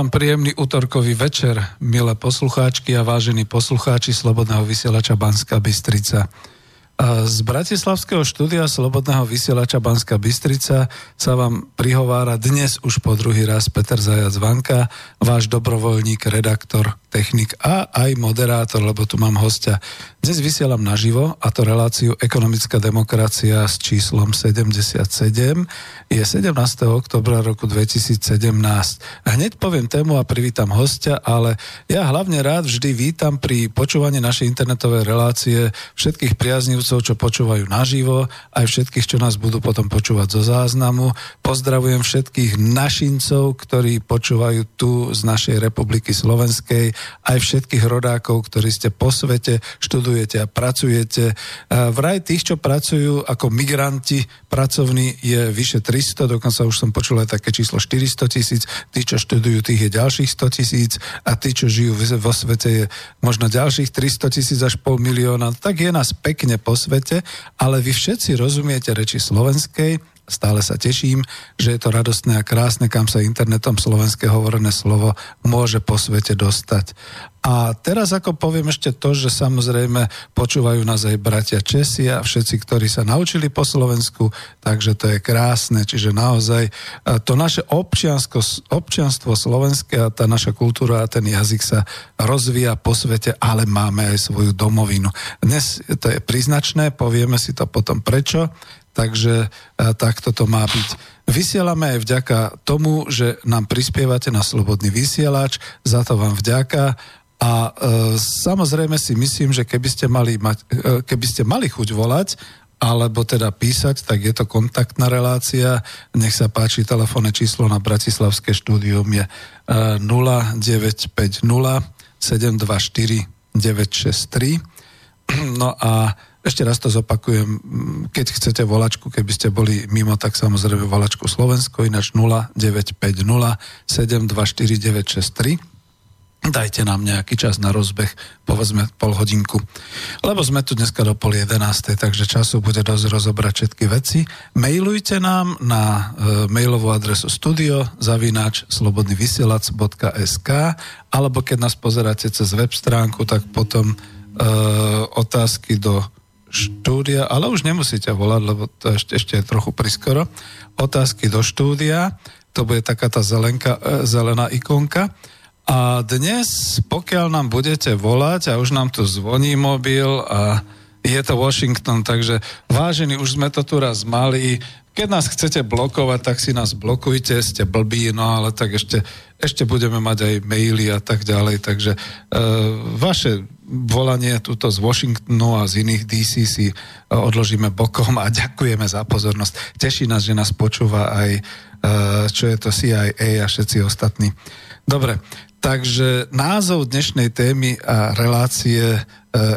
Vám príjemný útorkový večer, milé poslucháčky a vážení poslucháči Slobodného vysielača Banska Bystrica. Z Bratislavského štúdia Slobodného vysielača Banska Bystrica sa vám prihovára dnes už po druhý raz Peter Zajac Vanka, váš dobrovoľník, redaktor, technik a aj moderátor, lebo tu mám hostia. Dnes vysielam naživo a to reláciu Ekonomická demokracia s číslom 77. Je 17. oktobra roku 2017. Hneď poviem tému a privítam hostia, ale ja hlavne rád vždy vítam pri počúvaní našej internetovej relácie všetkých priaznivcov čo počúvajú naživo, aj všetkých, čo nás budú potom počúvať zo záznamu. Pozdravujem všetkých našincov, ktorí počúvajú tu z našej republiky Slovenskej, aj všetkých rodákov, ktorí ste po svete, študujete a pracujete. Vraj tých, čo pracujú ako migranti pracovní, je vyše 300, dokonca už som počul aj také číslo 400 tisíc, tí, čo študujú, tých je ďalších 100 tisíc a tí, čo žijú vo svete, je možno ďalších 300 tisíc až pol milióna. Tak je nás pekne po svete, ale vy všetci rozumiete reči slovenskej stále sa teším, že je to radostné a krásne, kam sa internetom slovenské hovorené slovo môže po svete dostať. A teraz ako poviem ešte to, že samozrejme počúvajú nás aj bratia Česi a všetci, ktorí sa naučili po Slovensku, takže to je krásne, čiže naozaj to naše občianstvo slovenské a tá naša kultúra a ten jazyk sa rozvíja po svete, ale máme aj svoju domovinu. Dnes to je príznačné, povieme si to potom prečo, takže e, takto to má byť. Vysielame aj vďaka tomu, že nám prispievate na Slobodný vysielač, za to vám vďaka a e, samozrejme si myslím, že keby ste, mali mať, e, keby ste mali chuť volať, alebo teda písať, tak je to kontaktná relácia. Nech sa páči, telefónne číslo na Bratislavské štúdium je e, 0950 724 963. No a ešte raz to zopakujem, keď chcete volačku, keby ste boli mimo, tak samozrejme volačku Slovensko, ináč 0950 724 963 dajte nám nejaký čas na rozbeh, povedzme pol hodinku. Lebo sme tu dneska do pol jedenástej, takže času bude dosť rozobrať všetky veci. Mailujte nám na e, mailovú adresu studio zavináč slobodnyvysielac.sk alebo keď nás pozeráte cez web stránku, tak potom e, otázky do štúdia, ale už nemusíte volať, lebo to ešte, ešte je trochu priskoro. Otázky do štúdia, to bude taká tá zelenka, e, zelená ikonka a dnes, pokiaľ nám budete volať a už nám tu zvoní mobil a je to Washington, takže vážení, už sme to tu raz mali. Keď nás chcete blokovať, tak si nás blokujte, ste blbí, no ale tak ešte, ešte budeme mať aj maily a tak ďalej, takže uh, vaše volanie tuto z Washingtonu a z iných DC si uh, odložíme bokom a ďakujeme za pozornosť. Teší nás, že nás počúva aj uh, čo je to CIA a všetci ostatní. Dobre, Takže názov dnešnej témy a relácie e,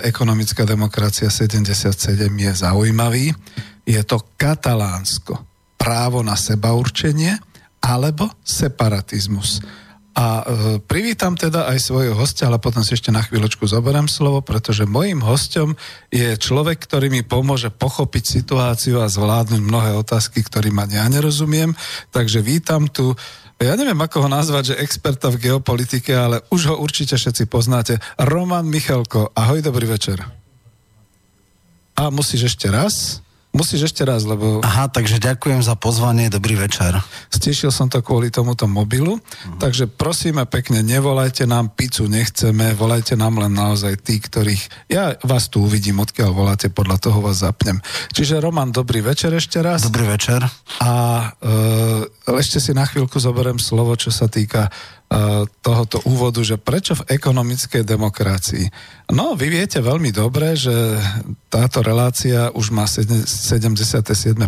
Ekonomická demokracia 77 je zaujímavý. Je to katalánsko. Právo na seba určenie alebo separatizmus. A e, privítam teda aj svojho hostia, ale potom si ešte na chvíľočku zoberiem slovo, pretože mojim hostom je človek, ktorý mi pomôže pochopiť situáciu a zvládnuť mnohé otázky, ktorým ja nerozumiem. Takže vítam tu ja neviem, ako ho nazvať, že experta v geopolitike, ale už ho určite všetci poznáte. Roman Michalko, ahoj, dobrý večer. A musíš ešte raz? Musíš ešte raz, lebo... Aha, takže ďakujem za pozvanie, dobrý večer. Stešil som to kvôli tomuto mobilu, uh-huh. takže prosíme pekne, nevolajte nám, pizzu nechceme, volajte nám len naozaj tí, ktorých... Ja vás tu uvidím, odkiaľ voláte, podľa toho vás zapnem. Čiže Roman, dobrý večer ešte raz. Dobrý večer. A e, ešte si na chvíľku zoberiem slovo, čo sa týka tohoto úvodu, že prečo v ekonomickej demokracii. No, vy viete veľmi dobre, že táto relácia už má 77.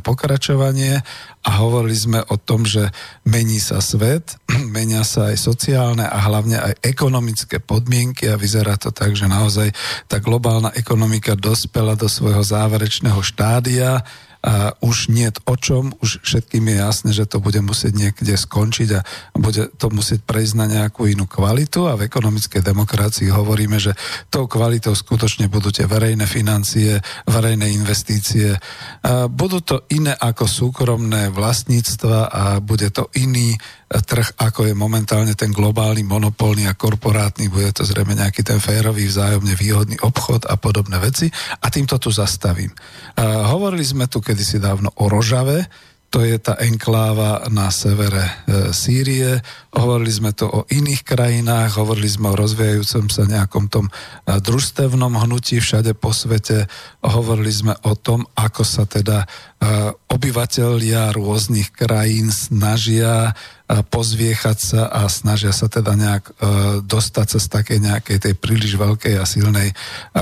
pokračovanie a hovorili sme o tom, že mení sa svet, menia sa aj sociálne a hlavne aj ekonomické podmienky a vyzerá to tak, že naozaj tá globálna ekonomika dospela do svojho záverečného štádia, a už nie o čom, už všetkým je jasné, že to bude musieť niekde skončiť a bude to musieť prejsť na nejakú inú kvalitu a v ekonomickej demokracii hovoríme, že tou kvalitou skutočne budú tie verejné financie, verejné investície. A budú to iné ako súkromné vlastníctva a bude to iný trh, ako je momentálne ten globálny, monopolný a korporátny, bude to zrejme nejaký ten férový, vzájomne výhodný obchod a podobné veci. A týmto tu zastavím. Uh, hovorili sme tu kedysi dávno o Rožave, to je tá enkláva na severe e, Sýrie. Hovorili sme to o iných krajinách, hovorili sme o rozvíjajúcom sa nejakom tom e, družstevnom hnutí všade po svete. Hovorili sme o tom, ako sa teda e, obyvateľia rôznych krajín snažia e, pozviechať sa a snažia sa teda nejak e, dostať sa z takej nejakej tej príliš veľkej a silnej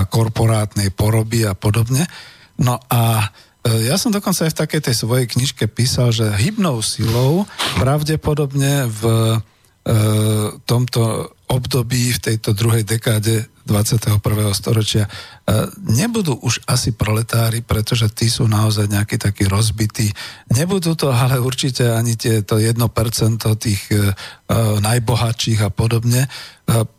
korporátnej poroby a podobne. No a E, ja som dokonca aj v takej tej svojej knižke písal, že hybnou silou pravdepodobne v tomto období, v tejto druhej dekáde 21. storočia, nebudú už asi proletári, pretože tí sú naozaj nejakí takí rozbití. Nebudú to ale určite ani tieto 1% tých najbohatších a podobne.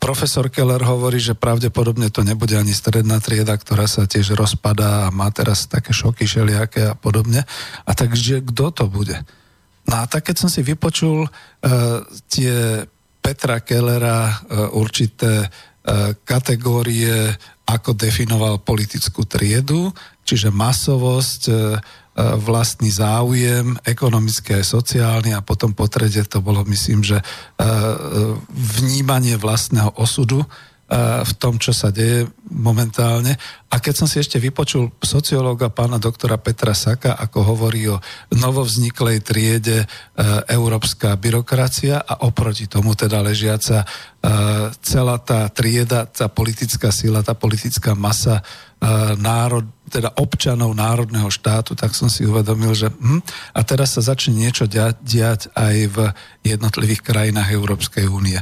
Profesor Keller hovorí, že pravdepodobne to nebude ani stredná trieda, ktorá sa tiež rozpadá a má teraz také šoky šeliaké a podobne. A takže kto to bude? No a tak keď som si vypočul uh, tie Petra Kellera uh, určité uh, kategórie, ako definoval politickú triedu, čiže masovosť, uh, vlastný záujem, ekonomický aj sociálny a potom po trede to bolo, myslím, že vnímanie vlastného osudu v tom, čo sa deje momentálne. A keď som si ešte vypočul sociológa pána doktora Petra Saka, ako hovorí o novovzniklej triede e, európska byrokracia a oproti tomu teda ležiaca e, celá tá trieda, tá politická sila, tá politická masa e, národ, teda občanov národného štátu, tak som si uvedomil, že hm, a teraz sa začne niečo diať aj v jednotlivých krajinách Európskej únie.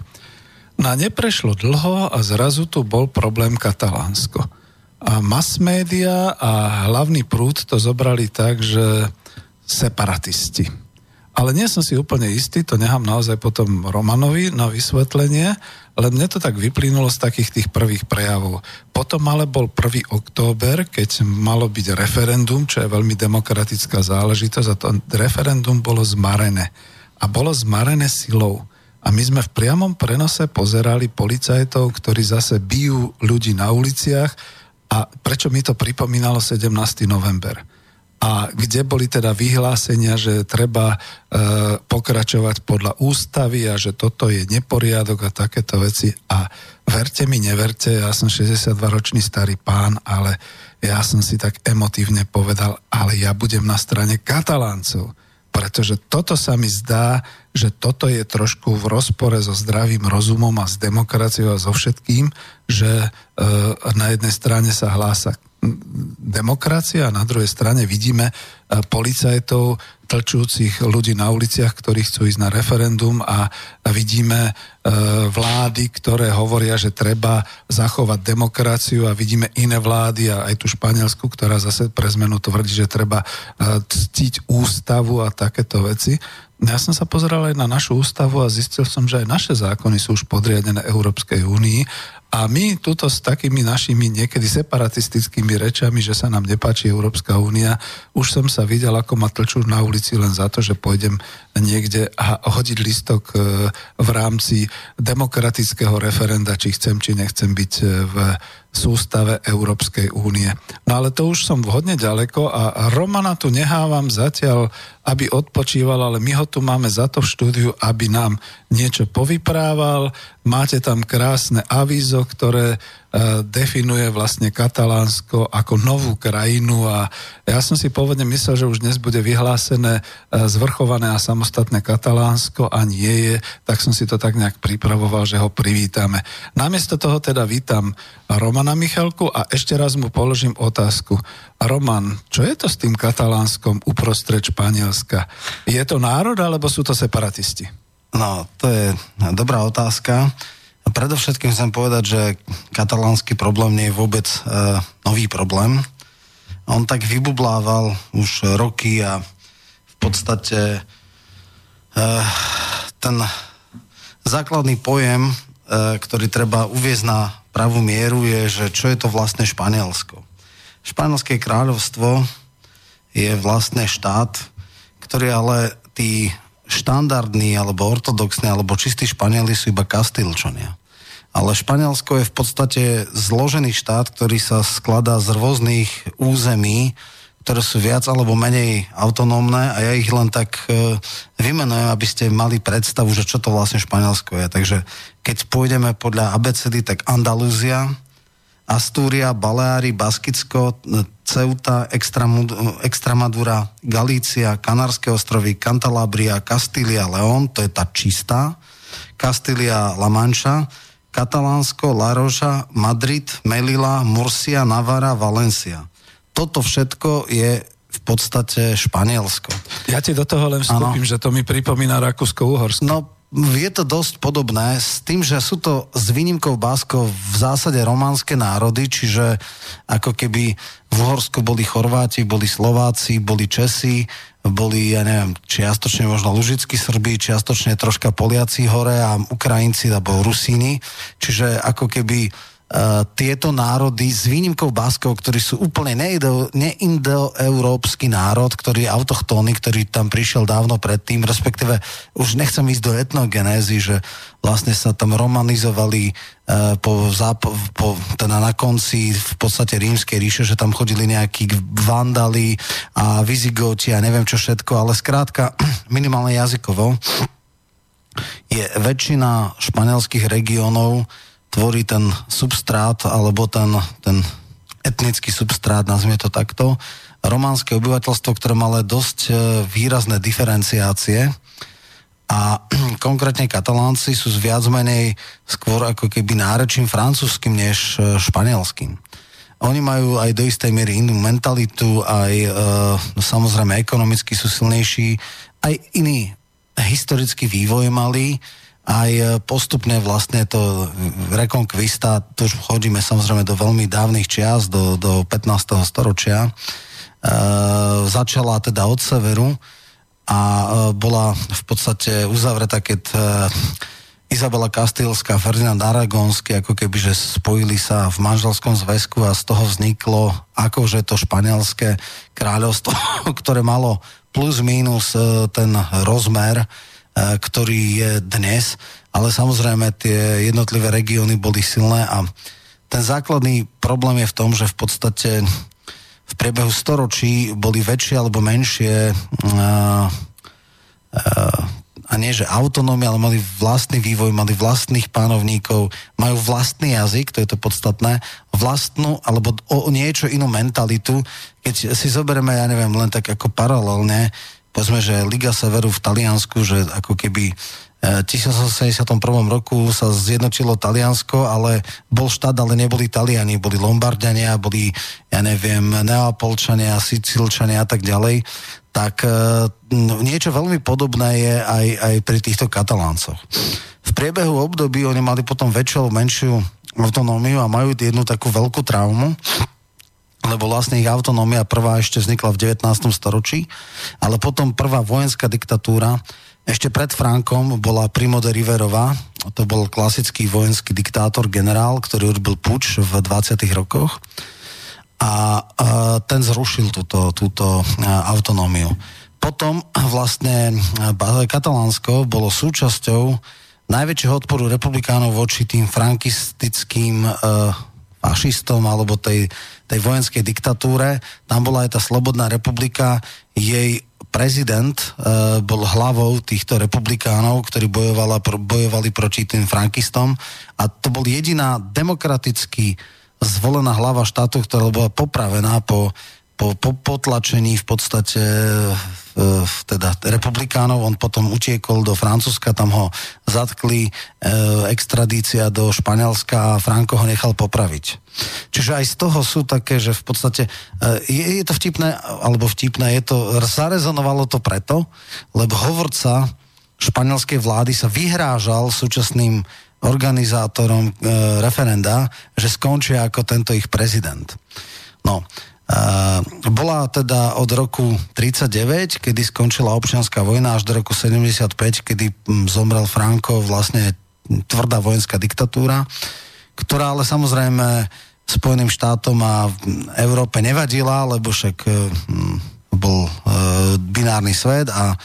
No neprešlo dlho a zrazu tu bol problém Katalánsko. A mass media a hlavný prúd to zobrali tak, že separatisti. Ale nie som si úplne istý, to nechám naozaj potom Romanovi na vysvetlenie, ale mne to tak vyplynulo z takých tých prvých prejavov. Potom ale bol 1. október, keď malo byť referendum, čo je veľmi demokratická záležitosť a to referendum bolo zmarené. A bolo zmarené silou. A my sme v priamom prenose pozerali policajtov, ktorí zase bijú ľudí na uliciach a prečo mi to pripomínalo 17. november. A kde boli teda vyhlásenia, že treba e, pokračovať podľa ústavy a že toto je neporiadok a takéto veci. A verte mi, neverte, ja som 62-ročný starý pán, ale ja som si tak emotívne povedal, ale ja budem na strane kataláncov pretože toto sa mi zdá, že toto je trošku v rozpore so zdravým rozumom a s demokraciou a so všetkým, že e, na jednej strane sa hlása demokracia a na druhej strane vidíme e, policajtov tlčúcich ľudí na uliciach, ktorí chcú ísť na referendum a vidíme e, vlády, ktoré hovoria, že treba zachovať demokraciu a vidíme iné vlády a aj tu Španielsku, ktorá zase pre zmenu tvrdí, že treba e, ctiť ústavu a takéto veci. Ja som sa pozeral aj na našu ústavu a zistil som, že aj naše zákony sú už podriadené Európskej únii a my tuto s takými našimi niekedy separatistickými rečami, že sa nám nepáči Európska únia, už som sa videl, ako ma tlčú na ulici len za to, že pôjdem niekde a hodiť listok e, v rámci demokratického referenda, či chcem, či nechcem byť e, v sústave Európskej únie. No ale to už som vhodne ďaleko a Romana tu nehávam zatiaľ, aby odpočíval, ale my ho tu máme za to v štúdiu, aby nám niečo povyprával. Máte tam krásne avízo, ktoré E, definuje vlastne Katalánsko ako novú krajinu a ja som si pôvodne myslel, že už dnes bude vyhlásené e, zvrchované a samostatné Katalánsko a nie je, tak som si to tak nejak pripravoval, že ho privítame. Namiesto toho teda vítam Romana Michalku a ešte raz mu položím otázku. Roman, čo je to s tým Katalánskom uprostred Španielska? Je to národ alebo sú to separatisti? No, to je dobrá otázka. Predovšetkým chcem povedať, že katalánsky problém nie je vôbec e, nový problém. On tak vybublával už roky a v podstate e, ten základný pojem, e, ktorý treba uviezť na pravú mieru, je, že čo je to vlastne Španielsko. Španielské kráľovstvo je vlastne štát, ktorý ale tí štandardní, alebo ortodoxní, alebo čistí Španieli sú iba kastilčania. Ale Španielsko je v podstate zložený štát, ktorý sa skladá z rôznych území, ktoré sú viac alebo menej autonómne a ja ich len tak e, vymenujem, aby ste mali predstavu, že čo to vlastne Španielsko je. Takže keď pôjdeme podľa ABCD, tak Andalúzia, Astúria, Baleári, Baskicko, Ceuta, Extremadura, Galícia, Kanárske ostrovy, Cantalabria, Kastília, León, to je tá čistá, Kastília, La Mancha, Katalánsko, Laroša, Madrid, Melilla, Murcia, Navara, Valencia. Toto všetko je v podstate Španielsko. Ja ti do toho len vstúpim, ano. že to mi pripomína Rakúsko-Uhorsko. No je to dosť podobné s tým, že sú to s výnimkou Báskov v zásade románske národy, čiže ako keby v Uhorsku boli Chorváti, boli Slováci, boli Česi, boli, ja neviem, čiastočne možno lužickí Srbi, čiastočne troška Poliaci hore a Ukrajinci alebo Rusíni. Čiže ako keby tieto národy s výnimkou Baskov, ktorí sú úplne neindoeurópsky národ, ktorý je autochtónny, ktorý tam prišiel dávno predtým, respektíve už nechcem ísť do etnogenézy, že vlastne sa tam romanizovali uh, po, záp- po, teda na konci v podstate rímskej ríše, že tam chodili nejakí vandali a vizigoti a neviem čo všetko, ale skrátka minimálne jazykovo je väčšina španielských regiónov tvorí ten substrát alebo ten, ten etnický substrát, nazvime to takto, románske obyvateľstvo, ktoré má ale dosť e, výrazné diferenciácie a konkrétne katalánci sú z viac menej skôr ako keby nárečím francúzským než e, španielským. Oni majú aj do istej miery inú mentalitu, aj e, samozrejme ekonomicky sú silnejší, aj iný historický vývoj mali, aj e, postupne vlastne to rekonkvista, tu už chodíme samozrejme do veľmi dávnych čias, do, do 15. storočia, e, začala teda od severu a e, bola v podstate uzavretá, keď e, Izabela Kastilská, Ferdinand Aragonský, ako keby, že spojili sa v manželskom zväzku a z toho vzniklo akože to španielské kráľovstvo, ktoré malo plus minus e, ten rozmer, E, ktorý je dnes, ale samozrejme tie jednotlivé regióny boli silné a ten základný problém je v tom, že v podstate v priebehu storočí boli väčšie alebo menšie e, e, a nie že autonómia, ale mali vlastný vývoj, mali vlastných pánovníkov, majú vlastný jazyk, to je to podstatné, vlastnú alebo o niečo inú mentalitu. Keď si zoberieme, ja neviem, len tak ako paralelne, povedzme, že Liga Severu v Taliansku, že ako keby v 1871 roku sa zjednotilo Taliansko, ale bol štát, ale neboli Taliani, boli Lombardiania, boli, ja neviem, Neapolčania, Sicilčania a tak ďalej, tak no, niečo veľmi podobné je aj, aj pri týchto Kataláncoch. V priebehu období oni mali potom väčšiu menšiu autonómiu a majú jednu takú veľkú traumu, lebo vlastne ich autonómia prvá ešte vznikla v 19. storočí, ale potom prvá vojenská diktatúra ešte pred Frankom bola Primo de Riverová, to bol klasický vojenský diktátor, generál, ktorý urobil puč v 20. rokoch a, ten zrušil túto, túto autonómiu. Potom vlastne Katalánsko bolo súčasťou najväčšieho odporu republikánov voči tým frankistickým uh, fašistom alebo tej, tej vojenskej diktatúre. Tam bola aj tá Slobodná republika, jej prezident e, bol hlavou týchto republikánov, ktorí bojovala, bojovali proti tým frankistom a to bol jediná demokraticky zvolená hlava štátu, ktorá bola popravená po po, po potlačení v podstate teda republikánov, on potom utiekol do Francúzska, tam ho zatkli, e, extradícia do Španielska a Franko ho nechal popraviť. Čiže aj z toho sú také, že v podstate e, je, je to vtipné, alebo vtipné, je to, zarezonovalo to preto, lebo hovorca španielskej vlády sa vyhrážal súčasným organizátorom e, referenda, že skončia ako tento ich prezident. No, bola teda od roku 39, kedy skončila občianská vojna, až do roku 75, kedy hm, zomrel Franco, vlastne tvrdá vojenská diktatúra, ktorá ale samozrejme Spojeným štátom a Európe nevadila, lebo však hm, bol e, binárny svet a e,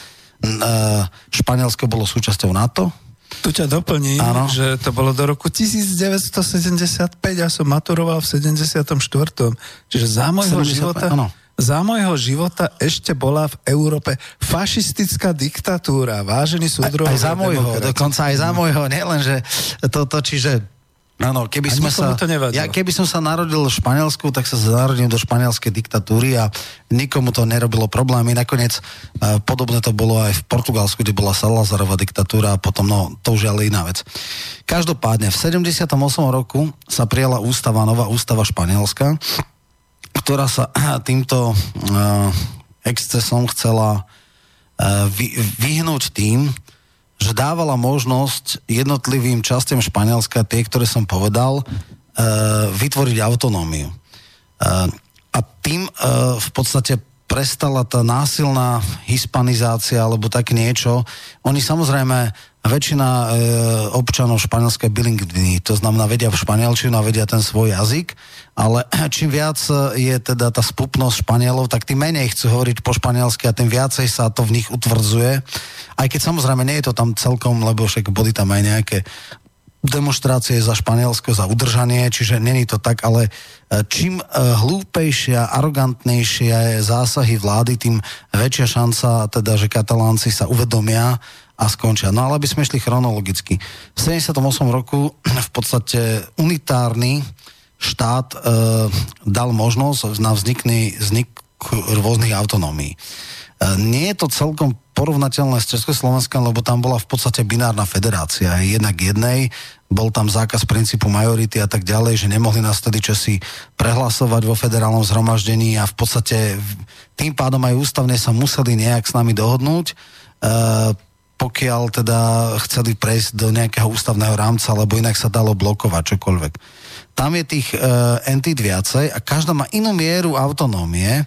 Španielsko bolo súčasťou NATO, tu ťa doplním, ano. že to bolo do roku 1975, ja som maturoval v 74. Čiže za môjho 75, života... Ano. Za môjho života ešte bola v Európe fašistická diktatúra, vážený súdruh. Aj, aj za môjho, dokonca aj za môjho, nielen, že toto, čiže Áno, keby, sme sa, ja, keby som sa narodil v Španielsku, tak sa narodil do španielskej diktatúry a nikomu to nerobilo problémy. Nakoniec uh, podobné to bolo aj v Portugalsku, kde bola Salazarova diktatúra a potom, no, to už je ale iná vec. Každopádne, v 78 roku sa prijala ústava, nová ústava španielska, ktorá sa týmto uh, excesom chcela uh, vy, vyhnúť tým, že dávala možnosť jednotlivým častiam Španielska, tie, ktoré som povedal, vytvoriť autonómiu. A tým v podstate prestala tá násilná hispanizácia alebo tak niečo. Oni samozrejme, väčšina e, občanov španielské bilingvní, to znamená vedia v španielčinu a vedia ten svoj jazyk, ale čím viac je teda tá spupnosť Španielov, tak tým menej chcú hovoriť po španielsky a tým viacej sa to v nich utvrdzuje. Aj keď samozrejme nie je to tam celkom, lebo však boli tam aj nejaké demonstrácie za Španielsko, za udržanie, čiže není to tak, ale e, čím e, hlúpejšia, je zásahy vlády, tým väčšia šanca teda, že katalánci sa uvedomia a skončia. No ale aby sme šli chronologicky. V 78 roku v podstate unitárny štát e, dal možnosť na vznikný, vznik rôznych autonómií. E, nie je to celkom porovnateľné s Československom, lebo tam bola v podstate binárna federácia. Jednak jednej, bol tam zákaz princípu majority a tak ďalej, že nemohli nás tedy Česi prehlasovať vo federálnom zhromaždení a v podstate tým pádom aj ústavne sa museli nejak s nami dohodnúť. E, pokiaľ teda chceli prejsť do nejakého ústavného rámca, lebo inak sa dalo blokovať čokoľvek. Tam je tých e, entít viacej a každá má inú mieru autonómie.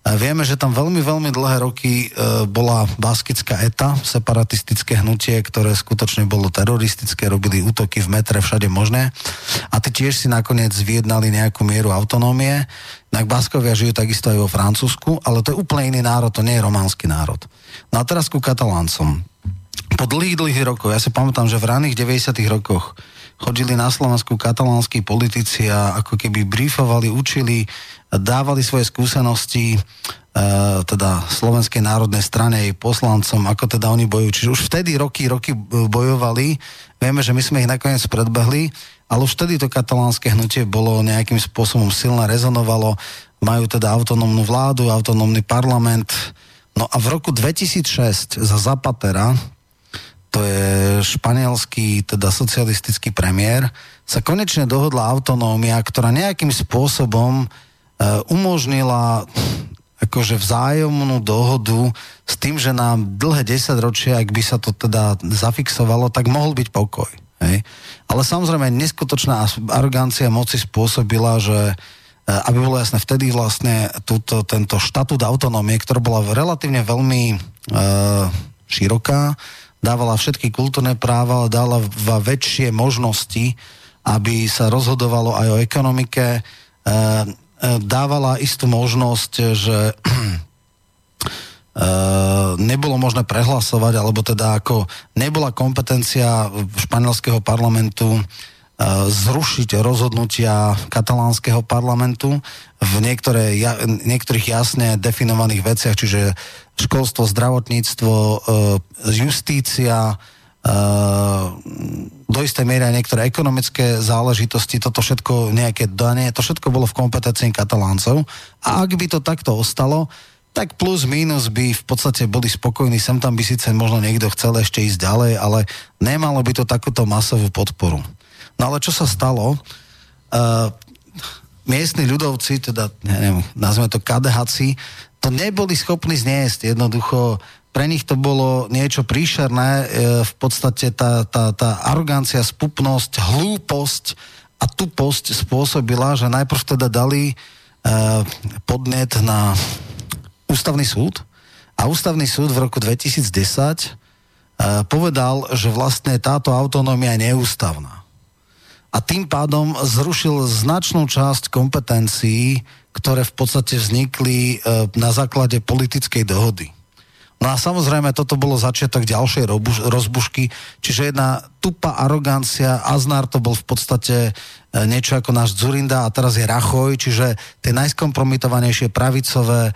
Vieme, že tam veľmi, veľmi dlhé roky e, bola baskická ETA, separatistické hnutie, ktoré skutočne bolo teroristické, robili útoky v metre všade možné. A tí tiež si nakoniec vyjednali nejakú mieru autonómie. Tak Baskovia žijú takisto aj vo Francúzsku, ale to je úplne iný národ, to nie je románsky národ. No a teraz ku Kataláncom. Po dlhých, dlhých rokoch, ja si pamätám, že v raných 90 rokoch chodili na Slovensku katalánsky politici a ako keby briefovali, učili dávali svoje skúsenosti e, teda Slovenskej národnej strane jej poslancom, ako teda oni bojujú. Čiže už vtedy roky, roky bojovali. Vieme, že my sme ich nakoniec predbehli, ale už vtedy to katalánske hnutie bolo nejakým spôsobom silné, rezonovalo. Majú teda autonómnu vládu, autonómny parlament. No a v roku 2006 za Zapatera, to je španielský, teda socialistický premiér, sa konečne dohodla autonómia, ktorá nejakým spôsobom Eh, umožnila akože vzájomnú dohodu s tým, že nám dlhé 10 ročia, ak by sa to teda zafixovalo, tak mohol byť pokoj. Hej? Ale samozrejme neskutočná arogancia moci spôsobila, že eh, aby bolo jasné, vtedy vlastne túto, tento štatút autonómie, ktorá bola relatívne veľmi e, široká, dávala všetky kultúrne práva, dala väčšie možnosti, aby sa rozhodovalo aj o ekonomike. E, dávala istú možnosť, že nebolo možné prehlasovať, alebo teda ako nebola kompetencia španielského parlamentu zrušiť rozhodnutia katalánskeho parlamentu v niektoré, niektorých jasne definovaných veciach, čiže školstvo, zdravotníctvo, e, justícia, do istej miery aj niektoré ekonomické záležitosti, toto všetko, nejaké dane, to všetko bolo v kompetencii kataláncov. A ak by to takto ostalo, tak plus minus by v podstate boli spokojní, sem tam by síce možno niekto chcel ešte ísť ďalej, ale nemalo by to takúto masovú podporu. No ale čo sa stalo? Uh, miestni ľudovci, teda, neviem, nazveme to kadehaci, to neboli schopní zniesť. Jednoducho pre nich to bolo niečo príšerné, e, v podstate tá, tá, tá arogancia, spupnosť, hlúposť a tuposť spôsobila, že najprv teda dali e, podnet na ústavný súd a ústavný súd v roku 2010 e, povedal, že vlastne táto autonómia je neústavná. A tým pádom zrušil značnú časť kompetencií, ktoré v podstate vznikli na základe politickej dohody. No a samozrejme, toto bolo začiatok ďalšej rozbušky, čiže jedna tupá arogancia, Aznár to bol v podstate e, niečo ako náš Zurinda a teraz je Rachoj, čiže tie najskompromitovanejšie pravicové e,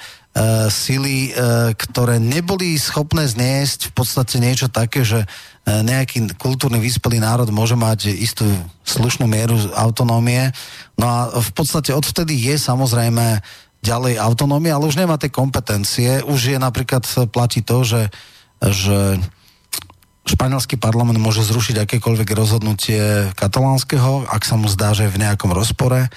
sily, e, ktoré neboli schopné zniesť v podstate niečo také, že e, nejaký kultúrny vyspelý národ môže mať istú slušnú mieru autonómie. No a v podstate odvtedy je samozrejme ďalej autonómia, ale už nemá tie kompetencie. Už je napríklad platí to, že, že španielský parlament môže zrušiť akékoľvek rozhodnutie katalánskeho, ak sa mu zdá, že je v nejakom rozpore.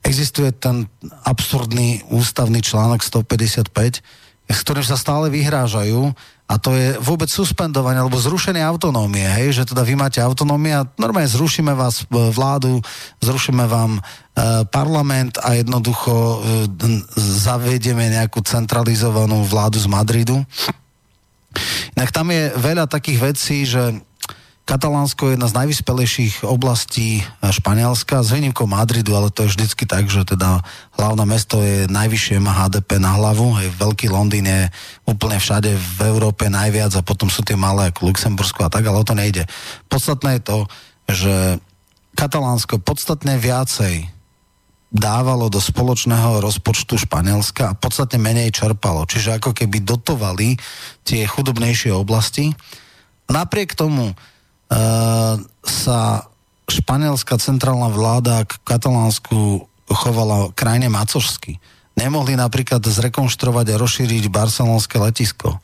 Existuje ten absurdný ústavný článok 155, s ktorým sa stále vyhrážajú a to je vôbec suspendovanie alebo zrušenie autonómie, hej, že teda vy máte autonómia, normálne zrušíme vás e, vládu, zrušíme vám e, parlament a jednoducho e, zavedieme nejakú centralizovanú vládu z Madridu. Inak tam je veľa takých vecí, že Katalánsko je jedna z najvyspelejších oblastí Španielska, s výnimkou Madridu, ale to je vždycky tak, že teda hlavné mesto je najvyššie, má HDP na hlavu, hej, veľký Londýn je úplne všade v Európe najviac a potom sú tie malé ako Luxembursko a tak, ale o to nejde. Podstatné je to, že Katalánsko podstatne viacej dávalo do spoločného rozpočtu Španielska a podstatne menej čerpalo. Čiže ako keby dotovali tie chudobnejšie oblasti. Napriek tomu sa španielská centrálna vláda k Katalánsku chovala krajine macožsky. Nemohli napríklad zrekonštruovať a rozšíriť barcelonské letisko.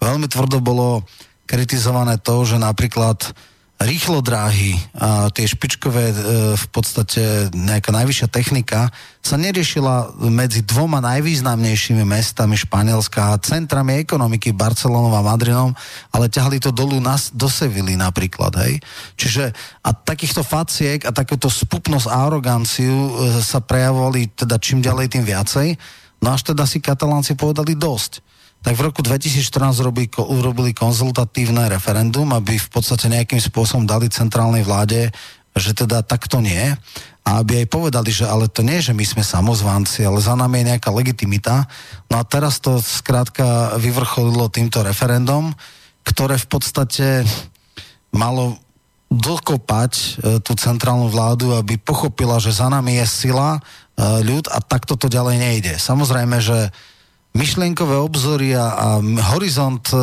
Veľmi tvrdo bolo kritizované to, že napríklad rýchlo dráhy a tie špičkové e, v podstate nejaká najvyššia technika sa neriešila medzi dvoma najvýznamnejšími mestami Španielska a centrami ekonomiky Barcelonou a Madrinom, ale ťahali to dolu nás do Sevily napríklad, hej. Čiže a takýchto faciek a takúto spupnosť a aroganciu e, sa prejavovali teda čím ďalej tým viacej, no až teda si katalánci povedali dosť tak v roku 2014 urobili, urobili konzultatívne referendum, aby v podstate nejakým spôsobom dali centrálnej vláde, že teda takto nie. A aby aj povedali, že ale to nie, že my sme samozvanci, ale za nami je nejaká legitimita. No a teraz to skrátka vyvrcholilo týmto referendum, ktoré v podstate malo dokopať e, tú centrálnu vládu, aby pochopila, že za nami je sila, e, ľud a takto to ďalej nejde. Samozrejme, že myšlienkové obzory a, a horizont e, e,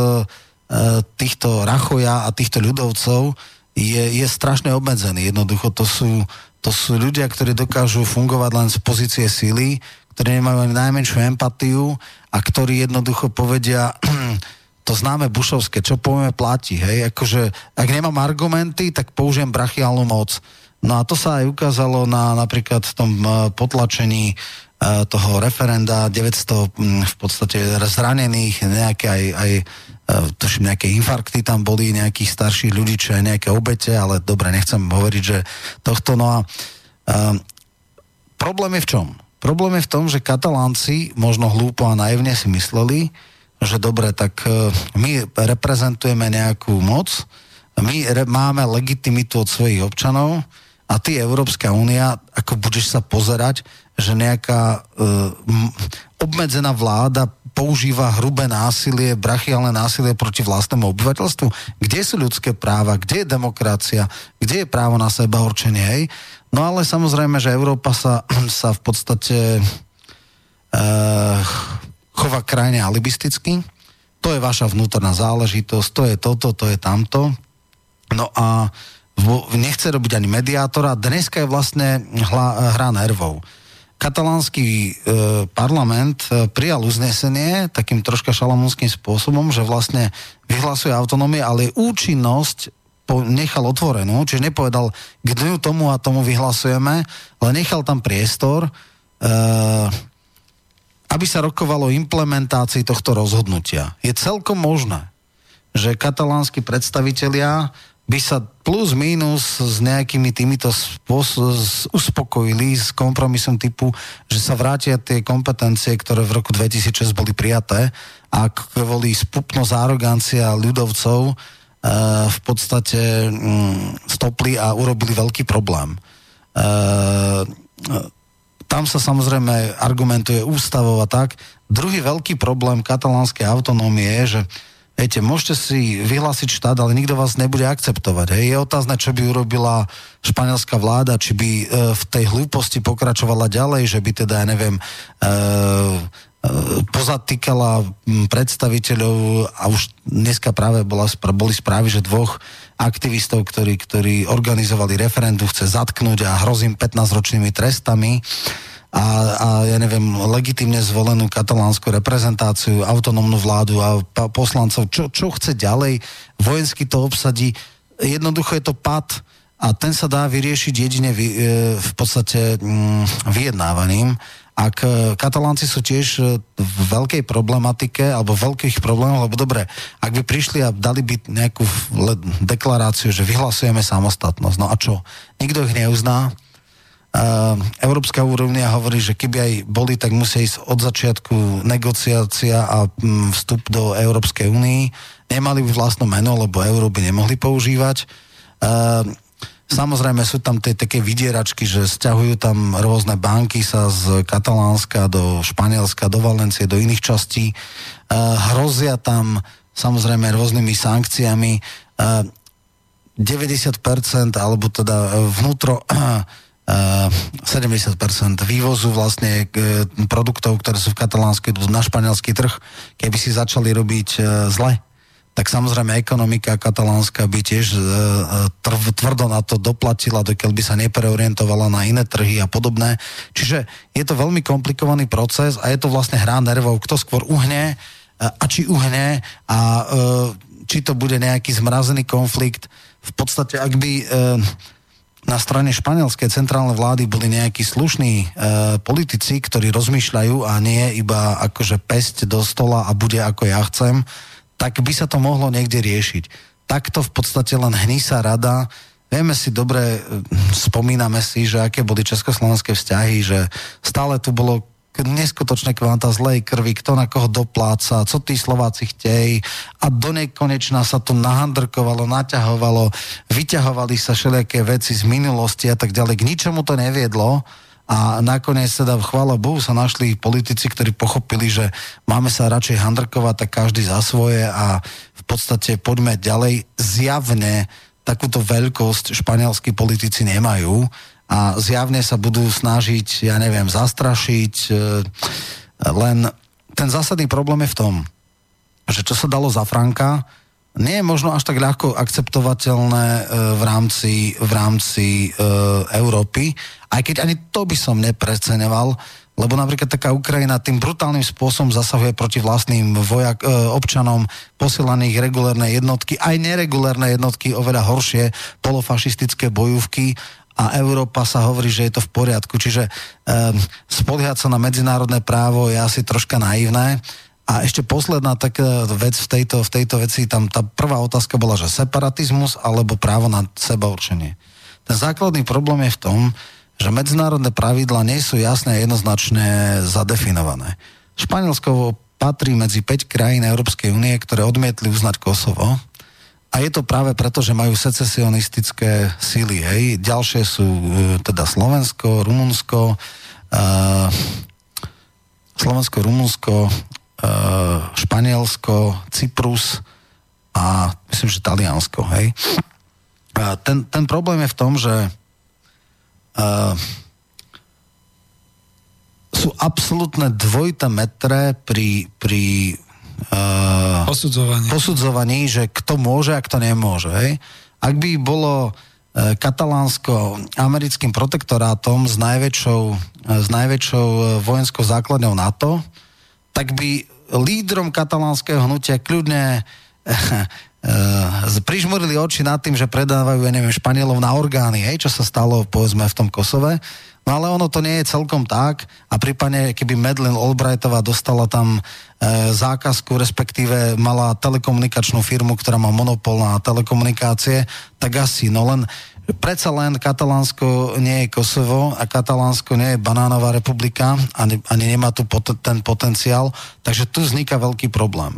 týchto Rachoja a týchto ľudovcov je, je strašne obmedzený. Jednoducho to sú, to sú ľudia, ktorí dokážu fungovať len z pozície síly, ktorí nemajú ani najmenšiu empatiu a ktorí jednoducho povedia to známe bušovské, čo povieme platí, hej, akože ak nemám argumenty, tak použijem brachiálnu moc. No a to sa aj ukázalo na napríklad v tom e, potlačení toho referenda, 900 v podstate zranených, nejaké aj, aj e, tuším, nejaké infarkty tam boli, nejakých starších ľudí, čo aj nejaké obete, ale dobre, nechcem hovoriť, že tohto, no a um, problém je v čom? Problém je v tom, že katalánci možno hlúpo a naivne si mysleli, že dobre, tak my reprezentujeme nejakú moc, my re- máme legitimitu od svojich občanov a ty, Európska únia, ako budeš sa pozerať, že nejaká uh, obmedzená vláda používa hrubé násilie, brachiálne násilie proti vlastnému obyvateľstvu? Kde sú ľudské práva? Kde je demokracia? Kde je právo na seba určenie? Hej? No ale samozrejme, že Európa sa, sa v podstate uh, chová krajine alibisticky. To je vaša vnútorná záležitosť, to je toto, to je tamto. No a nechce robiť ani mediátora. Dneska je vlastne hla, hra nervov katalánsky e, parlament e, prijal uznesenie takým troška šalamúnským spôsobom, že vlastne vyhlasuje autonómie, ale účinnosť po, nechal otvorenú, čiže nepovedal, k dňu tomu a tomu vyhlasujeme, ale nechal tam priestor, e, aby sa rokovalo o implementácii tohto rozhodnutia. Je celkom možné, že katalánsky predstavitelia by sa plus minus s nejakými týmito spôs- uspokojili s kompromisom typu, že sa vrátia tie kompetencie, ktoré v roku 2006 boli prijaté a kvôli spupnosť arogancia ľudovcov e, v podstate mm, stopli a urobili veľký problém. E, tam sa samozrejme argumentuje ústavov a tak. Druhý veľký problém katalánskej autonómie je, že Viete, môžete si vyhlásiť štát, ale nikto vás nebude akceptovať. Hej. Je otázne, čo by urobila španielská vláda, či by e, v tej hlúposti pokračovala ďalej, že by teda, ja neviem, e, e, pozatýkala predstaviteľov a už dneska práve bola, boli správy, že dvoch aktivistov, ktorí, ktorí organizovali referendum, chce zatknúť a hrozím 15-ročnými trestami a, a ja neviem, legitimne zvolenú katalánsku reprezentáciu, autonómnu vládu a poslancov, čo, čo chce ďalej, vojensky to obsadí. Jednoducho je to pad a ten sa dá vyriešiť jedine v, e, v podstate mm, vyjednávaním ak e, katalánci sú tiež e, v veľkej problematike alebo veľkých problémov, lebo dobre, ak by prišli a dali by nejakú deklaráciu, že vyhlasujeme samostatnosť, no a čo? Nikto ich neuzná. Uh, Európska úrovnia hovorí, že keby aj boli, tak musia ísť od začiatku negociácia a um, vstup do Európskej únii. Nemali by vlastnú meno, lebo euro by nemohli používať. Uh, Samozrejme sú tam tie také vydieračky, že stiahujú tam rôzne banky sa z Katalánska do Španielska, do Valencie, do iných častí. Uh, hrozia tam samozrejme rôznymi sankciami. Uh, 90% alebo teda vnútro 70% vývozu vlastne produktov, ktoré sú v Katalánsku na španielský trh, keby si začali robiť zle tak samozrejme ekonomika katalánska by tiež tvrdo na to doplatila, dokiaľ by sa nepreorientovala na iné trhy a podobné. Čiže je to veľmi komplikovaný proces a je to vlastne hra nervov, kto skôr uhne a či uhne a či to bude nejaký zmrazený konflikt. V podstate, ak by na strane španielskej centrálnej vlády boli nejakí slušní e, politici, ktorí rozmýšľajú a nie iba akože pesť do stola a bude ako ja chcem, tak by sa to mohlo niekde riešiť. Takto v podstate len hní sa rada. Vieme si dobre, hm, spomíname si, že aké boli československé vzťahy, že stále tu bolo neskutočné kvanta zlej krvi, kto na koho dopláca, co tí Slováci chtej a do nekonečna sa to nahandrkovalo, naťahovalo, vyťahovali sa všelijaké veci z minulosti a tak ďalej. K ničomu to neviedlo a nakoniec teda, chvála Bohu, sa našli politici, ktorí pochopili, že máme sa radšej handrkovať tak každý za svoje a v podstate poďme ďalej. Zjavne takúto veľkosť španielskí politici nemajú a zjavne sa budú snažiť, ja neviem, zastrašiť. E, len ten zásadný problém je v tom, že čo sa dalo za Franka, nie je možno až tak ľahko akceptovateľné e, v rámci, v rámci e, Európy, aj keď ani to by som nepreceňoval, lebo napríklad taká Ukrajina tým brutálnym spôsobom zasahuje proti vlastným vojak, e, občanom posielaných regulárne jednotky, aj neregulárne jednotky, oveľa horšie, polofašistické bojúvky a Európa sa hovorí, že je to v poriadku. Čiže e, spoliehať sa na medzinárodné právo je asi troška naivné. A ešte posledná taká vec v tejto, v tejto veci, tam tá prvá otázka bola, že separatizmus alebo právo na seba určenie. Ten základný problém je v tom, že medzinárodné pravidla nie sú jasné a jednoznačne zadefinované. Španielsko patrí medzi 5 krajín Európskej únie, ktoré odmietli uznať Kosovo. A je to práve preto, že majú secesionistické síly. Hej. Ďalšie sú e, teda Slovensko, Rumunsko, uh, Slovensko, Rumunsko, Eh, Španielsko, Cyprus a myslím, že Taliansko, hej. A ten, ten problém je v tom, že uh, sú absolútne dvojité metre pri, pri uh, posudzovaní. posudzovaní, že kto môže a kto nemôže. Hej. Ak by bolo uh, katalánsko americkým protektorátom s najväčšou, uh, s najväčšou vojenskou základňou NATO, tak by lídrom katalánskeho hnutia kľudne uh, prižmurili oči nad tým, že predávajú, ja neviem, Španielov na orgány, hej, čo sa stalo, povedzme, v tom Kosove. No ale ono to nie je celkom tak. A prípadne, keby Medlin Albrightová dostala tam e, zákazku, respektíve mala telekomunikačnú firmu, ktorá má monopol na telekomunikácie, tak asi, no len Predsa len Katalánsko nie je Kosovo a Katalánsko nie je banánová republika ani, ani nemá tu pot- ten potenciál, takže tu vzniká veľký problém.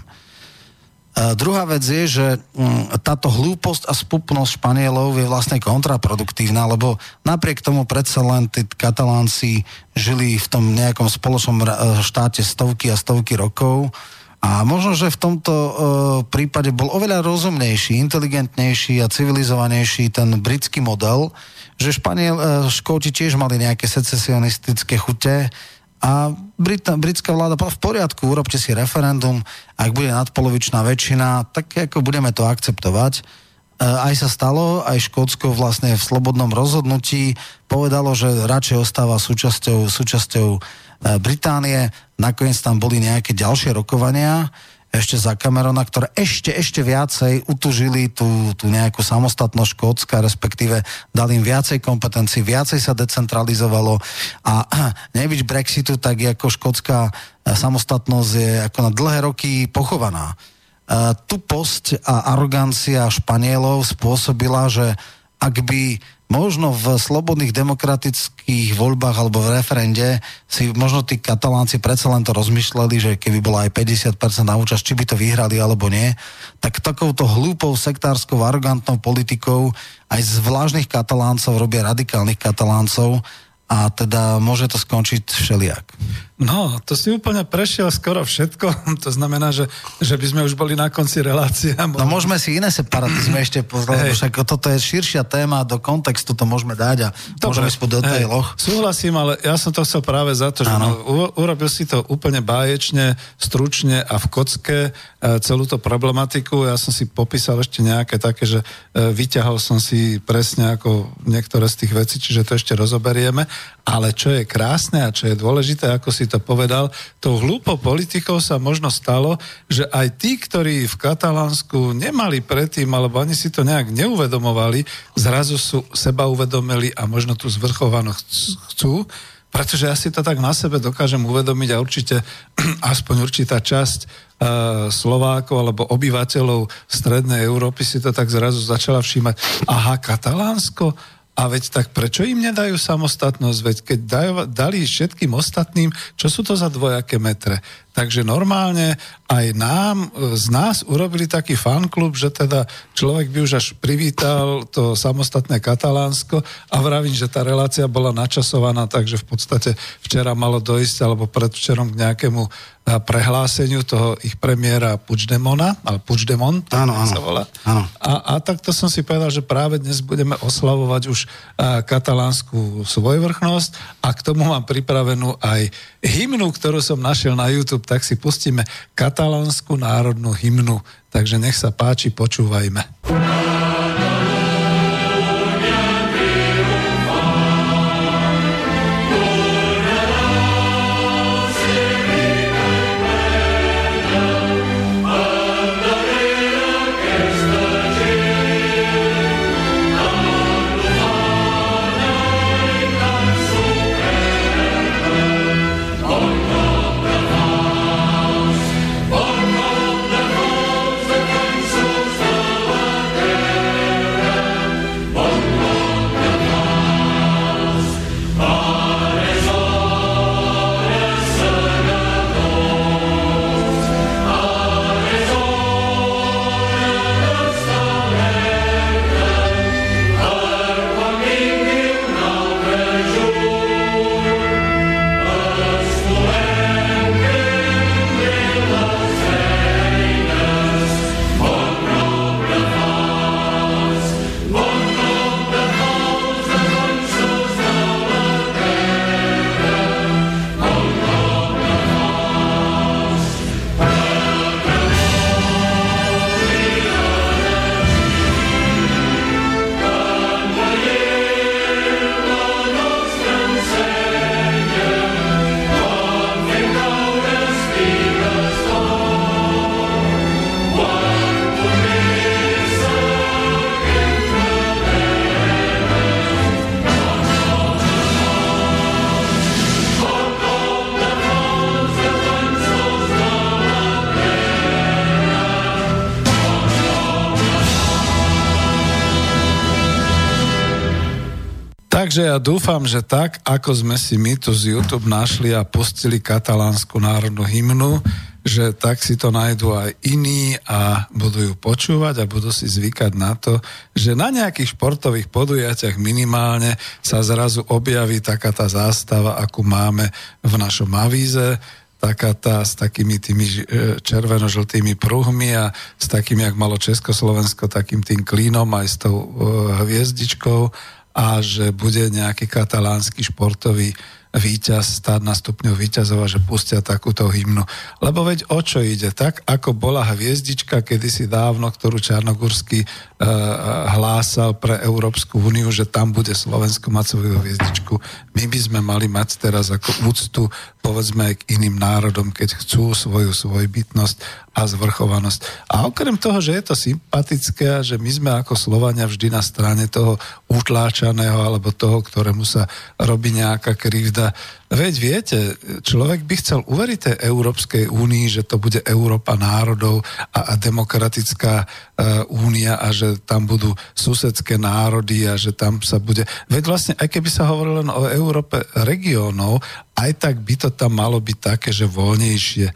Uh, druhá vec je, že um, táto hlúposť a spupnosť Španielov je vlastne kontraproduktívna, lebo napriek tomu predsa len tí katalánci žili v tom nejakom spoločnom štáte stovky a stovky rokov. A možno, že v tomto uh, prípade bol oveľa rozumnejší, inteligentnejší a civilizovanejší ten britský model, že Španiel, uh, Škóti tiež mali nejaké secesionistické chute a Brit, britská vláda v poriadku, urobte si referendum, ak bude nadpolovičná väčšina, tak ako budeme to akceptovať. Uh, aj sa stalo, aj Škótsko vlastne v slobodnom rozhodnutí povedalo, že radšej ostáva súčasťou, súčasťou uh, Británie. Nakoniec tam boli nejaké ďalšie rokovania. Ešte za Camerona, ktoré ešte, ešte viacej utužili tú, tú nejakú samostatnosť Škótska, respektíve dali im viacej kompetencií, viacej sa decentralizovalo a nebyť Brexitu, tak ako škótska samostatnosť je ako na dlhé roky pochovaná. Tu post a arogancia Španielov spôsobila, že ak by možno v slobodných demokratických voľbách alebo v referende si možno tí katalánci predsa len to rozmýšľali, že keby bola aj 50% na účasť, či by to vyhrali alebo nie, tak takouto hlúpou, sektárskou, arogantnou politikou aj z vlážnych kataláncov robia radikálnych kataláncov a teda môže to skončiť všelijak. No, to si úplne prešiel skoro všetko. To znamená, že, že by sme už boli na konci relácie. No môžeme si iné separatizmy ešte pozrieť, však toto je širšia téma, do kontextu to môžeme dať a Dobre. môžeme ísť po detailoch. Súhlasím, ale ja som to chcel práve za to, že no, urobil si to úplne báječne, stručne a v kocke e, celú tú problematiku. Ja som si popísal ešte nejaké také, že e, vyťahol som si presne ako niektoré z tých vecí, čiže to ešte rozoberieme. Ale čo je krásne a čo je dôležité, ako si to povedal, tou hlúpou politikou sa možno stalo, že aj tí, ktorí v Katalánsku nemali predtým, alebo ani si to nejak neuvedomovali, zrazu sú seba uvedomili a možno tú zvrchovanosť chcú, pretože ja si to tak na sebe dokážem uvedomiť a určite aspoň určitá časť uh, Slovákov alebo obyvateľov Strednej Európy si to tak zrazu začala všímať. Aha, Katalánsko? A veď tak prečo im nedajú samostatnosť? Veď keď dajú, dali všetkým ostatným, čo sú to za dvojaké metre? Takže normálne aj nám, e, z nás urobili taký fanklub, že teda človek by už až privítal to samostatné Katalánsko a vravím, že tá relácia bola načasovaná, takže v podstate včera malo dojsť, alebo predvčerom k nejakému e, prehláseniu toho ich premiéra Puigdemona, ale Puigdemont, áno, áno, sa volá. Áno. A, a takto som si povedal, že práve dnes budeme oslavovať už e, katalánsku svojvrchnosť a k tomu mám pripravenú aj hymnu, ktorú som našiel na YouTube tak si pustíme katalánsku národnú hymnu. Takže nech sa páči, počúvajme. Takže ja dúfam, že tak, ako sme si my tu z YouTube našli a pustili katalánsku národnú hymnu, že tak si to nájdú aj iní a budú ju počúvať a budú si zvykať na to, že na nejakých športových podujatiach minimálne sa zrazu objaví taká tá zástava, akú máme v našom avíze, taká tá s takými tými e, červeno-žltými pruhmi a s takým, jak malo Československo, takým tým klínom aj s tou e, hviezdičkou a že bude nejaký katalánsky športový víťaz, stáť na stupňu víťazov a že pustia takúto hymnu. Lebo veď o čo ide? Tak ako bola hviezdička kedysi dávno, ktorú Čarnogórsky uh, hlásal pre Európsku úniu, že tam bude Slovensko mať svoju hviezdičku. My by sme mali mať teraz ako úctu povedzme aj k iným národom, keď chcú svoju svojbytnosť a zvrchovanosť. A okrem toho, že je to sympatické a že my sme ako Slovania vždy na strane toho utláčaného alebo toho, ktorému sa robí nejaká krivda. Veď viete, človek by chcel uveriť tej Európskej únii, že to bude Európa národov a, a demokratická e, únia a že tam budú susedské národy a že tam sa bude... Veď vlastne, aj keby sa hovorilo len o Európe regiónov, aj tak by to tam malo byť také, že voľnejšie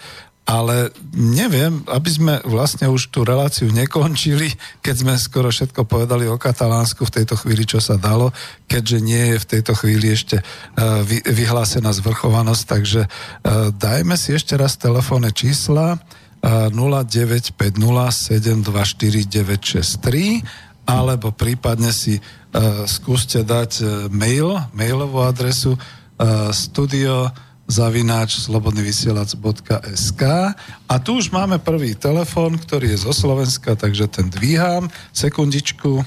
ale neviem, aby sme vlastne už tú reláciu nekončili, keď sme skoro všetko povedali o Katalánsku v tejto chvíli, čo sa dalo, keďže nie je v tejto chvíli ešte uh, vyhlásená zvrchovanosť, takže uh, dajme si ešte raz telefónne čísla uh, 0950724963 alebo prípadne si skúste dať mail, mailovú adresu uh, studio zavináč slobodnyvysielac.sk a tu už máme prvý telefon, ktorý je zo Slovenska, takže ten dvíham. Sekundičku.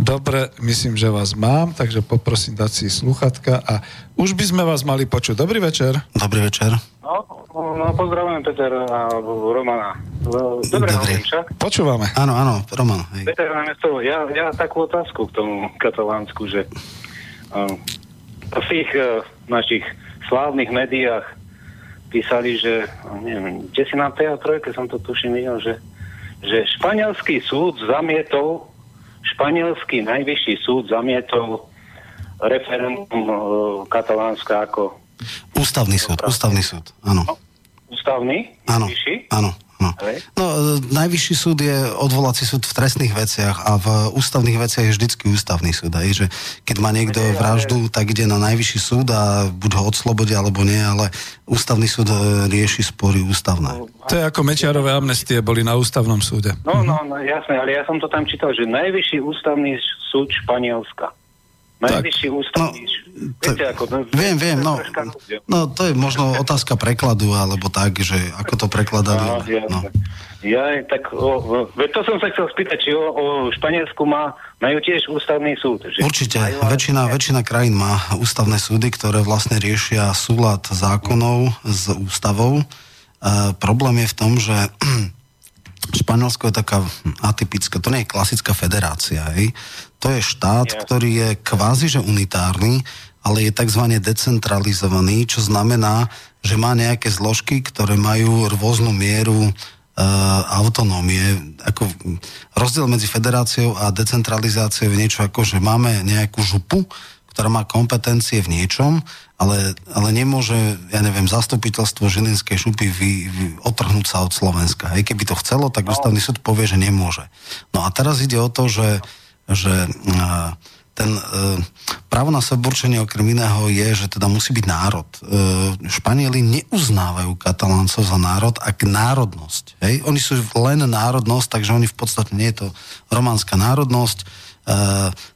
Dobre, myslím, že vás mám, takže poprosím dať si sluchatka a už by sme vás mali počuť. Dobrý večer. Dobrý večer. No, no pozdravujem Peter a Romana. Dobre, Dobre. však? Počúvame. Áno, áno, Roman. Hej. Peter, ja, ja takú otázku k tomu katalánsku, že uh, v tých uh, našich slávnych médiách písali, že neviem, kde si na tej keď som to tuším videl, že, že španielský súd zamietol španielský najvyšší súd zamietol referendum uh, Katalánska ako Ústavný súd, ústavný súd, áno. No, ústavný? Áno, áno. No. no, najvyšší súd je odvolací súd v trestných veciach a v ústavných veciach je vždycky ústavný súd. Aj, že keď má niekto vraždu, tak ide na najvyšší súd a buď ho odslobodia alebo nie, ale ústavný súd e, rieši spory ústavné. No, to je ako Mečiarové amnestie boli na ústavnom súde. No, no, no, jasné, ale ja som to tam čítal, že najvyšší ústavný súd Španielska. Najvyšší ústavný no, Viete, ako, no, viem, viem, no, no to je možno otázka prekladu, alebo tak, že ako to prekladali. No, ja, no. ja tak, o, o, to som sa chcel spýtať, či o, o Španielsku má, majú tiež ústavný súd. Že Určite, majú, väčšina, väčšina krajín má ústavné súdy, ktoré vlastne riešia súlad zákonov s ústavou. E, problém je v tom, že Španielsko je taká atypická, to nie je klasická federácia, hej. To je štát, yeah. ktorý je kvázi že unitárny, ale je tzv. decentralizovaný, čo znamená, že má nejaké zložky, ktoré majú rôznu mieru e, autonómie. Ako rozdiel medzi federáciou a decentralizáciou je niečo ako, že máme nejakú župu, ktorá má kompetencie v niečom, ale, ale nemôže, ja neviem, zastupiteľstvo Žilinskej šupy vy, vy, otrhnúť sa od Slovenska. Hej, keby to chcelo, tak no. ústavný súd povie, že nemôže. No a teraz ide o to, že že ten e, právo na seborčenie okrem iného je, že teda musí byť národ. E, Španieli neuznávajú kataláncov za národ, ak národnosť. Hej? Oni sú len národnosť, takže oni v podstate nie je to románska národnosť. E,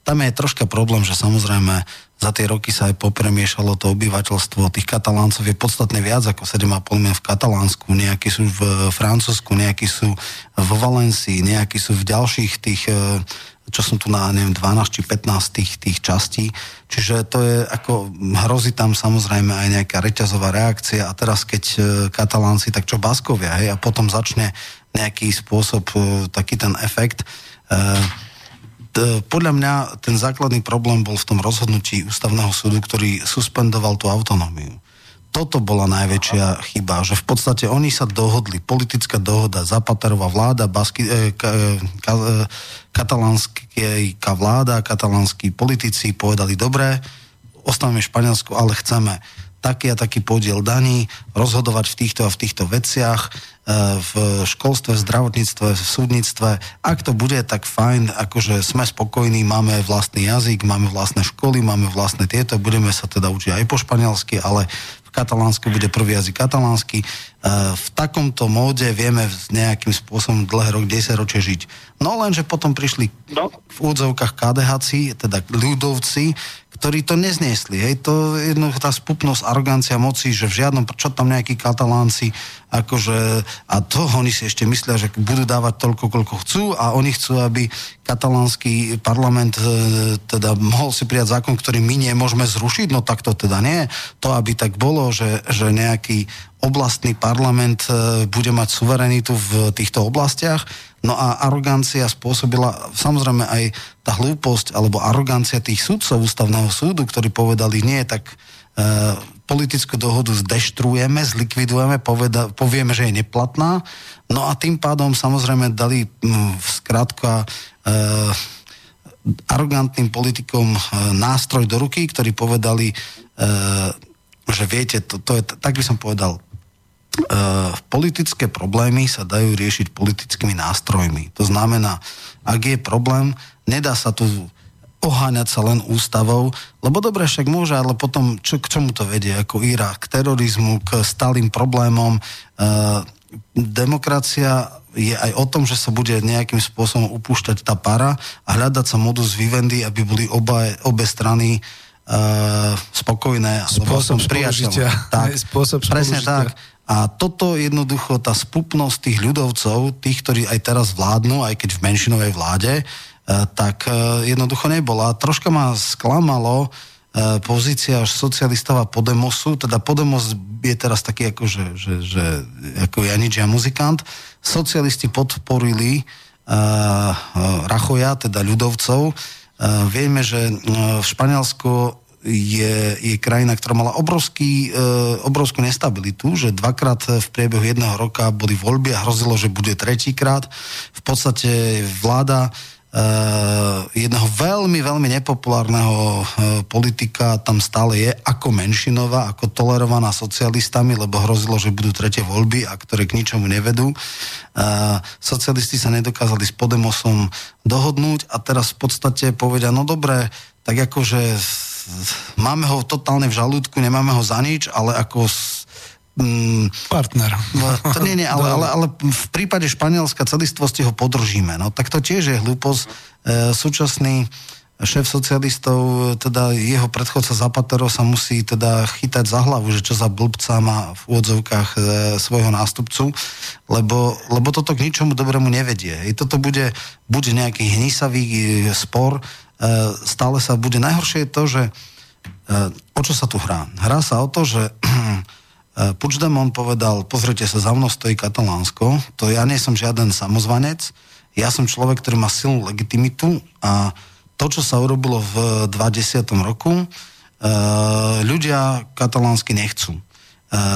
tam je troška problém, že samozrejme za tie roky sa aj popremiešalo to obyvateľstvo tých kataláncov je podstatne viac ako 7,5 milióna v Katalánsku, nejakí sú v Francúzsku, nejakí sú vo Valencii, nejakí sú v ďalších tých čo som tu na, neviem, 12 či 15 tých, tých častí. Čiže to je ako, hrozí tam samozrejme aj nejaká reťazová reakcia a teraz keď e, katalánci, tak čo Baskovia, hej, a potom začne nejaký spôsob, e, taký ten efekt. E, podľa mňa ten základný problém bol v tom rozhodnutí ústavného súdu, ktorý suspendoval tú autonómiu toto bola najväčšia chyba, že v podstate oni sa dohodli, politická dohoda, Zapaterová vláda, Basky, e, ka, e, ka, e, katalánska vláda, katalánsky politici povedali, dobre, ostávame v Španielsku, ale chceme taký a taký podiel daní, rozhodovať v týchto a v týchto veciach, e, v školstve, v zdravotníctve, v súdnictve. Ak to bude, tak fajn, akože sme spokojní, máme vlastný jazyk, máme vlastné školy, máme vlastné tieto, budeme sa teda učiť aj po španielsky, ale katalánsko bude prvý jazyk katalánsky. E, v takomto móde vieme nejakým spôsobom dlhé rok, 10 ročie žiť. No lenže potom prišli No. v úvodzovkách KDHci, teda ľudovci, ktorí to nezniesli. Hej, to je jednoducho tá spupnosť, arogancia moci, že v žiadnom, čo tam nejakí katalánci, akože, a to oni si ešte myslia, že budú dávať toľko, koľko chcú a oni chcú, aby katalánsky parlament e, teda mohol si prijať zákon, ktorý my nemôžeme zrušiť, no tak to teda nie. To, aby tak bolo, že, že nejaký oblastný parlament e, bude mať suverenitu v týchto oblastiach, No a arogancia spôsobila samozrejme aj tá hlúposť alebo arogancia tých sudcov ústavného súdu, ktorí povedali nie, tak e, politickú dohodu zdeštruujeme, zlikvidujeme, poveda, povieme, že je neplatná. No a tým pádom samozrejme dali m, skrátka e, arogantným politikom e, nástroj do ruky, ktorí povedali, e, že viete, to, to je, tak by som povedal, Uh, politické problémy sa dajú riešiť politickými nástrojmi. To znamená, ak je problém, nedá sa tu oháňať sa len ústavou, lebo dobre však môže, ale potom čo, k čomu to vedie? Ako Irak, k terorizmu, k stálym problémom. Uh, demokracia je aj o tom, že sa bude nejakým spôsobom upúšťať tá para a hľadať sa modus vivendi, aby boli oba, obe strany uh, spokojné. Spôsob spolužitia. Tak, Spôsob presne spolužitia. tak. A toto jednoducho, tá spupnosť tých ľudovcov, tých, ktorí aj teraz vládnu, aj keď v menšinovej vláde, e, tak e, jednoducho nebola. Troška ma sklamalo pozícia socialistov a Podemosu, teda Podemos je teraz taký ako, že, že, že ako Janič a muzikant. Socialisti podporili uh, Rachoja, teda ľudovcov. Uh, vieme, že uh, v Španielsku je, je krajina, ktorá mala obrovský, e, obrovskú nestabilitu, že dvakrát v priebehu jedného roka boli voľby a hrozilo, že bude tretíkrát. V podstate vláda jedného veľmi, veľmi nepopulárneho e, politika tam stále je ako menšinová, ako tolerovaná socialistami, lebo hrozilo, že budú tretie voľby a ktoré k ničomu nevedú. E, socialisti sa nedokázali s Podemosom dohodnúť a teraz v podstate povedia, no dobre, tak akože máme ho totálne v žalúdku, nemáme ho za nič, ale ako mm, Partner. to nie, nie, ale, ale, ale v prípade Španielska celistvosti ho podržíme. No tak to tiež je hlúposť. E, súčasný šéf socialistov, teda jeho predchodca Zapatero sa musí teda chytať za hlavu, že čo za blbca má v úvodzovkách e, svojho nástupcu, lebo, lebo toto k ničomu dobrému nevedie. I toto bude buď nejaký hnisavý e, spor, e, stále sa bude. Najhoršie je to, že e, o čo sa tu hrá? Hrá sa o to, že Puigdemont povedal, pozrite sa, za mnou stojí Katalánsko, to ja nie som žiaden samozvanec, ja som človek, ktorý má silnú legitimitu a to, čo sa urobilo v 20. roku, e, ľudia katalánsky nechcú. E,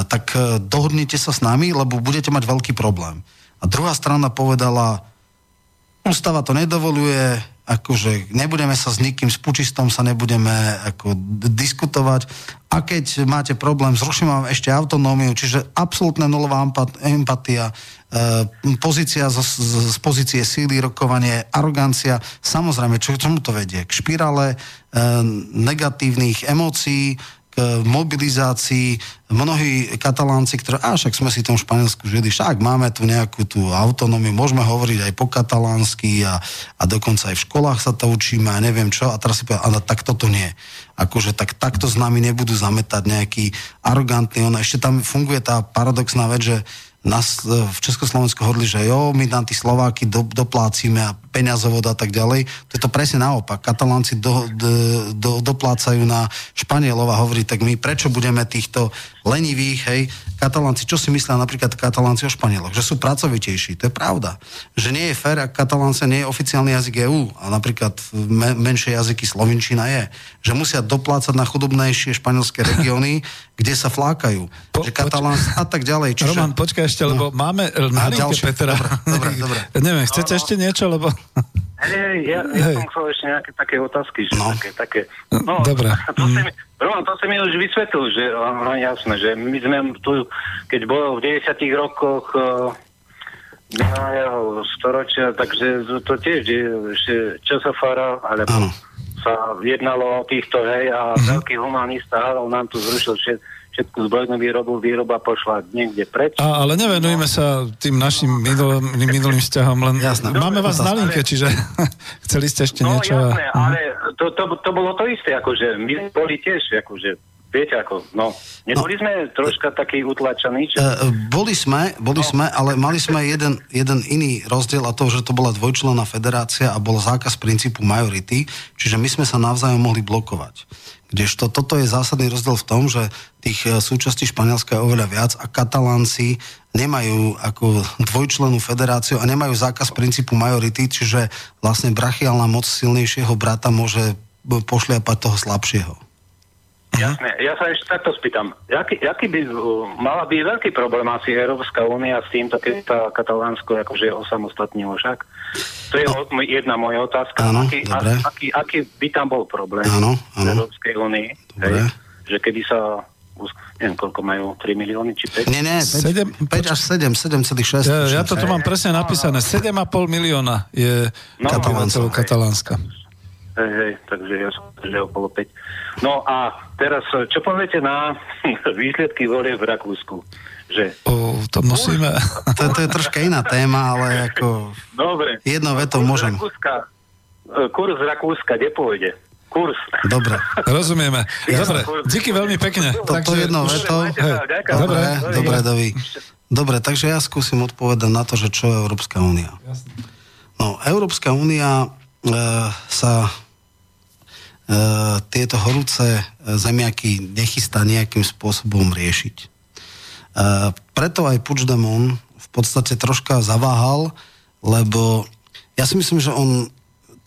tak dohodnite sa s nami, lebo budete mať veľký problém. A druhá strana povedala, ústava to nedovoluje, akože nebudeme sa s nikým, s pučistom sa nebudeme ako diskutovať a keď máte problém, zruším vám ešte autonómiu, čiže absolútne nulová empat- empatia, e, pozícia z, z, z pozície síly, rokovanie, arogancia, samozrejme, čo, čomu to vedie? K špirále e, negatívnych emócií, k mobilizácii. Mnohí katalánci, ktorí, a však sme si tom Španielsku žili, však máme tu nejakú tú autonómiu, môžeme hovoriť aj po katalánsky a, a dokonca aj v školách sa to učíme a neviem čo. A teraz si povedal, ale tak toto nie. Akože tak, takto s nami nebudú zametať nejaký arogantný, ono ešte tam funguje tá paradoxná vec, že nás v Československu hovorili, že jo, my nám tí Slováky do, doplácime a peňazovod a tak ďalej. To je to presne naopak. Katalánci do, do, do, doplácajú na Španielov a hovorí, tak my prečo budeme týchto lenivých, hej, katalánci, čo si myslia napríklad katalánci o Španieloch? Že sú pracovitejší. To je pravda. Že nie je fér, ak katalánce nie je oficiálny jazyk EÚ a napríklad me, menšie jazyky Slovenčina je. Že musia doplácať na chudobnejšie španielské regióny, kde sa flákajú. Po- že katalán a tak ďalej. Čiže... Roman, počkaj ešte, lebo máme e, linke ďalšie. Petra. Dobre, dobre, dobre. Neviem, chcete ešte niečo, lebo... Hej, ja, ja som chcel ešte nejaké také otázky, že No. také, také... No, dobre. To si mi, Roman, to si mi už vysvetlil, že aha, jasné, že my sme tu, keď bolo v 90 rokoch minulého storočia, takže to tiež že Časofara, alebo Áno. sa jednalo o týchto, hej, a veľký humanista, ale on nám tu zrušil všet, všetku zbrojnú výrobu, výroba pošla niekde preč. A, ale nevenujme sa tým našim minulým, minulým vzťahom, len Jasné. máme vás na linke, ale- čiže chceli ste ešte No niečo. jasné, Mhm. ale to, to, to bolo to isté, akože my boli tiež, akože, viete ako, no, neboli sme troška takí utlačaní, že... E, Boli sme, boli sme, ale mali sme jeden, jeden iný rozdiel a to, že to bola dvojčlenná federácia a bol zákaz princípu majority, čiže my sme sa navzájom mohli blokovať. Kdežto toto je zásadný rozdiel v tom, že tých e, súčastí Španielska je oveľa viac a Katalánci nemajú ako dvojčlenú federáciu a nemajú zákaz princípu majority, čiže vlastne brachiálna moc silnejšieho brata môže pošliapať toho slabšieho. Jasné, ja sa ešte takto spýtam. Jaký, jaký by, uh, mala by veľký problém asi Európska únia s týmto, keď sa Katalánsko akože osamostatnilo však? To je o, jedna moja otázka. Áno, aký, dobre. aký, aký by tam bol problém Áno, v áno. Európskej únii? Dobre. Hej, že keby sa, neviem koľko majú, 3 milióny či 5? Nie, nie, 5, Sedem- 5 až 7, 7,6. Ja, ja to tu mám presne napísané. 7,5 milióna je No, obyvateľov hej. Katalánska. Hej, hej, takže ja som že okolo 5. No a teraz, čo poviete na výsledky volie v Rakúsku? Že, O, to musíme... To, to je troška iná téma, ale ako... dobre. Jedno veto Kurz môžem. Rakúska, e, kurz Rakúska, kde pôjde? Kurs. Dobre. Rozumieme. Dobre, díky veľmi pekne. To, to jedno veto. Hej. Dobre, Dobre. dobre, Davi. Dobre, takže ja skúsim odpovedať na to, že čo je Európska únia. No, Európska únia e, sa tieto horúce e, zemiaky nechystá nejakým spôsobom riešiť. E, preto aj Puigdemont v podstate troška zaváhal, lebo ja si myslím, že on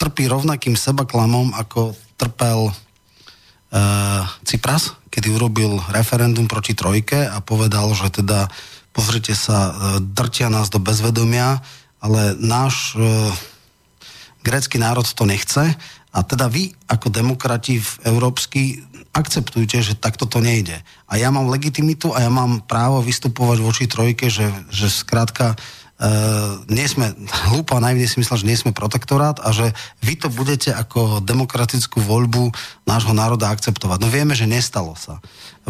trpí rovnakým sebaklamom, ako trpel uh, Cypras, kedy urobil referendum proti trojke a povedal, že teda pozrite sa, drtia nás do bezvedomia, ale náš uh, grécky národ to nechce a teda vy ako demokrati v európsky akceptujte, že takto to nejde. A ja mám legitimitu a ja mám právo vystupovať voči trojke, že, že skrátka Uh, nie sme, hlúpo a naivne si myslel, že nie sme protektorát a že vy to budete ako demokratickú voľbu nášho národa akceptovať. No vieme, že nestalo sa.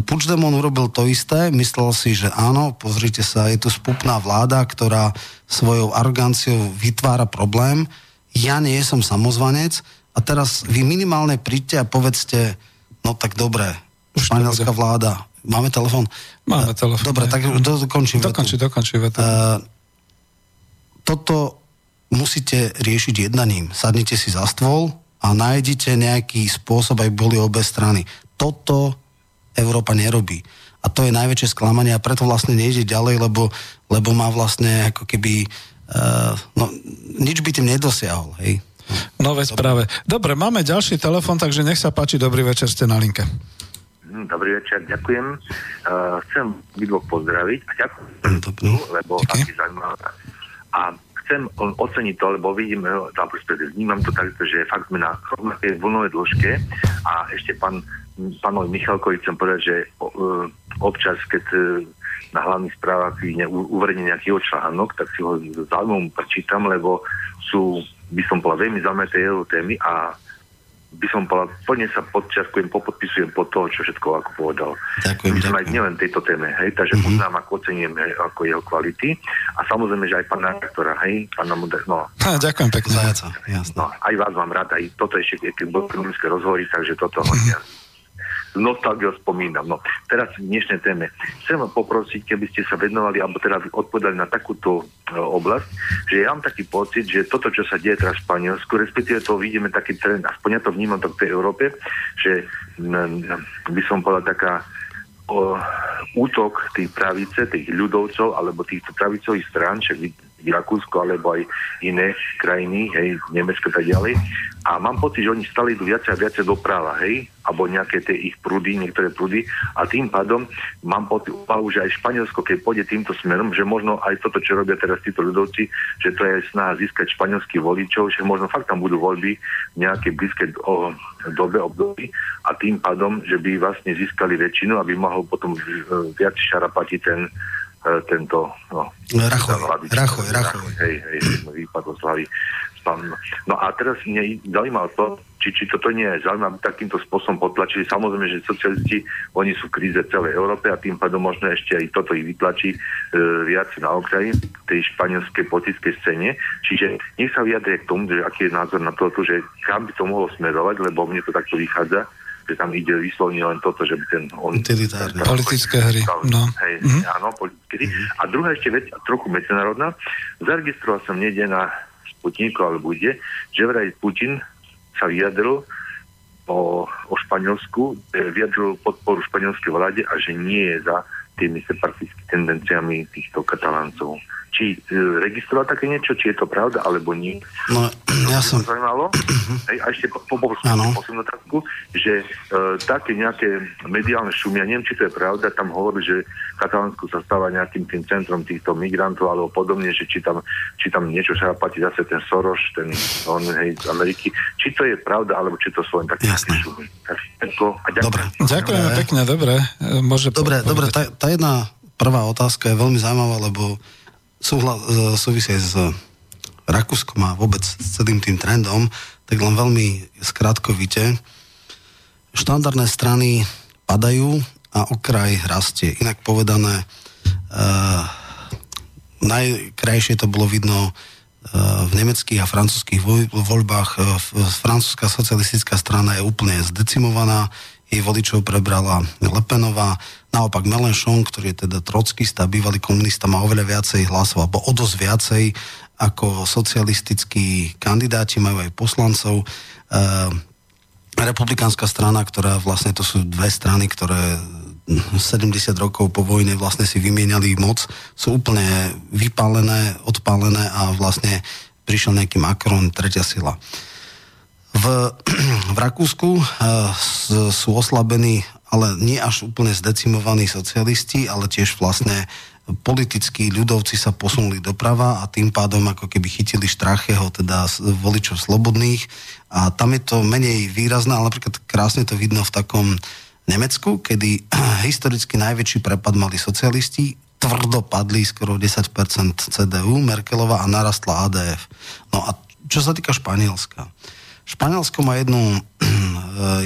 Puigdemont urobil to isté, myslel si, že áno, pozrite sa, je tu spupná vláda, ktorá svojou aroganciou vytvára problém. Ja nie som samozvanec a teraz vy minimálne príďte a povedzte, no tak dobre, Už španielská vláda, máme telefón? Máme telefón. Dobre, tak do- dokončím. vetu. Dokončí, dokončí. vetu. Uh, toto musíte riešiť jednaním. Sadnite si za stôl a nájdete nejaký spôsob, aby boli obe strany. Toto Európa nerobí. A to je najväčšie sklamanie a preto vlastne nejde ďalej, lebo, lebo má vlastne ako keby... Uh, no, nič by tým nedosiahol, hej. No veď práve. Dobre, máme ďalší telefon, takže nech sa páči, dobrý večer, ste na linke. Hm, Dobrý večer, ďakujem. Uh, chcem obidvoch pozdraviť a ďakujem, Dobrý. lebo Díky. aký zaujímavé. A chcem oceniť to, lebo vidím, e, proste vnímam to takto, že fakt sme na rovnakej vlnovej dĺžke a ešte pán, pánovi Michalkovi chcem povedať, že o, e, občas, keď na hlavných správach uverejne nejaký jeho článok, tak si ho s záujmom prečítam, lebo sú, by som povedal, veľmi zaujímavé tie jeho témy a by som povedal, plne sa podčiarkujem, popodpisujem pod toho, čo všetko ako povedal. Ďakujem, Myslím aj ďakujem. nielen tejto téme, hej, takže mm-hmm. poznám, ako ocením hej, ako jeho kvality a samozrejme, že aj pána rektora, hej, pána Moder, no, Ha, ďakujem pekne. Zajaca, jasné. no, aj vás mám rád, aj toto ešte, keď bol ekonomické rozhovory, takže toto hodne s nostalgiou spomínam. No, teraz k dnešnej téme. Chcem vám poprosiť, keby ste sa venovali, alebo teda odpovedali na takúto e, oblasť, že ja mám taký pocit, že toto, čo sa deje teraz v Španielsku, respektíve to vidíme taký trend, aspoň ja to vnímam tak v tej Európe, že m, by som povedal taká o, útok tých pravice, tých ľudovcov, alebo týchto pravicových strán, však Rakúsko, alebo aj iné krajiny, hej, Nemecko tak ďalej. A mám pocit, že oni stále idú viacej a viacej doprava, hej, alebo nejaké tie ich prúdy, niektoré prúdy. A tým pádom mám pocit, že aj Španielsko, keď pôjde týmto smerom, že možno aj toto, čo robia teraz títo ľudovci, že to je snaha získať španielských voličov, že možno fakt tam budú voľby v nejakej blízkej o, dobe, období a tým pádom, že by vlastne získali väčšinu, aby mohol potom e, viac šarapatiť ten tento no, Rachoj. Rachoj, Rachoj. Hej, hej, vypadlo z hlavy. No a teraz mne zaujímalo to, či, či toto nie je zaujímavé takýmto spôsobom potlačili. Samozrejme, že socialisti, oni sú v kríze celej Európe a tým pádom možno ešte aj toto ich vytlačí e, viac na okraji tej španielskej politickej scéne. Čiže nech sa vyjadrie k tomu, že aký je názor na to, že kam by to mohlo smerovať, lebo mne to takto vychádza, že tam ide vyslovne len toto, že by ten... On, Utilitárne. Politické hry, no. Hej, Mhm. áno, politické hry. A druhá ešte vec, trochu medzinárodná. Zaregistroval som niekde na Sputniku alebo kde, že vraj Putin sa vyjadril o, o Španielsku, e, vyjadril podporu španielskej vláde a že nie je za tými separatistickými tendenciami týchto kataláncov. Či e, registroval také niečo, či je to pravda, alebo nie. No, ja som... To zaujímalo. Hej, a ešte po, po, po, poslednú otázku, že e, také nejaké mediálne šumia, neviem, či to je pravda, tam hovorí, že Katalánsko sa stáva nejakým tým centrom týchto migrantov alebo podobne, že či tam, či tam niečo sa platí zase ten Soros, ten on, hej, z Ameriky. Či to je pravda, alebo či to sú len také Jasné. šumy. Tak. A ďakujem. Dobre. Ďakujeme pekne, dobre. E, Môže Dobre, dobre, povedať. Tá, jedna prvá otázka je veľmi zaujímavá, lebo súhla, e, súvisí s Rakúskom a vôbec s celým tým trendom, tak len veľmi skrátkovite. Štandardné strany padajú a okraj rastie. Inak povedané, uh, najkrajšie to bolo vidno e, v nemeckých a francúzských voľbách. F- Francúzska socialistická strana je úplne zdecimovaná, jej voličov prebrala Lepenová, naopak Mélenchon, ktorý je teda trockista, bývalý komunista, má oveľa viacej hlasov, alebo o dosť viacej ako socialistickí kandidáti, majú aj poslancov. E, republikánska strana, ktorá vlastne to sú dve strany, ktoré 70 rokov po vojne vlastne si vymieniali moc, sú úplne vypálené, odpálené a vlastne prišiel nejaký Macron, tretia sila. V, v Rakúsku uh, sú oslabení, ale nie až úplne zdecimovaní socialisti, ale tiež vlastne politickí ľudovci sa posunuli doprava a tým pádom ako keby chytili Štracheho, teda voličov slobodných a tam je to menej výrazné, ale napríklad krásne to vidno v takom Nemecku, kedy historicky najväčší prepad mali socialisti, tvrdo padli skoro 10% CDU, Merkelová a narastla ADF. No a čo sa týka Španielska. Španielsko má jednu,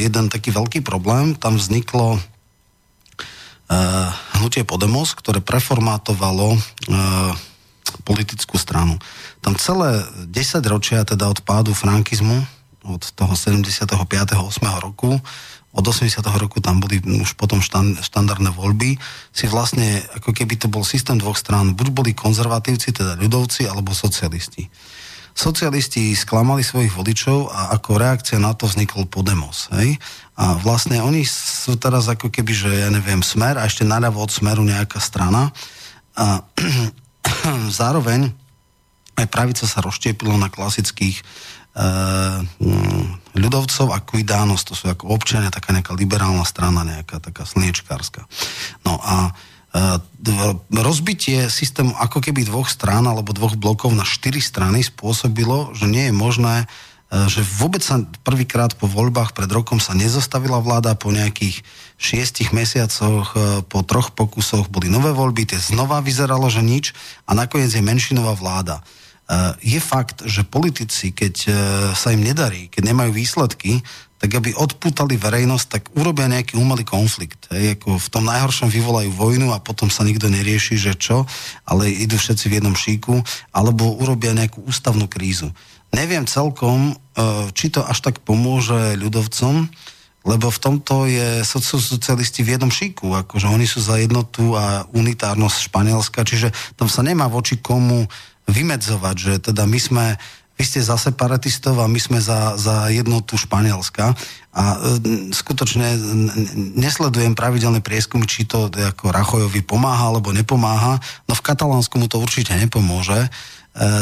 jeden taký veľký problém. Tam vzniklo uh, hnutie Podemos, ktoré preformátovalo uh, politickú stranu. Tam celé 10 ročia teda od pádu frankizmu, od toho 75. 8. roku, od 80. roku tam boli už potom štan, štandardné voľby, si vlastne, ako keby to bol systém dvoch strán, buď boli konzervatívci, teda ľudovci, alebo socialisti. Socialisti sklamali svojich voličov a ako reakcia na to vznikol Podemos. Hej? A vlastne oni sú teraz ako keby, že ja neviem, smer a ešte naľavo od smeru nejaká strana. A zároveň aj pravica sa rozštiepila na klasických uh, ľudovcov a Quidanos, to sú ako občania, taká nejaká liberálna strana, nejaká taká slniečkárska. No a rozbitie systému ako keby dvoch strán alebo dvoch blokov na štyri strany spôsobilo, že nie je možné uh, že vôbec sa prvýkrát po voľbách pred rokom sa nezostavila vláda po nejakých šiestich mesiacoch, uh, po troch pokusoch boli nové voľby, tie znova vyzeralo, že nič a nakoniec je menšinová vláda. Uh, je fakt, že politici, keď uh, sa im nedarí, keď nemajú výsledky, tak aby odpútali verejnosť, tak urobia nejaký umelý konflikt. Hej, ako v tom najhoršom vyvolajú vojnu a potom sa nikto nerieši, že čo, ale idú všetci v jednom šíku, alebo urobia nejakú ústavnú krízu. Neviem celkom, uh, či to až tak pomôže ľudovcom, lebo v tomto je socialisti v jednom šíku, akože oni sú za jednotu a unitárnosť Španielska, čiže tam sa nemá voči komu vymedzovať, že teda my sme, vy ste za separatistov a my sme za, za jednotu Španielska. A e, skutočne nesledujem pravidelné prieskumy, či to ako Rachojovi pomáha alebo nepomáha, no v Katalánsku mu to určite nepomôže, e,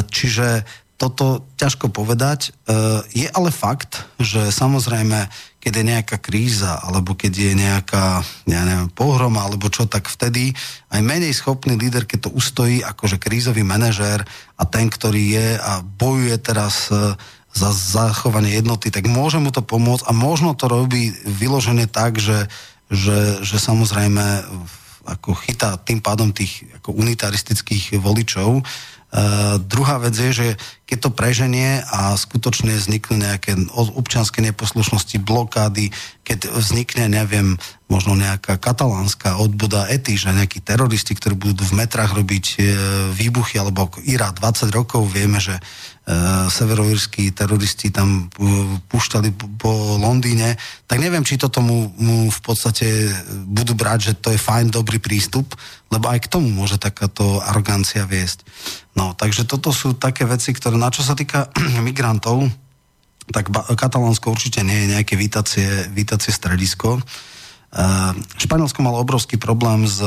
čiže toto ťažko povedať. E, je ale fakt, že samozrejme, keď je nejaká kríza, alebo keď je nejaká, ja neviem, pohroma, alebo čo, tak vtedy aj menej schopný líder, keď to ustojí, akože krízový manažér a ten, ktorý je a bojuje teraz e, za zachovanie jednoty, tak môže mu to pomôcť a možno to robí vyložené tak, že, že, že samozrejme ako chytá tým pádom tých ako unitaristických voličov. Uh, druhá vec je, že keď to preženie a skutočne vzniknú nejaké občanské neposlušnosti, blokády, keď vznikne, neviem, možno nejaká katalánska odboda ety, že nejakí teroristi, ktorí budú v metrách robiť e, výbuchy, alebo Ira 20 rokov vieme, že severoírsky teroristi tam púšťali po Londýne, tak neviem, či to tomu mu v podstate budú brať, že to je fajn, dobrý prístup, lebo aj k tomu môže takáto arogancia viesť. No, takže toto sú také veci, ktoré, na čo sa týka migrantov, tak Katalánsko určite nie je nejaké vítacie, vítacie stredisko. Uh, Španielsko malo obrovský problém s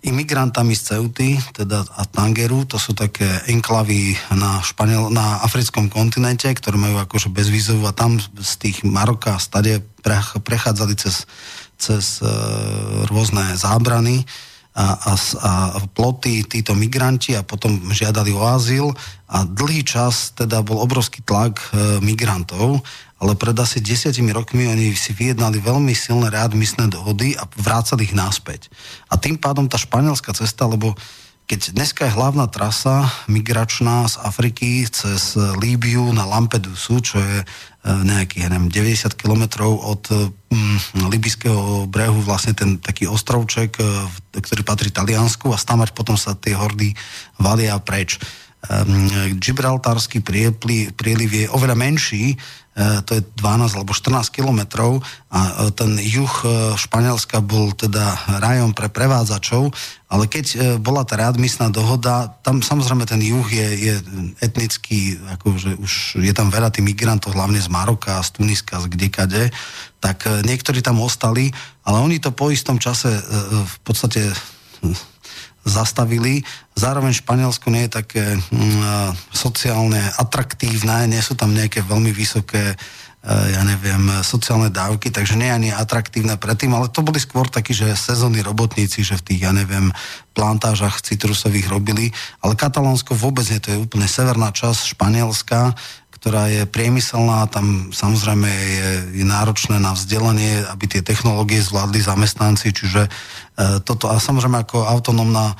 imigrantami z Ceuty, teda a Tangeru, to sú také enklavy na, Španiel, na africkom kontinente, ktoré majú akože bezvízov a tam z tých Maroka stade prechádzali cez, cez uh, rôzne zábrany a, a, a ploty títo migranti a potom žiadali o azyl a dlhý čas teda bol obrovský tlak uh, migrantov ale pred asi desiatimi rokmi oni si vyjednali veľmi silné readmisné dohody a vrácali ich naspäť. A tým pádom tá španielská cesta, lebo keď dneska je hlavná trasa migračná z Afriky cez Líbiu na Lampedusu, čo je e, nejakých, neviem, 90 kilometrov od mm, libyského brehu, vlastne ten taký ostrovček, e, ktorý patrí Taliansku a stamať potom sa tie hordy valia preč. Um, Gibraltársky prieliv je oveľa menší, E, to je 12 alebo 14 kilometrov a e, ten juh e, Španielska bol teda rajom pre prevádzačov, ale keď bola tá readmisná dohoda, tam samozrejme ten juh je, je etnický, akože už je tam veľa tých migrantov, hlavne z Maroka, z Tuniska, z kdekade, tak niektorí tam ostali, ale oni to po istom čase v podstate zastavili. Zároveň Španielsko nie je také mm, sociálne atraktívne, nie sú tam nejaké veľmi vysoké ja neviem, sociálne dávky, takže nie ani atraktívne predtým, ale to boli skôr takí, že sezónni robotníci, že v tých, ja neviem, plantážach citrusových robili, ale Katalónsko vôbec nie, to je úplne severná časť Španielska, ktorá je priemyselná, tam samozrejme je, je náročné na vzdelanie, aby tie technológie zvládli zamestnanci, čiže E, toto a samozrejme ako autonómna e,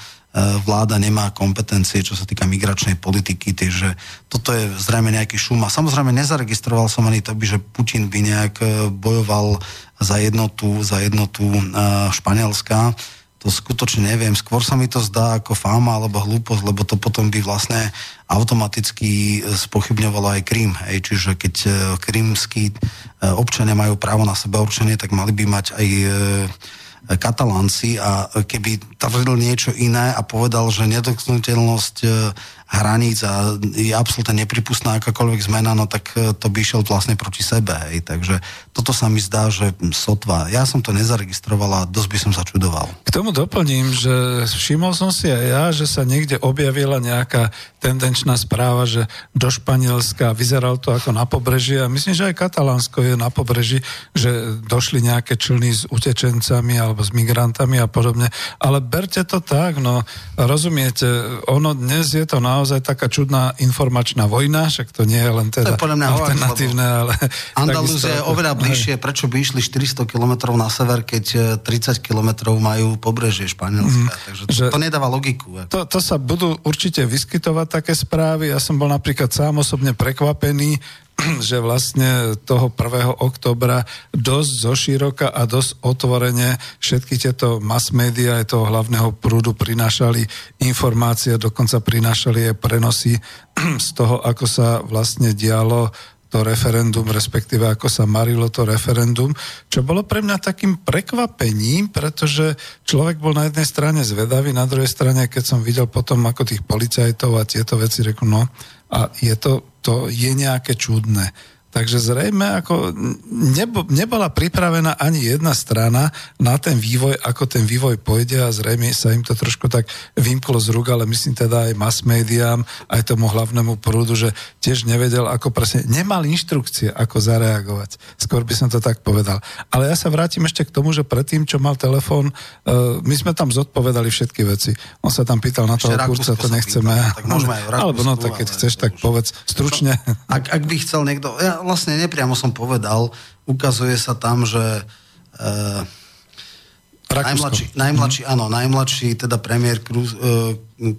vláda nemá kompetencie, čo sa týka migračnej politiky, takže toto je zrejme nejaký šum. A samozrejme nezaregistroval som ani to, že Putin by nejak e, bojoval za jednotu, za jednotu Španielska. To skutočne neviem. Skôr sa mi to zdá ako fáma alebo hlúposť, lebo to potom by vlastne automaticky spochybňovalo aj Krím. Hej. Čiže keď krímsky občania majú právo na seba určenie, tak mali by mať aj katalánci a keby tvrdil niečo iné a povedal, že nedotknutelnosť e, hraníc a je absolútne nepripustná akákoľvek zmena, no tak e, to by išiel vlastne proti sebe. Hej. Takže toto sa mi zdá, že sotva. Ja som to nezaregistroval a dosť by som sa čudoval. K tomu doplním, že všimol som si aj ja, že sa niekde objavila nejaká tendenčná správa, že do Španielska vyzeral to ako na pobreží a myslím, že aj Katalánsko je na pobreží, že došli nejaké člny s utečencami alebo s migrantami a podobne. Ale berte to tak, no rozumiete, ono dnes je to naozaj taká čudná informačná vojna, však to nie je len teda to je alternatívne, ale... Andalúzia je oveľa bližšie, prečo by išli 400 km na sever, keď 30 e, km majú pobrežie Španielska. Mm, Takže to, že, to nedáva logiku. To, to sa budú určite vyskytovať také správy. Ja som bol napríklad sám osobne prekvapený, že vlastne toho 1. oktobra dosť zoširoka a dosť otvorene všetky tieto mass media aj toho hlavného prúdu prinášali informácie, dokonca prinášali aj prenosy z toho, ako sa vlastne dialo to referendum, respektíve ako sa marilo to referendum, čo bolo pre mňa takým prekvapením, pretože človek bol na jednej strane zvedavý, na druhej strane, keď som videl potom ako tých policajtov a tieto veci, reku, no a je to, to je nejaké čudné. Takže zrejme ako nebo, nebola pripravená ani jedna strana na ten vývoj, ako ten vývoj pôjde a zrejme sa im to trošku tak vymklo z rúk, ale myslím teda aj mass médiám, aj tomu hlavnému prúdu, že tiež nevedel, ako presne, nemal inštrukcie, ako zareagovať. Skôr by som to tak povedal. Ale ja sa vrátim ešte k tomu, že predtým, čo mal telefón, uh, my sme tam zodpovedali všetky veci. On sa tam pýtal na toho kurca, to nechceme. Pýtal, tak môžeme aj Alebo no, tak keď chceš, tak povedz stručne. Ak, ak by chcel niekto, ja vlastne nepriamo som povedal, ukazuje sa tam, že e, najmladší, najmladší, mm-hmm. áno, najmladší, teda premiér e,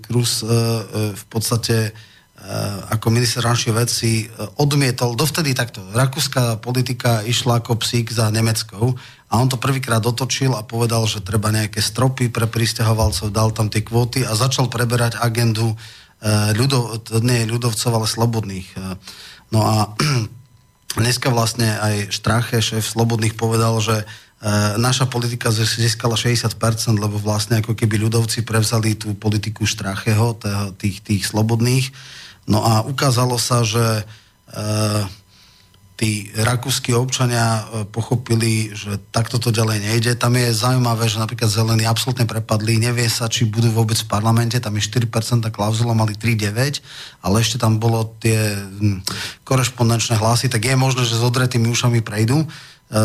Cruz e, e, v podstate e, ako minister ranšie veci odmietol, dovtedy takto, rakúska politika išla ako psík za Nemeckou a on to prvýkrát otočil a povedal, že treba nejaké stropy pre pristahovalcov, dal tam tie kvóty a začal preberať agendu ľudov, nie ľudovcov, ale slobodných. No a dneska vlastne aj Štrache, šéf Slobodných, povedal, že E, naša politika získala 60%, lebo vlastne ako keby ľudovci prevzali tú politiku Štracheho, tých, tých slobodných. No a ukázalo sa, že e, tí rakúsky občania e, pochopili, že takto to ďalej nejde. Tam je zaujímavé, že napríklad zelení absolútne prepadli, nevie sa, či budú vôbec v parlamente, tam je 4% klauzula, mali 3,9, ale ešte tam bolo tie hm, korešpondenčné hlasy, tak je možné, že s odretými ušami prejdú. E,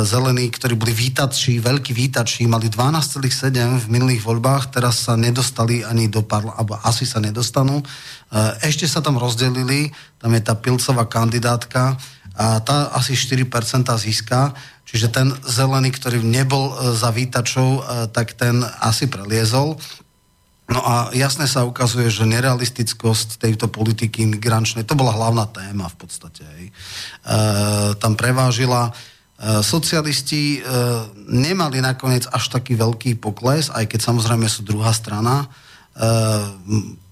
zelení, ktorí boli vítači, veľkí vítači, mali 12,7 v minulých voľbách, teraz sa nedostali ani do parla, alebo asi sa nedostanú. E, ešte sa tam rozdelili, tam je tá pilcová kandidátka a tá asi 4% získa, čiže ten zelený, ktorý nebol e, za vítačov, tak ten asi preliezol. No a jasne sa ukazuje, že nerealistickosť tejto politiky migrančnej, to bola hlavná téma v podstate. E, tam prevážila E, socialisti e, nemali nakoniec až taký veľký pokles, aj keď samozrejme sú druhá strana. E,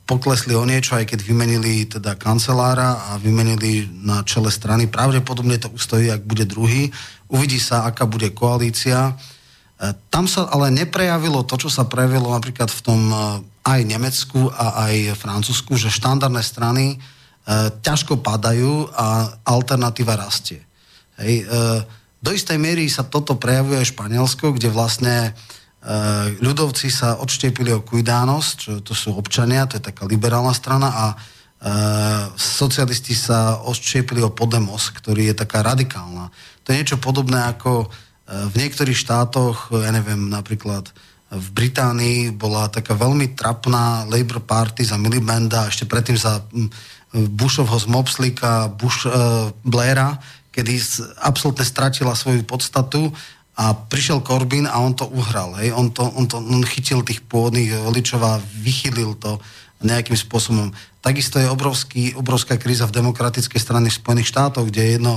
poklesli o niečo, aj keď vymenili teda kancelára a vymenili na čele strany. Pravdepodobne to ustojí, ak bude druhý. Uvidí sa, aká bude koalícia. Tam sa ale neprejavilo to, čo sa prejavilo napríklad v tom aj Nemecku a aj Francúzsku, že štandardné strany ťažko padajú a alternatíva rastie. Hej, do istej miery sa toto prejavuje aj Španielsko, kde vlastne e, ľudovci sa odštiepili o Cuidanos, čo to sú občania, to je taká liberálna strana a e, socialisti sa odštiepili o Podemos, ktorý je taká radikálna. To je niečo podobné ako e, v niektorých štátoch, ja neviem, napríklad v Británii bola taká veľmi trapná Labour Party za Milibanda, ešte predtým za Bushovho z Mopslika, Bush, uh, Blaira, kedy absolútne stratila svoju podstatu a prišiel Corbyn a on to uhral. Hej. On, to, on, to, on chytil tých pôvodných voličov a vychylil to nejakým spôsobom. Takisto je obrovský, obrovská kríza v demokratickej strane Spojených štátov, kde je jedno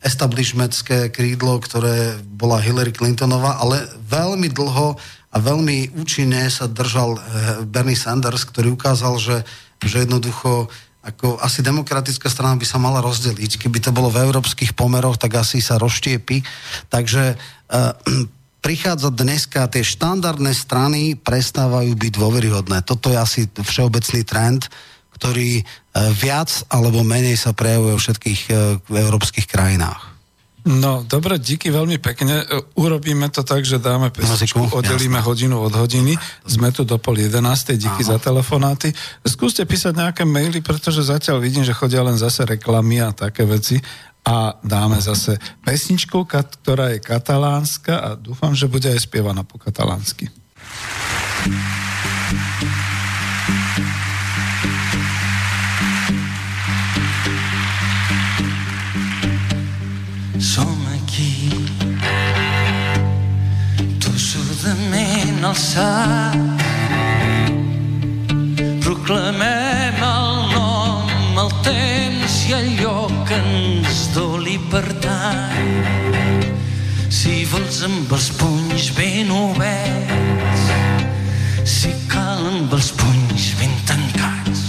establishmentské krídlo, ktoré bola Hillary Clintonová, ale veľmi dlho a veľmi účinne sa držal eh, Bernie Sanders, ktorý ukázal, že, že jednoducho ako asi demokratická strana by sa mala rozdeliť. Keby to bolo v európskych pomeroch, tak asi sa rozštiepi. Takže prichádza dneska, tie štandardné strany prestávajú byť dôveryhodné. Toto je asi všeobecný trend, ktorý uh, viac alebo menej sa prejavuje v všetkých uh, európskych krajinách. No, dobre, díky veľmi pekne. Urobíme to tak, že dáme pesničku, oddelíme jasne. hodinu od hodiny. Sme tu do pol jedenástej, díky Aha. za telefonáty. Skúste písať nejaké maily, pretože zatiaľ vidím, že chodia len zase reklamy a také veci. A dáme zase pesničku, ktorá je katalánska a dúfam, že bude aj spievaná po katalánsky. Som aquí tossudament alçat proclamem el nom, el temps i allò que ens do llibertat. Si vols amb els punys ben oberts, si cal amb els punys ben tancats,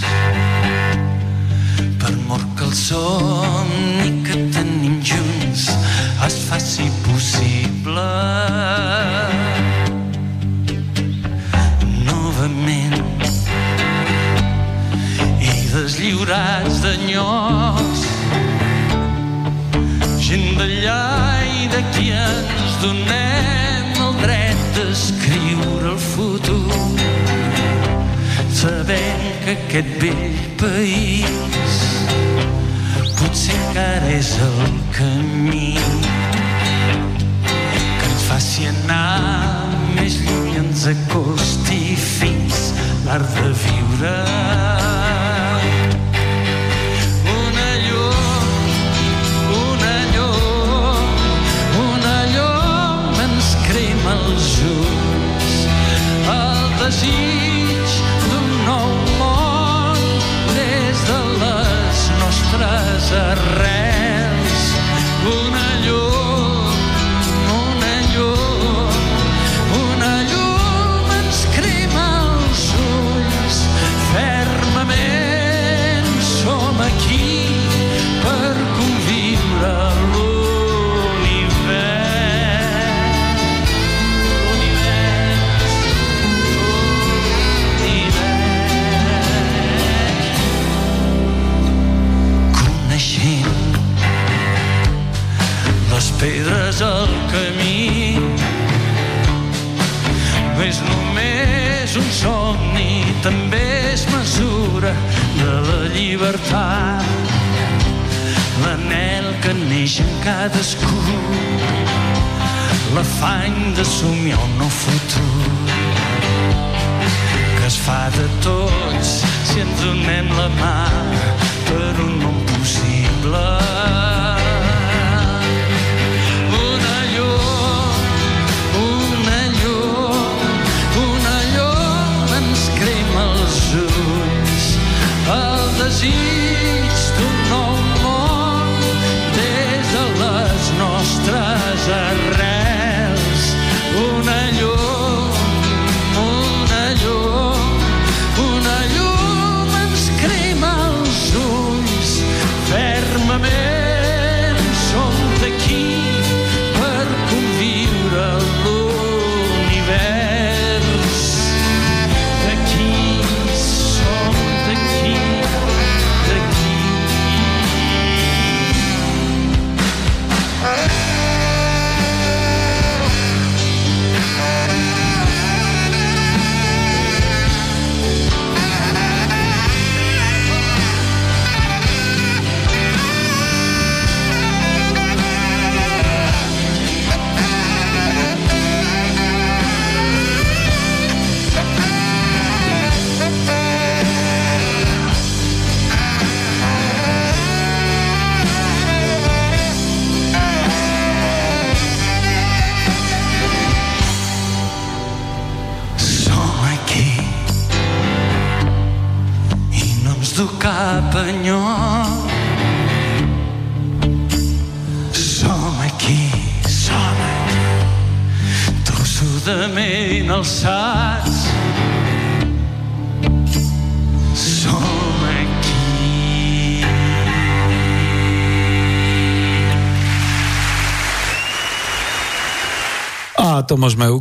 per mort que el somni que tenim junts es faci possible. Novament i deslliurats d'enyots gent d'allà i d'aquí ens donem el dret d'escriure el futur sabent que aquest vell país potser encara és el camí faci anar més lluny ens acosti fins l'art de viure. desig d'un nou món des de les nostres arrels.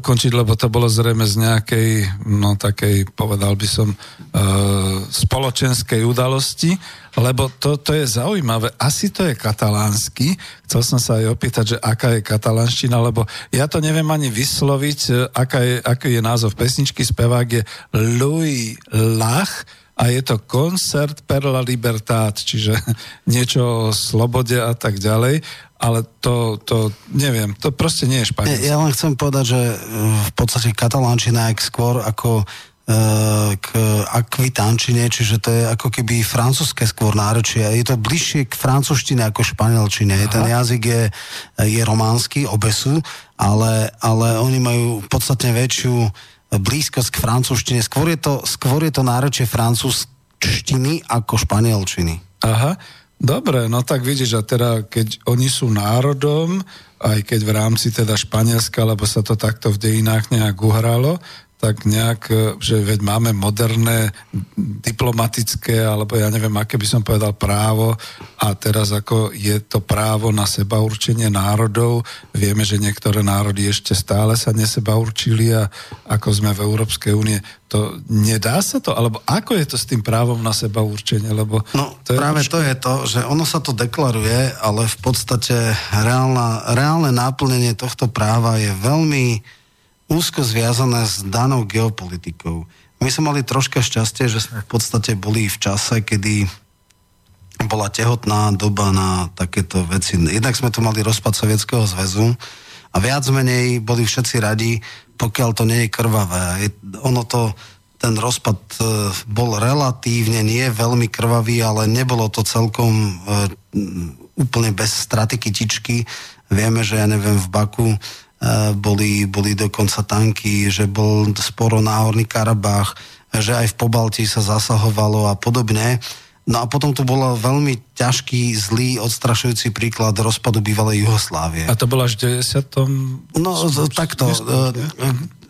Ukončiť, lebo to bolo zrejme z nejakej, no takej, povedal by som, e, spoločenskej udalosti, lebo to, to je zaujímavé. Asi to je katalánsky. Chcel som sa aj opýtať, že aká je katalánština, lebo ja to neviem ani vysloviť, e, aká je, aký je názov pesničky. Spevák je Louis Lach, a je to koncert per la libertad, čiže niečo o slobode a tak ďalej, ale to, to neviem, to proste nie je španielské. Ja len chcem povedať, že e, v podstate katalánčina je skôr ako e, k akvitančine, čiže to je ako keby francúzske skôr náročie. Je to bližšie k francúzštine ako španielčine. Aha. Ten jazyk je, je románsky, obe sú, ale, ale oni majú podstatne väčšiu blízkosť k francúzštine. Skôr je to, skôr je to náročie francúzštiny ako španielčiny. Aha, dobre, no tak vidíš, a teda keď oni sú národom, aj keď v rámci teda Španielska, lebo sa to takto v dejinách nejak uhralo, tak nejak, e, že veď máme moderné diplomatické, alebo ja neviem, aké by som povedal právo a teraz ako je to právo na seba určenie národov. Vieme, že niektoré národy ešte stále sa neseba určili a ako sme v Európskej únie, to nedá sa to? Alebo ako je to s tým právom na seba určenie? Lebo No to je práve trošku- to je to, že ono sa to deklaruje, ale v podstate reálna, reálne náplnenie tohto práva je veľmi úzko zviazané s danou geopolitikou. My sme mali troška šťastie, že sme v podstate boli v čase, kedy bola tehotná doba na takéto veci. Jednak sme tu mali rozpad Sovietskeho zväzu a viac menej boli všetci radi, pokiaľ to nie je krvavé. Ono to, ten rozpad e, bol relatívne nie veľmi krvavý, ale nebolo to celkom e, úplne bez straty kytičky. Vieme, že ja neviem, v Baku boli, boli dokonca tanky, že bol sporo náhorný Karabách, že aj v Pobalti sa zasahovalo a podobne. No a potom tu bolo veľmi ťažký, zlý, odstrašujúci príklad rozpadu bývalej Jugoslávie. A to bolo až v 90. No, z- takto. e, e,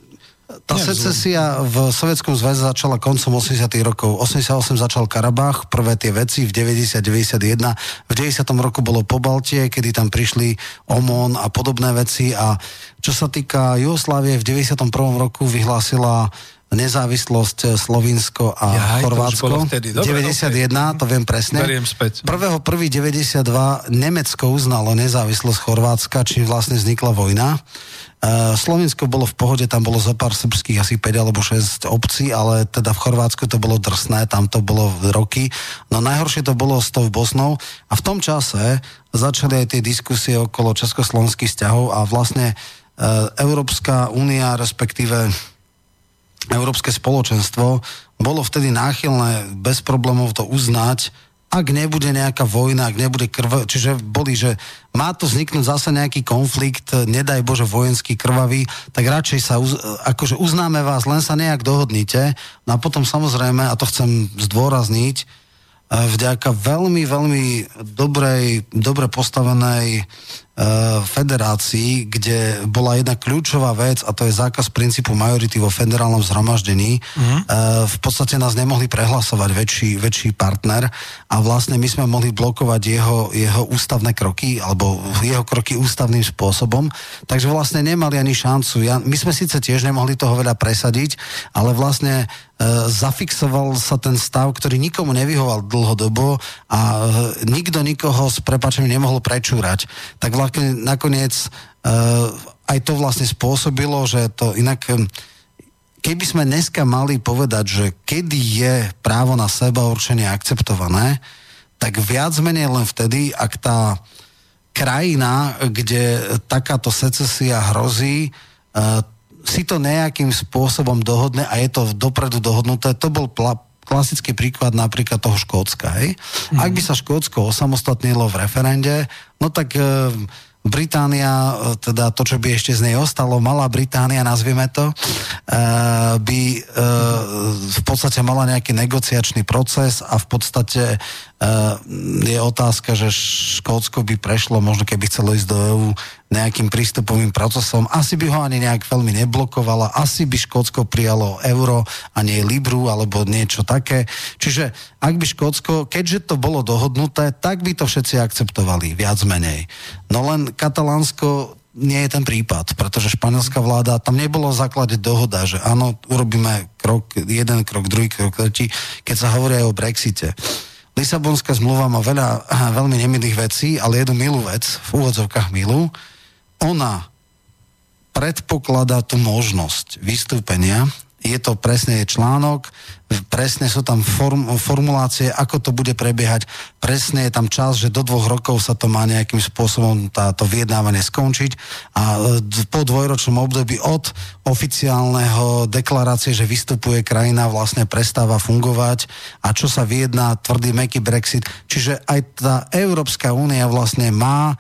Tá Nie, secesia v Sovietskom zväze začala koncom 80 rokov. 88 začal Karabach, prvé tie veci, v 90-91. V 90. roku bolo Pobaltie, kedy tam prišli OMON a podobné veci. A čo sa týka Jugoslávie, v 91. roku vyhlásila nezávislosť Slovinsko a Jaj, to Chorvátsko. bolo vtedy. Dobre, 91, to viem presne. Beriem späť. 1.1.92 Nemecko uznalo nezávislosť Chorvátska, čím vlastne vznikla vojna. Uh, Slovensko bolo v pohode, tam bolo zo pár srbských, asi 5 alebo 6 obcí, ale teda v Chorvátsku to bolo drsné, tam to bolo roky. No najhoršie to bolo s tou Bosnou a v tom čase začali aj tie diskusie okolo československých vzťahov a vlastne uh, Európska únia, respektíve Európske spoločenstvo bolo vtedy náchylné bez problémov to uznať, ak nebude nejaká vojna, ak nebude krv, čiže boli, že má to vzniknúť zase nejaký konflikt, nedaj Bože vojenský krvavý, tak radšej sa, uz, akože uznáme vás, len sa nejak dohodnite. No a potom samozrejme, a to chcem zdôrazniť, e, vďaka veľmi, veľmi dobrej, dobre postavenej E, federácii, kde bola jedna kľúčová vec a to je zákaz princípu majority vo federálnom zhromaždení. Uh-huh. V podstate nás nemohli prehlasovať väčší, väčší partner a vlastne my sme mohli blokovať jeho, jeho ústavné kroky alebo jeho kroky ústavným spôsobom. Takže vlastne nemali ani šancu. Ja, my sme síce tiež nemohli toho veľa presadiť, ale vlastne zafixoval sa ten stav, ktorý nikomu nevyhoval dlhodobo a e, nikto nikoho s prepačením nemohol prečúrať. Tak vlastne nakoniec e, aj to vlastne spôsobilo, že to inak keby sme dneska mali povedať, že kedy je právo na seba určenie akceptované, tak viac menej len vtedy, ak tá krajina, kde takáto secesia hrozí, si to nejakým spôsobom dohodne a je to dopredu dohodnuté. To bol pla- klasický príklad napríklad toho Škótska. Hej? Mm. Ak by sa Škótsko osamostatnilo v referende, no tak e, Británia, e, teda to, čo by ešte z nej ostalo, Malá Británia, nazvieme to, e, by e, v podstate mala nejaký negociačný proces a v podstate je otázka, že Škótsko by prešlo, možno keby chcelo ísť do EÚ nejakým prístupovým procesom, asi by ho ani nejak veľmi neblokovala, asi by Škótsko prijalo euro a nie Libru alebo niečo také. Čiže ak by Škótsko, keďže to bolo dohodnuté, tak by to všetci akceptovali, viac menej. No len Katalánsko nie je ten prípad, pretože španielská vláda, tam nebolo v základe dohoda, že áno, urobíme krok, jeden krok, druhý krok, tretí, keď sa hovorí aj o Brexite. Lisabonská zmluva má veľa veľmi nemilých vecí, ale jednu milú vec, v úvodzovkách milú, ona predpokladá tú možnosť vystúpenia je to presne je článok, presne sú tam form, formulácie, ako to bude prebiehať, presne je tam čas, že do dvoch rokov sa to má nejakým spôsobom táto vyjednávanie skončiť a e, po dvojročnom období od oficiálneho deklarácie, že vystupuje krajina, vlastne prestáva fungovať a čo sa vyjedná tvrdý meký Brexit. Čiže aj tá Európska únia vlastne má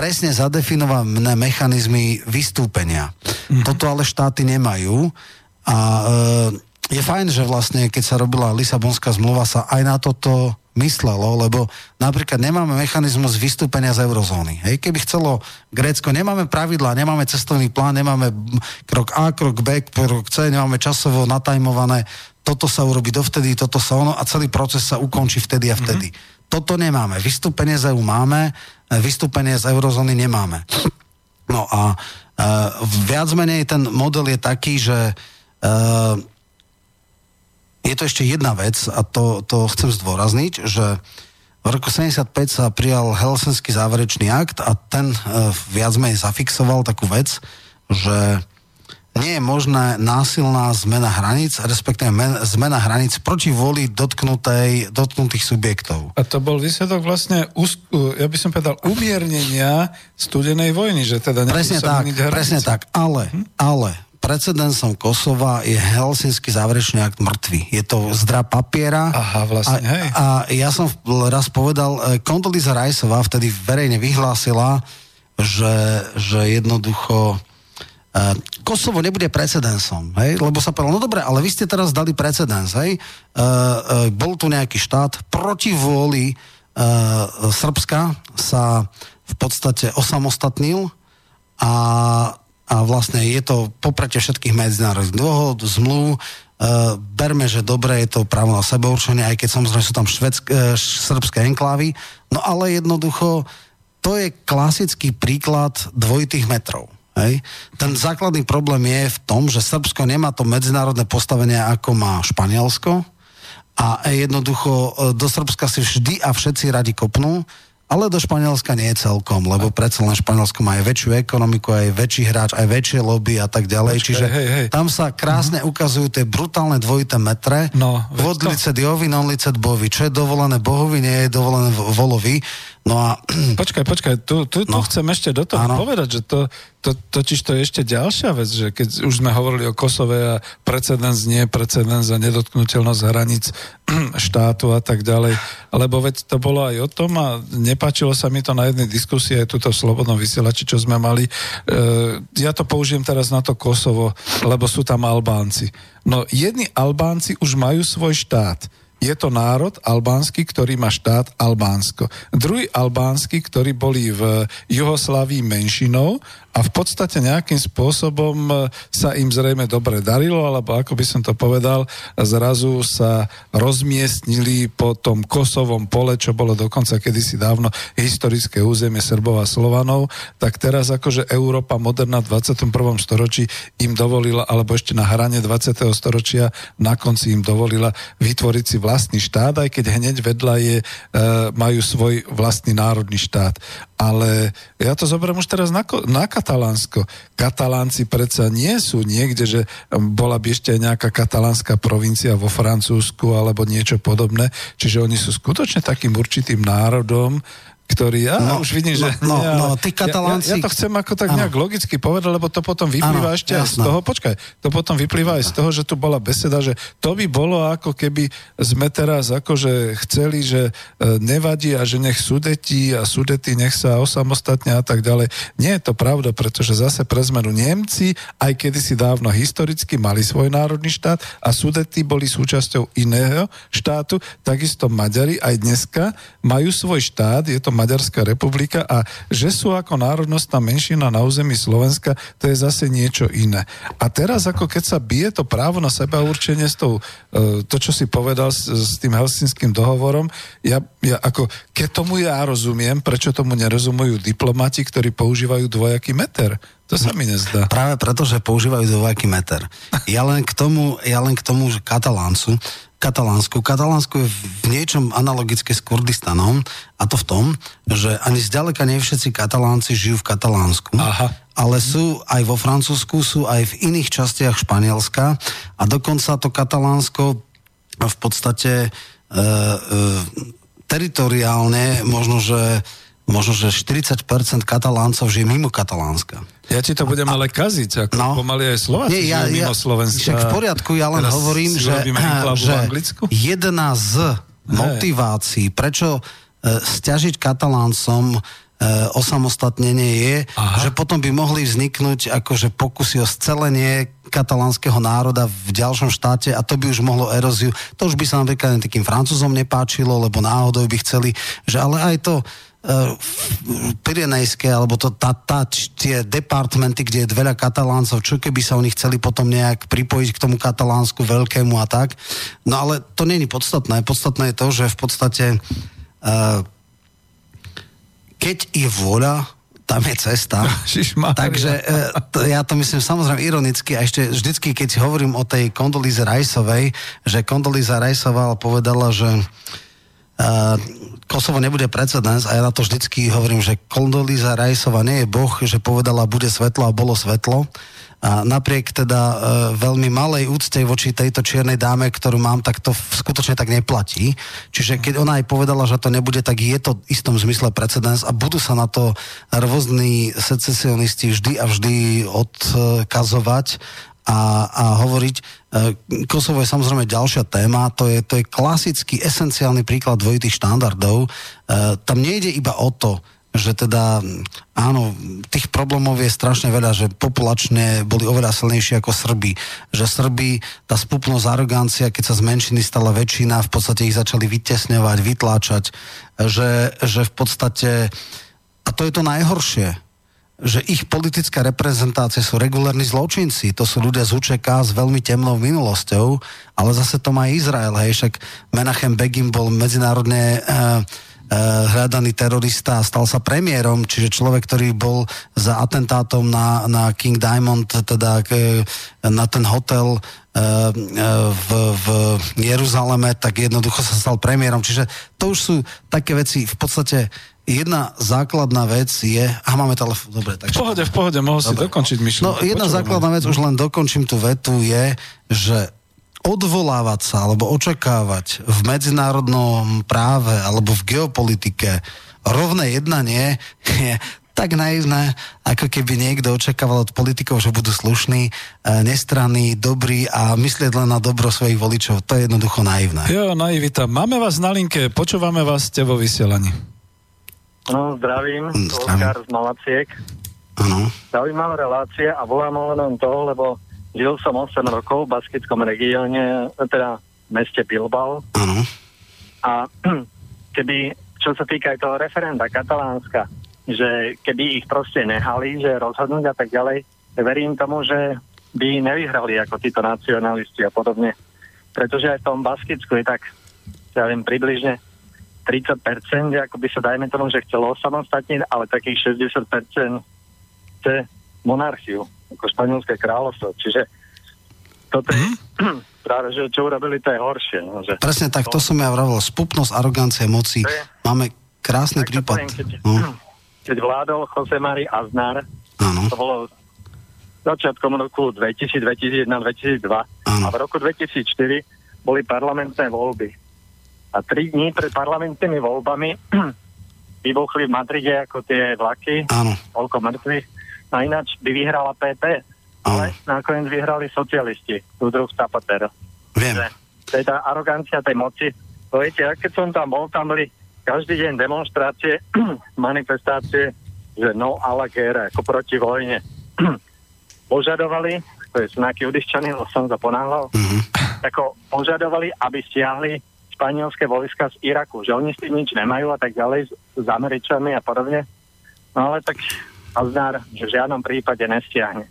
presne zadefinované mechanizmy vystúpenia. Mm. Toto ale štáty nemajú a e, je fajn, že vlastne keď sa robila Lisabonská zmluva, sa aj na toto myslelo, lebo napríklad nemáme mechanizmus vystúpenia z eurozóny. Hej, keby chcelo Grécko, nemáme pravidlá, nemáme cestovný plán, nemáme krok A, krok B, krok C, nemáme časovo natajmované, toto sa urobí dovtedy, toto sa ono a celý proces sa ukončí vtedy a vtedy. Mm-hmm. Toto nemáme. Vystúpenie z EU máme, vystúpenie z eurozóny nemáme. No a uh, viac menej ten model je taký, že Uh, je to ešte jedna vec a to, to chcem zdôrazniť, že v roku 75 sa prijal Helsinský záverečný akt a ten uh, viac menej zafixoval takú vec, že nie je možné násilná zmena hraníc, respektíve men, zmena hraníc proti voli dotknutej, dotknutých subjektov. A to bol výsledok vlastne, ja by som povedal, umiernenia studenej vojny, že teda Presne tak, presne tak, ale, hm? ale precedensom Kosova je Helsinský záverečný akt mŕtvy. Je to zdra papiera. Aha, vlastne, a, hej. A ja som raz povedal, e, Rajsová vtedy verejne vyhlásila, že, že jednoducho uh, Kosovo nebude precedensom, hej? lebo sa povedal, no dobre, ale vy ste teraz dali precedens, hej? Uh, uh, bol tu nejaký štát proti vôli Srbska sa v podstate osamostatnil a a vlastne je to popretie všetkých medzinárodných dôhod, zmluv, Uh, berme, že dobre je to právo na sebeurčenie, aj keď samozrejme sú tam švedsk, uh, srbské enklávy, no ale jednoducho to je klasický príklad dvojitých metrov. Hej. Ten základný problém je v tom, že Srbsko nemá to medzinárodné postavenie, ako má Španielsko a jednoducho e, do Srbska si vždy a všetci radi kopnú, ale do Španielska nie je celkom, lebo predsa len Španielsko má aj väčšiu ekonomiku, aj väčší hráč, aj väčšie lobby a tak ďalej. Počkej, Čiže hej, hej. tam sa krásne ukazujú tie brutálne dvojité metre. No, veď Vod to- licet Jovi, non licet Bovi. Čo je dovolené Bohovi, nie je dovolené vo- Volovi. No a Počkaj, počkaj, tu, tu, tu No. chcem ešte do toho Áno. povedať, že to, to, totiž to je ešte ďalšia vec, že keď už sme hovorili o Kosove a precedens nie, precedens a nedotknutelnosť hraníc štátu a tak ďalej, lebo veď to bolo aj o tom a nepáčilo sa mi to na jednej diskusii aj tuto v Slobodnom vysielači, čo sme mali. E, ja to použijem teraz na to Kosovo, lebo sú tam Albánci. No jedni Albánci už majú svoj štát. Je to národ albánsky, ktorý má štát Albánsko. Druhý albánsky, ktorí boli v Juhoslávii menšinou a v podstate nejakým spôsobom e, sa im zrejme dobre darilo, alebo ako by som to povedal, zrazu sa rozmiestnili po tom Kosovom pole, čo bolo dokonca kedysi dávno historické územie Srbov a Slovanov, tak teraz akože Európa moderná v 21. storočí im dovolila, alebo ešte na hrane 20. storočia na konci im dovolila vytvoriť si vlastný štát, aj keď hneď vedľa je, e, majú svoj vlastný národný štát. Ale ja to zoberiem už teraz na, na Katalánsko. Katalánci predsa nie sú niekde, že bola by ešte nejaká katalánska provincia vo Francúzsku alebo niečo podobné. Čiže oni sú skutočne takým určitým národom, ktorý, ja No, už vidím, no, že... no, nie, ale no, tí Katalánci- Ja, ja, ja to chcem ako tak Áno. nejak logicky povedať, lebo to potom vyplýva Áno, ešte aj z toho, počkaj, to potom vyplýva aj z toho, že tu bola beseda, že to by bolo ako keby sme teraz akože chceli, že e, nevadí a že nech sudeti a sudety nech sa osamostatne a tak ďalej. Nie je to pravda, pretože zase pre zmenu Nemci, aj kedysi dávno historicky mali svoj národný štát a sudety boli súčasťou iného štátu, takisto Maďari aj dneska majú svoj štát, je to Maďarská republika a že sú ako národnostná menšina na území Slovenska, to je zase niečo iné. A teraz ako keď sa bije to právo na seba určenie s tou, e, to, čo si povedal s, s tým helsinským dohovorom, ja, ja ako, keď tomu ja rozumiem, prečo tomu nerozumujú diplomati, ktorí používajú dvojaký meter. To sa mi nezdá. Práve preto, že používajú dvojaký meter. Ja len k tomu, ja len k tomu že Kataláncu, Katalánsku. Katalánsko je v niečom analogické s Kurdistanom a to v tom, že ani zďaleka nie všetci Katalánci žijú v Katalánsku. Aha. Ale sú aj vo Francúzsku, sú aj v iných častiach Španielska a dokonca to Katalánsko v podstate e, e, teritoriálne možno, že možno, že 40% Kataláncov žije mimo Katalánska. Ja ti to budem ale kaziť, ako no. Pomaly aj Slováci Nie, ja, mimo ja, Slovenska. Však v poriadku, ja len Teraz hovorím, že, že jedna z motivácií, prečo e, stiažiť Kataláncom e, osamostatnenie je, Aha. že potom by mohli vzniknúť akože pokusy o scelenie katalánskeho národa v ďalšom štáte a to by už mohlo eróziu. To už by sa napríklad takým Francúzom nepáčilo, lebo náhodou by chceli, že ale aj to Pirenejské, alebo to, tá, tá, tie departmenty, kde je veľa kataláncov, čo keby sa oni chceli potom nejak pripojiť k tomu katalánsku veľkému a tak. No ale to není podstatné. Podstatné je to, že v podstate uh, keď je vôľa, tam je cesta. Takže e, to, ja to myslím samozrejme ironicky a ešte vždycky, keď hovorím o tej Kondolíze Rajsovej, že Kondolíza Rajsová povedala, že uh, Kosovo nebude precedens a ja na to vždycky hovorím, že Kondolíza Rajsová nie je boh, že povedala bude svetlo a bolo svetlo. A napriek teda e, veľmi malej úcte voči tejto čiernej dáme, ktorú mám, tak to skutočne tak neplatí. Čiže keď ona aj povedala, že to nebude, tak je to v istom zmysle precedens a budú sa na to rôzni secesionisti vždy a vždy odkazovať a, a hovoriť. E, Kosovo je samozrejme ďalšia téma, to je, to je klasický, esenciálny príklad dvojitých štandardov. E, Tam nejde iba o to, že teda, áno, tých problémov je strašne veľa, že populačne boli oveľa silnejší ako Srby. Že Srby, tá spupnosť, arogancia, keď sa z menšiny stala väčšina, v podstate ich začali vytesňovať, vytláčať, že, že v podstate, a to je to najhoršie, že ich politická reprezentácia sú regulárni zločinci. To sú ľudia z UČK s veľmi temnou minulosťou, ale zase to má Izrael. Hej, však Menachem Begin bol medzinárodne uh, hľadaný terorista a stal sa premiérom, čiže človek, ktorý bol za atentátom na, na King Diamond, teda e, na ten hotel e, e, v, v Jeruzaleme, tak jednoducho sa stal premiérom. Čiže to už sú také veci, v podstate jedna základná vec je... A máme telefón, dobre. Takže... V pohode, v pohode, mohol si dokončiť myšlienku. No jedna Počujem. základná vec, už len dokončím tú vetu, je, že odvolávať sa alebo očakávať v medzinárodnom práve alebo v geopolitike rovné jednanie je tak naivné, ako keby niekto očakával od politikov, že budú slušní, e, nestranní, dobrí a myslieť len na dobro svojich voličov. To je jednoducho naivné. Jo, naivita. Máme vás na linke, počúvame vás, ste vo vysielaní. No, zdravím, zdravím. Oskar z Malaciek. Ano. Zaujímavá relácia a volám len toho, lebo žil som 8 rokov v baskickom regióne, teda v meste Bilbao. Ano. A keby, čo sa týka aj toho referenda Katalánska, že keby ich proste nehali, že rozhodnúť a tak ďalej, verím tomu, že by nevyhrali ako títo nacionalisti a podobne. Pretože aj v tom Baskicku je tak, ja viem, približne 30%, ako by sa dajme tomu, že chcelo osamostatniť, ale takých 60% chce monarchiu, ako španielské kráľovstvo. Čiže toto je mm. práve, že čo urobili, to je horšie. No, že Presne tak, to som ja vravil. Spupnosť, arogancie, moci. Je, Máme krásny prípad. Poviem, keď, no. keď vládol Jose Mari Aznar, ano. to bolo začiatkom roku 2000, 2001, 2002 ano. a v roku 2004 boli parlamentné voľby. A tri dní pred parlamentnými voľbami vybuchli v Madride ako tie vlaky, Áno. toľko mŕtvych. No ináč by vyhrala PP, ale nakoniec vyhrali socialisti, súdruh Zapatero. Viem. To je tá arogancia tej moci. To viete, keď som tam bol, tam boli každý deň demonstrácie, manifestácie, že no a la guerra, ako proti vojne. požadovali, to je znaky udyščaný, som sa ponáhľal, mm-hmm. ako požadovali, aby stiahli španielské vojska z Iraku, že oni s tým nič nemajú a tak ďalej, s, s Američanmi a podobne. No ale tak Aznár že v žiadnom prípade nestiahne.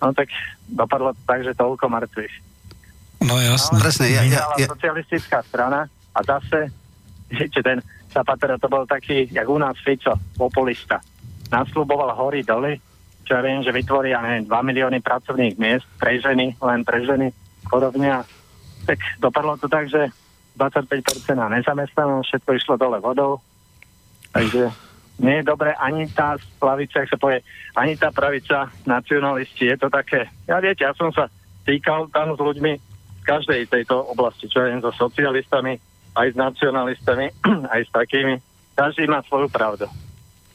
No tak dopadlo to tak, že toľko mŕtvych. No jasne. No, Presne, ja, ja, ja. socialistická strana a zase, viete, ten Zapatero to bol taký, jak u nás Fico, populista. Nasľuboval hory doly, čo ja viem, že vytvoria, neviem, 2 milióny pracovných miest pre ženy, len pre ženy, podobne. Tak dopadlo to tak, že 25% na nezamestnanosť, všetko išlo dole vodou. Takže nie je dobre ani tá plavica, ak sa povie, ani tá pravica nacionalisti, je to také, ja viete, ja som sa týkal tam s ľuďmi z každej tejto oblasti, čo je so socialistami, aj s nacionalistami, aj s takými. Každý má svoju pravdu.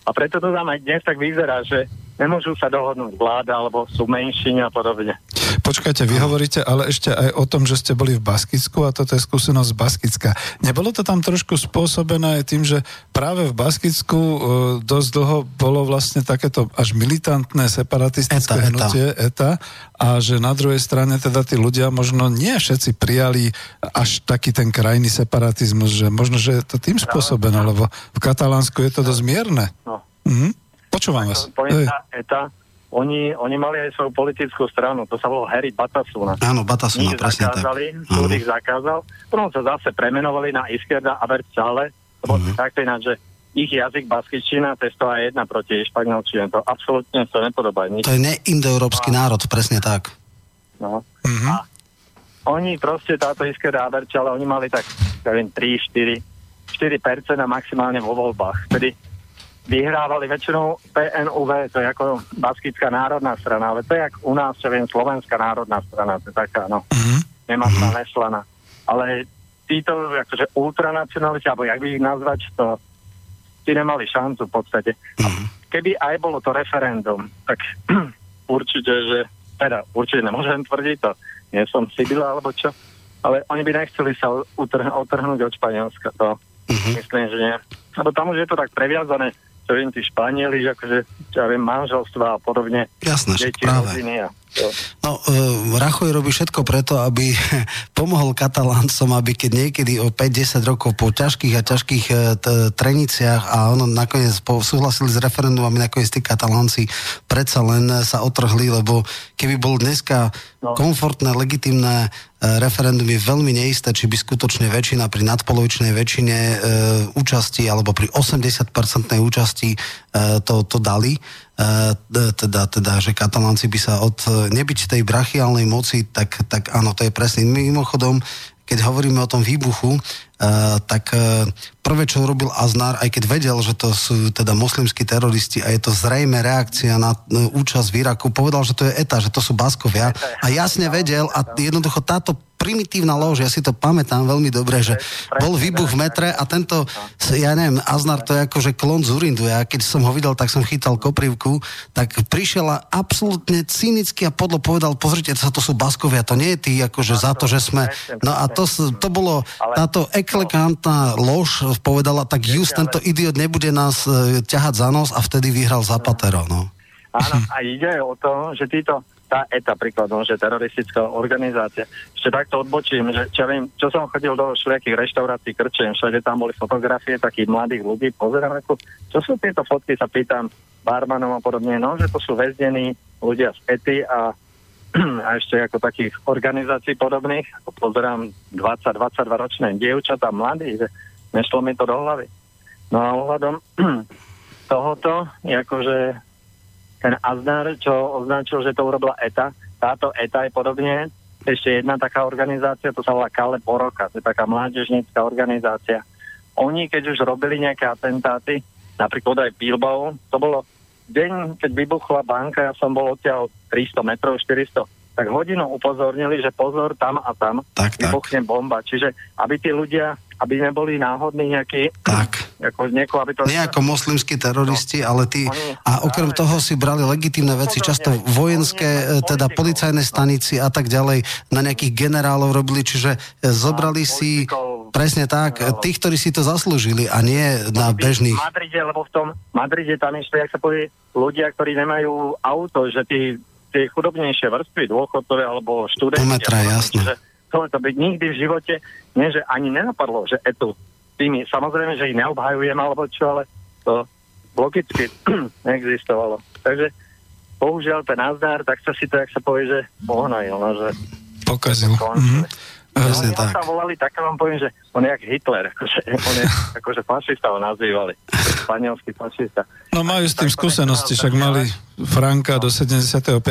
A preto to tam aj dnes tak vyzerá, že nemôžu sa dohodnúť vláda alebo sú menšiny a podobne. Počkajte, vy hovoríte ale ešte aj o tom, že ste boli v Baskicku a toto je skúsenosť z Baskicka. Nebolo to tam trošku spôsobené aj tým, že práve v Baskicku e, dosť dlho bolo vlastne takéto až militantné separatistické eta, hnutie ETA a že na druhej strane teda tí ľudia možno nie všetci prijali až taký ten krajný separatizmus, že možno, že je to tým spôsobené, lebo v Katalánsku je to dosť mierne. No. Mhm. Počúvam vás. ETA oni, oni mali aj svoju politickú stranu, to sa volalo Harry Batasuna. Áno, Batasuna, ich presne zakázali, tak. Súd ich zakázal, potom sa zase premenovali na Iskerda a Bercale, lebo uh-huh. takto ináč, že ich jazyk baskičina, to je jedna proti španielčine, to absolútne sa nepodobá. Nič. To je neindoeurópsky no. národ, presne tak. No. Uh-huh. A oni proste, táto Iskerda a Bercale, oni mali tak, neviem, 3, 4, 4% a maximálne vo voľbách. Tedy vyhrávali väčšinou PNUV, to je ako Baskická národná strana, ale to je ako u nás, čo viem, Slovenská národná strana, to je taká, no, mm-hmm. nemá sa neslana. Ale títo, akože ultranacionalisti, alebo jak by ich nazvať, to tí nemali šancu v podstate. Mm-hmm. Keby aj bolo to referendum, tak určite, že, teda určite nemôžem tvrdiť to, nie som Sibila alebo čo, ale oni by nechceli sa utrh- otrhnúť od Španielska, to mm-hmm. myslím, že nie. Lebo tam už je to tak previazané čo viem, tí Španieli, že akože, ja viem, manželstva a podobne. Jasné, deti, práve. Rodiny a No, uh, Rachoj robí všetko preto, aby pomohol kataláncom, aby keď niekedy o 5-10 rokov po ťažkých a ťažkých uh, t- treniciach a ono nakoniec po, súhlasili s referendum, aby nakoniec tí katalánci predsa len sa otrhli, lebo keby bol dneska no. komfortné, legitimné e, referendum je veľmi neisté, či by skutočne väčšina pri nadpolovičnej väčšine e, účasti alebo pri 80-percentnej účasti e, to, to dali. E, teda, teda, že katalánci by sa od e, nebyť tej brachiálnej moci, tak, tak áno, to je presne. Mimochodom, keď hovoríme o tom výbuchu, Uh, tak prvé, čo urobil Aznar, aj keď vedel, že to sú teda moslimskí teroristi a je to zrejme reakcia na účasť v Iraku, povedal, že to je ETA, že to sú Baskovia. A jasne vedel a jednoducho táto primitívna lož, ja si to pamätám veľmi dobre, že bol výbuch v metre a tento, ja neviem, Aznar to je ako, že klon z Urindu. Ja keď som ho videl, tak som chytal koprivku, tak prišiel a absolútne cynicky a podlo povedal, pozrite sa, to sú Baskovia, to nie je tí, akože za to, že sme... No a to, to bolo, táto eklekantná lož povedala, tak just tento idiot nebude nás e, ťahať za nos a vtedy vyhral Zapatero, no. Áno, a ide o to, že títo tá ETA príkladom, že teroristická organizácia. Ešte takto odbočím, že čo, viem, čo som chodil do všelijakých reštaurácií, krčiem, všade tam boli fotografie takých mladých ľudí, pozerám, ako, čo sú tieto fotky, sa pýtam barmanom a podobne, no, že to sú väznení ľudia z ETI a, a ešte ako takých organizácií podobných, pozerám 20-22 ročné dievčatá, mladí, že nešlo mi to do hlavy. No a ohľadom tohoto, akože ten Aznar, čo označil, že to urobila ETA, táto ETA je podobne ešte jedna taká organizácia, to sa volá Kale Poroka, to je taká mládežnícka organizácia. Oni, keď už robili nejaké atentáty, napríklad aj Bilbao, to bolo deň, keď vybuchla banka, ja som bol odtiaľ 300 metrov, 400, tak hodinu upozornili, že pozor, tam a tam tak, vybuchne tak. bomba. Čiže aby tí ľudia aby neboli náhodní nejakí... Tak. Ako nieko, aby to... Nie ako moslimskí teroristi, no. ale tí... Oni, a okrem práve, toho si brali legitímne veci, často vojenské, teda policajné stanici a tak ďalej, na nejakých generálov robili, čiže e, zobrali si... Presne tak, no. tých, ktorí si to zaslúžili a nie na bežných... V Madride, lebo v tom Madride tam ešte, jak sa povie, ľudia, ktorí nemajú auto, že tí tie chudobnejšie vrstvy, dôchodcové alebo študenti. Metra, jasne. Že chcelo to byť nikdy v živote, nie, že ani nenapadlo, že etu tými, samozrejme, že ich neobhajujem alebo čo, ale to logicky neexistovalo. Takže bohužiaľ ten nazdár, tak sa si to, jak sa povie, že pohnajil, no, že pokazil. Mm-hmm. Presne no, tak. sa volali, tak vám poviem, že on je jak Hitler, akože, on je akože fašista ho nazývali, španielský fašista. No majú s tým skúsenosti, však mali Franka do 75.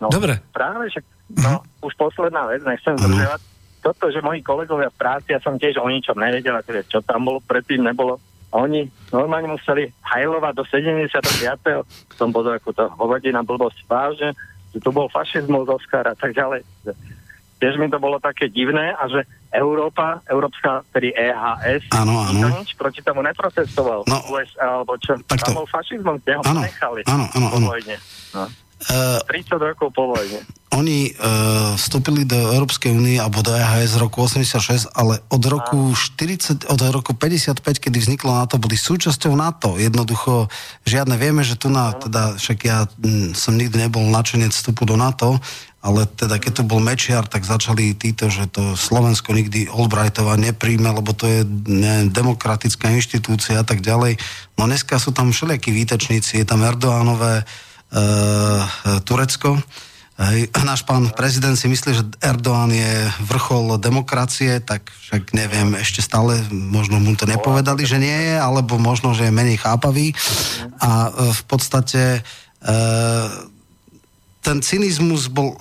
No, Dobre. Práve, však No, uh-huh. už posledná vec, nechcem uh-huh. zdržovať. Toto, že moji kolegovia v práci, ja som tiež o ničom nevedel, teda čo tam bolo, predtým nebolo. A oni normálne museli hajlovať do 75. Som bol ako to hovadina blbosť vážne, že to bol fašizmus Oscar a tak ďalej. Tiež mi to bolo také divné a že Európa, Európska, tedy EHS, áno, áno. nič proti tomu neprotestoval. No, USA, alebo čo, takto. tam bol fašizmus, kde ho áno, nechali. Áno, áno, áno. No. Uh, 30 rokov po vojne. Oni uh, vstúpili do Európskej únie alebo do EHS z roku 86, ale od roku 40, od roku 55, kedy vzniklo NATO, boli súčasťou NATO. Jednoducho žiadne. Vieme, že tu na, teda, však ja m, som nikdy nebol načenec vstupu do NATO, ale teda keď tu bol Mečiar, tak začali títo, že to Slovensko nikdy Albrightova nepríjme, lebo to je ne, demokratická inštitúcia a tak ďalej. No dneska sú tam všelijakí výtečníci, je tam Erdoánové, uh, Turecko. Hej. Náš pán prezident si myslí, že Erdoğan je vrchol demokracie, tak však neviem, ešte stále možno mu to nepovedali, že nie je, alebo možno, že je menej chápavý. A uh, v podstate uh, ten cynizmus bol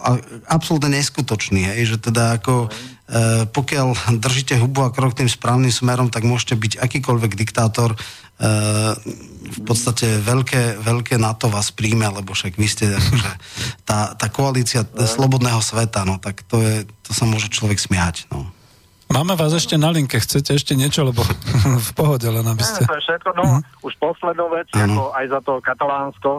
absolútne neskutočný, hej, že teda ako pokiaľ držíte hubu a krok tým správnym smerom, tak môžete byť akýkoľvek diktátor, v podstate veľké, veľké NATO vás príjme, lebo však vy ste akože, tá, tá koalícia slobodného sveta, no tak to, je, to sa môže človek smiať. No. Máme vás ešte na linke, chcete ešte niečo, lebo v pohode len aby ste... to je všetko, no, uh-huh. už poslednú vec, ano. ako aj za to Katalánsko,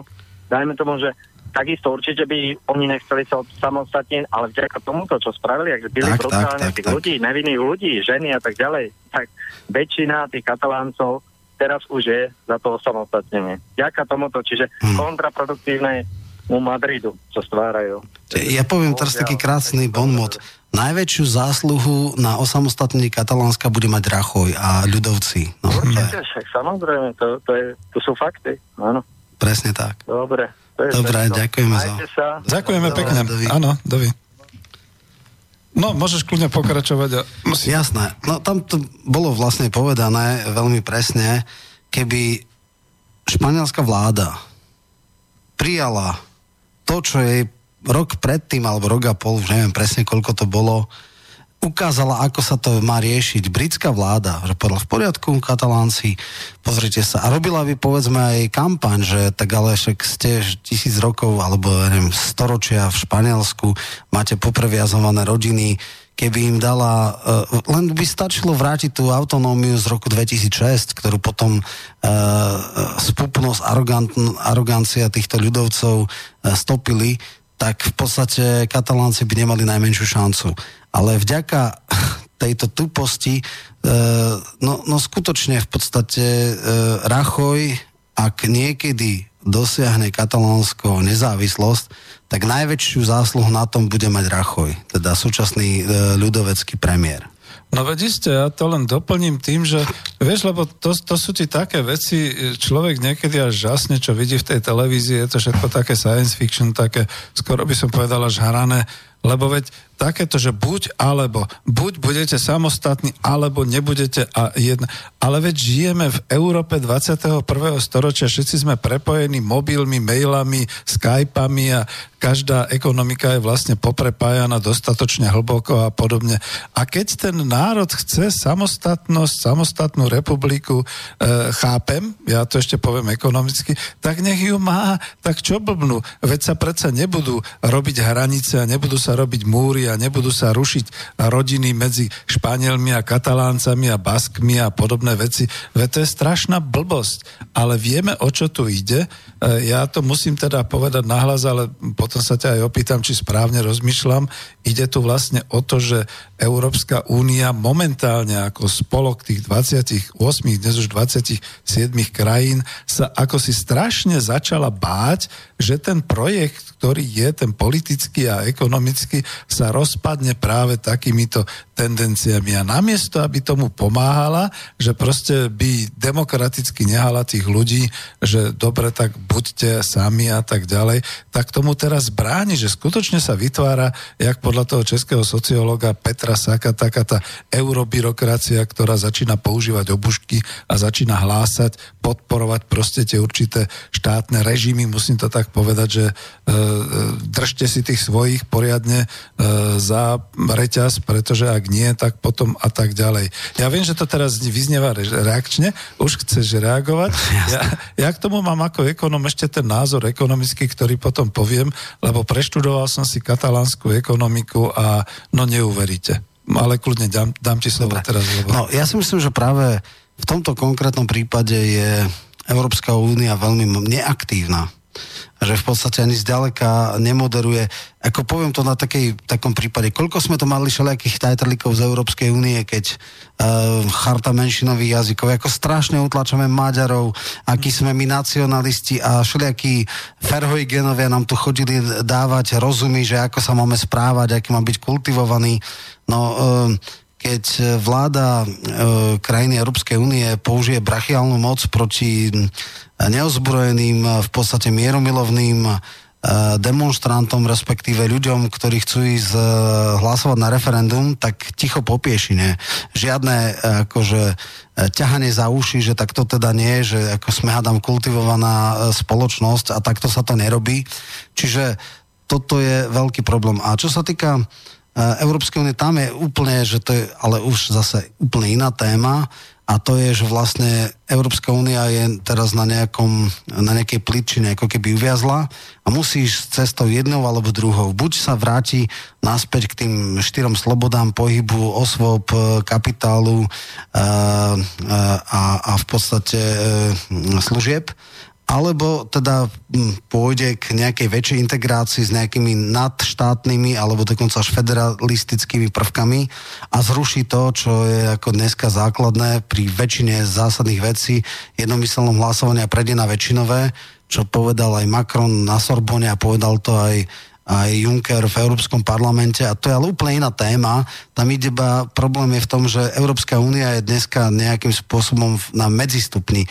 dajme tomu, že takisto určite by oni nechceli sa samostatne, ale vďaka tomuto, čo spravili, ak byli brutálne tých tak. ľudí, nevinných ľudí, ženy a tak ďalej, tak väčšina tých kataláncov teraz už je za to osamostatnenie. Ďaká tomuto, čiže hmm. kontraproduktívne u Madridu, čo stvárajú. Ja poviem teraz taký krásny bonmot. Najväčšiu zásluhu na osamostatnení Katalánska bude mať Rachoj a ľudovci. No, Určite, však samozrejme, to, to, je, to sú fakty, áno. Presne tak. Dobre. To je Dobre, ďakujeme za... Ďakujeme pekne. Áno, dovi. No, môžeš kľudne pokračovať. A. Jasné. No tam to bolo vlastne povedané veľmi presne, keby španielská vláda prijala to, čo jej rok predtým, alebo rok a pol, už neviem presne, koľko to bolo, ukázala, ako sa to má riešiť. Britská vláda, že povedala v poriadku, katalánci, pozrite sa. A robila by povedzme aj kampaň, že tak ale však ste tisíc rokov, alebo neviem, storočia v Španielsku, máte popreviazované rodiny, keby im dala, uh, len by stačilo vrátiť tú autonómiu z roku 2006, ktorú potom uh, spupnosť, arogancia týchto ľudovcov uh, stopili, tak v podstate katalánci by nemali najmenšiu šancu ale vďaka tejto tuposti, e, no, no skutočne v podstate e, Rachoj, ak niekedy dosiahne katalánsko nezávislosť, tak najväčšiu zásluhu na tom bude mať Rachoj, teda súčasný e, ľudovecký premiér. No veď ste, ja to len doplním tým, že vieš, lebo to, to sú ti také veci, človek niekedy až žasne, čo vidí v tej televízii, je to všetko také science fiction, také, skoro by som povedal až hrané, lebo veď takéto, že buď alebo, buď budete samostatní, alebo nebudete a jedna. Ale veď žijeme v Európe 21. storočia, všetci sme prepojení mobilmi, mailami, skypami a každá ekonomika je vlastne poprepájana dostatočne hlboko a podobne. A keď ten národ chce samostatnosť, samostatnú republiku, e, chápem, ja to ešte poviem ekonomicky, tak nech ju má, tak čo blbnú? Veď sa predsa nebudú robiť hranice a nebudú sa robiť múry a nebudú sa rušiť rodiny medzi Španielmi a Kataláncami a Baskmi a podobné veci. Veď to je strašná blbosť. Ale vieme, o čo tu ide. E, ja to musím teda povedať nahlas, ale potom sa ťa aj opýtam, či správne rozmýšľam. Ide tu vlastne o to, že Európska únia momentálne ako spolok tých 28, dnes už 27 krajín sa ako si strašne začala báť, že ten projekt, ktorý je ten politický a ekonomický, sa rozpadne práve takýmito tendenciami. A namiesto, aby tomu pomáhala, že proste by demokraticky nehala tých ľudí, že dobre, tak buďte sami a tak ďalej, tak tomu teraz bráni, že skutočne sa vytvára, jak podľa toho českého sociológa Petra Saka, taká tá eurobyrokracia, ktorá začína používať obušky a začína hlásať, podporovať proste tie určité štátne režimy, musím to tak povedať, že e, e, držte si tých svojich poriadne e, za reťaz, pretože ak nie, tak potom a tak ďalej. Ja viem, že to teraz vyznieva reakčne, už chceš reagovať. Ja, ja k tomu mám ako ekonom ešte ten názor ekonomický, ktorý potom poviem, lebo preštudoval som si katalánsku ekonomiku a no neuveríte. Ale kľudne dám, dám ti slovo Dobre. teraz. Lebo... No, ja si myslím, že práve v tomto konkrétnom prípade je Európska únia veľmi neaktívna že v podstate ani zďaleka nemoderuje. Ako poviem to na takej, takom prípade, koľko sme to mali všelijakých tajtrlíkov z Európskej únie, keď uh, charta menšinových jazykov, ako strašne utlačame Maďarov, akí sme my nacionalisti a všelijakí ferhojgenovia nám tu chodili dávať rozumy, že ako sa máme správať, aký má byť kultivovaný. No, uh, keď e, vláda e, krajiny Európskej únie použije brachiálnu moc proti neozbrojeným, e, v podstate mieromilovným e, demonstrantom, respektíve ľuďom, ktorí chcú ísť e, hlasovať na referendum, tak ticho popieši, ne? Žiadne akože ťahanie za uši, že takto teda nie, že ako sme hádam kultivovaná spoločnosť a takto sa to nerobí. Čiže toto je veľký problém. A čo sa týka Európskej únie, tam je úplne, že to je ale už zase úplne iná téma a to je, že vlastne Európska únia je teraz na, nejakom, na nejakej pličine, ako keby uviazla a musíš cestou jednou alebo druhou. Buď sa vráti naspäť k tým štyrom slobodám pohybu, osôb, kapitálu a, a, a v podstate e, služieb, alebo teda hm, pôjde k nejakej väčšej integrácii s nejakými nadštátnymi alebo dokonca až federalistickými prvkami a zruší to, čo je ako dneska základné pri väčšine zásadných vecí jednomyselnom hlasovaní a na väčšinové, čo povedal aj Macron na Sorbonne a povedal to aj aj Juncker v Európskom parlamente a to je ale úplne iná téma. Tam ide iba, problém je v tom, že Európska únia je dneska nejakým spôsobom na medzistupni. E,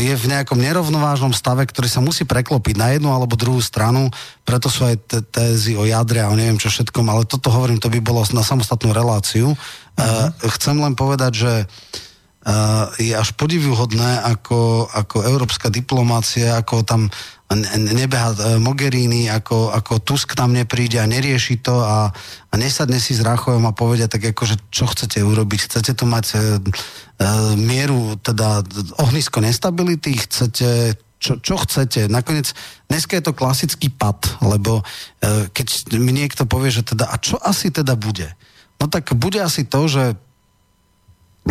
je v nejakom nerovnovážnom stave, ktorý sa musí preklopiť na jednu alebo druhú stranu, preto sú aj tézy o jadre a o neviem čo všetkom, ale toto hovorím, to by bolo na samostatnú reláciu. Uh-huh. Chcem len povedať, že je až podivuhodné, ako, ako európska diplomácia, ako tam nebeha e, Mogherini, ako, ako Tusk tam nepríde a nerieši to a, a nesadne si s Rachojom a povedia tak ako, že čo chcete urobiť? Chcete tu mať e, e, mieru, teda ohnisko nestability? Chcete čo, čo chcete. Nakoniec, dneska je to klasický pad, lebo e, keď mi niekto povie, že teda, a čo asi teda bude? No tak bude asi to, že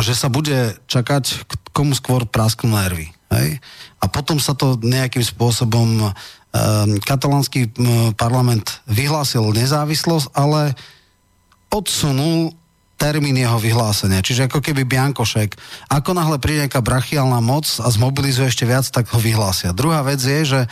že sa bude čakať, komu skôr prasknú nervy. Hej? A potom sa to nejakým spôsobom um, katalánsky parlament vyhlásil nezávislosť, ale odsunul termín jeho vyhlásenia. Čiže ako keby Biankošek, ako náhle príde nejaká brachiálna moc a zmobilizuje ešte viac, tak ho vyhlásia. Druhá vec je, že e,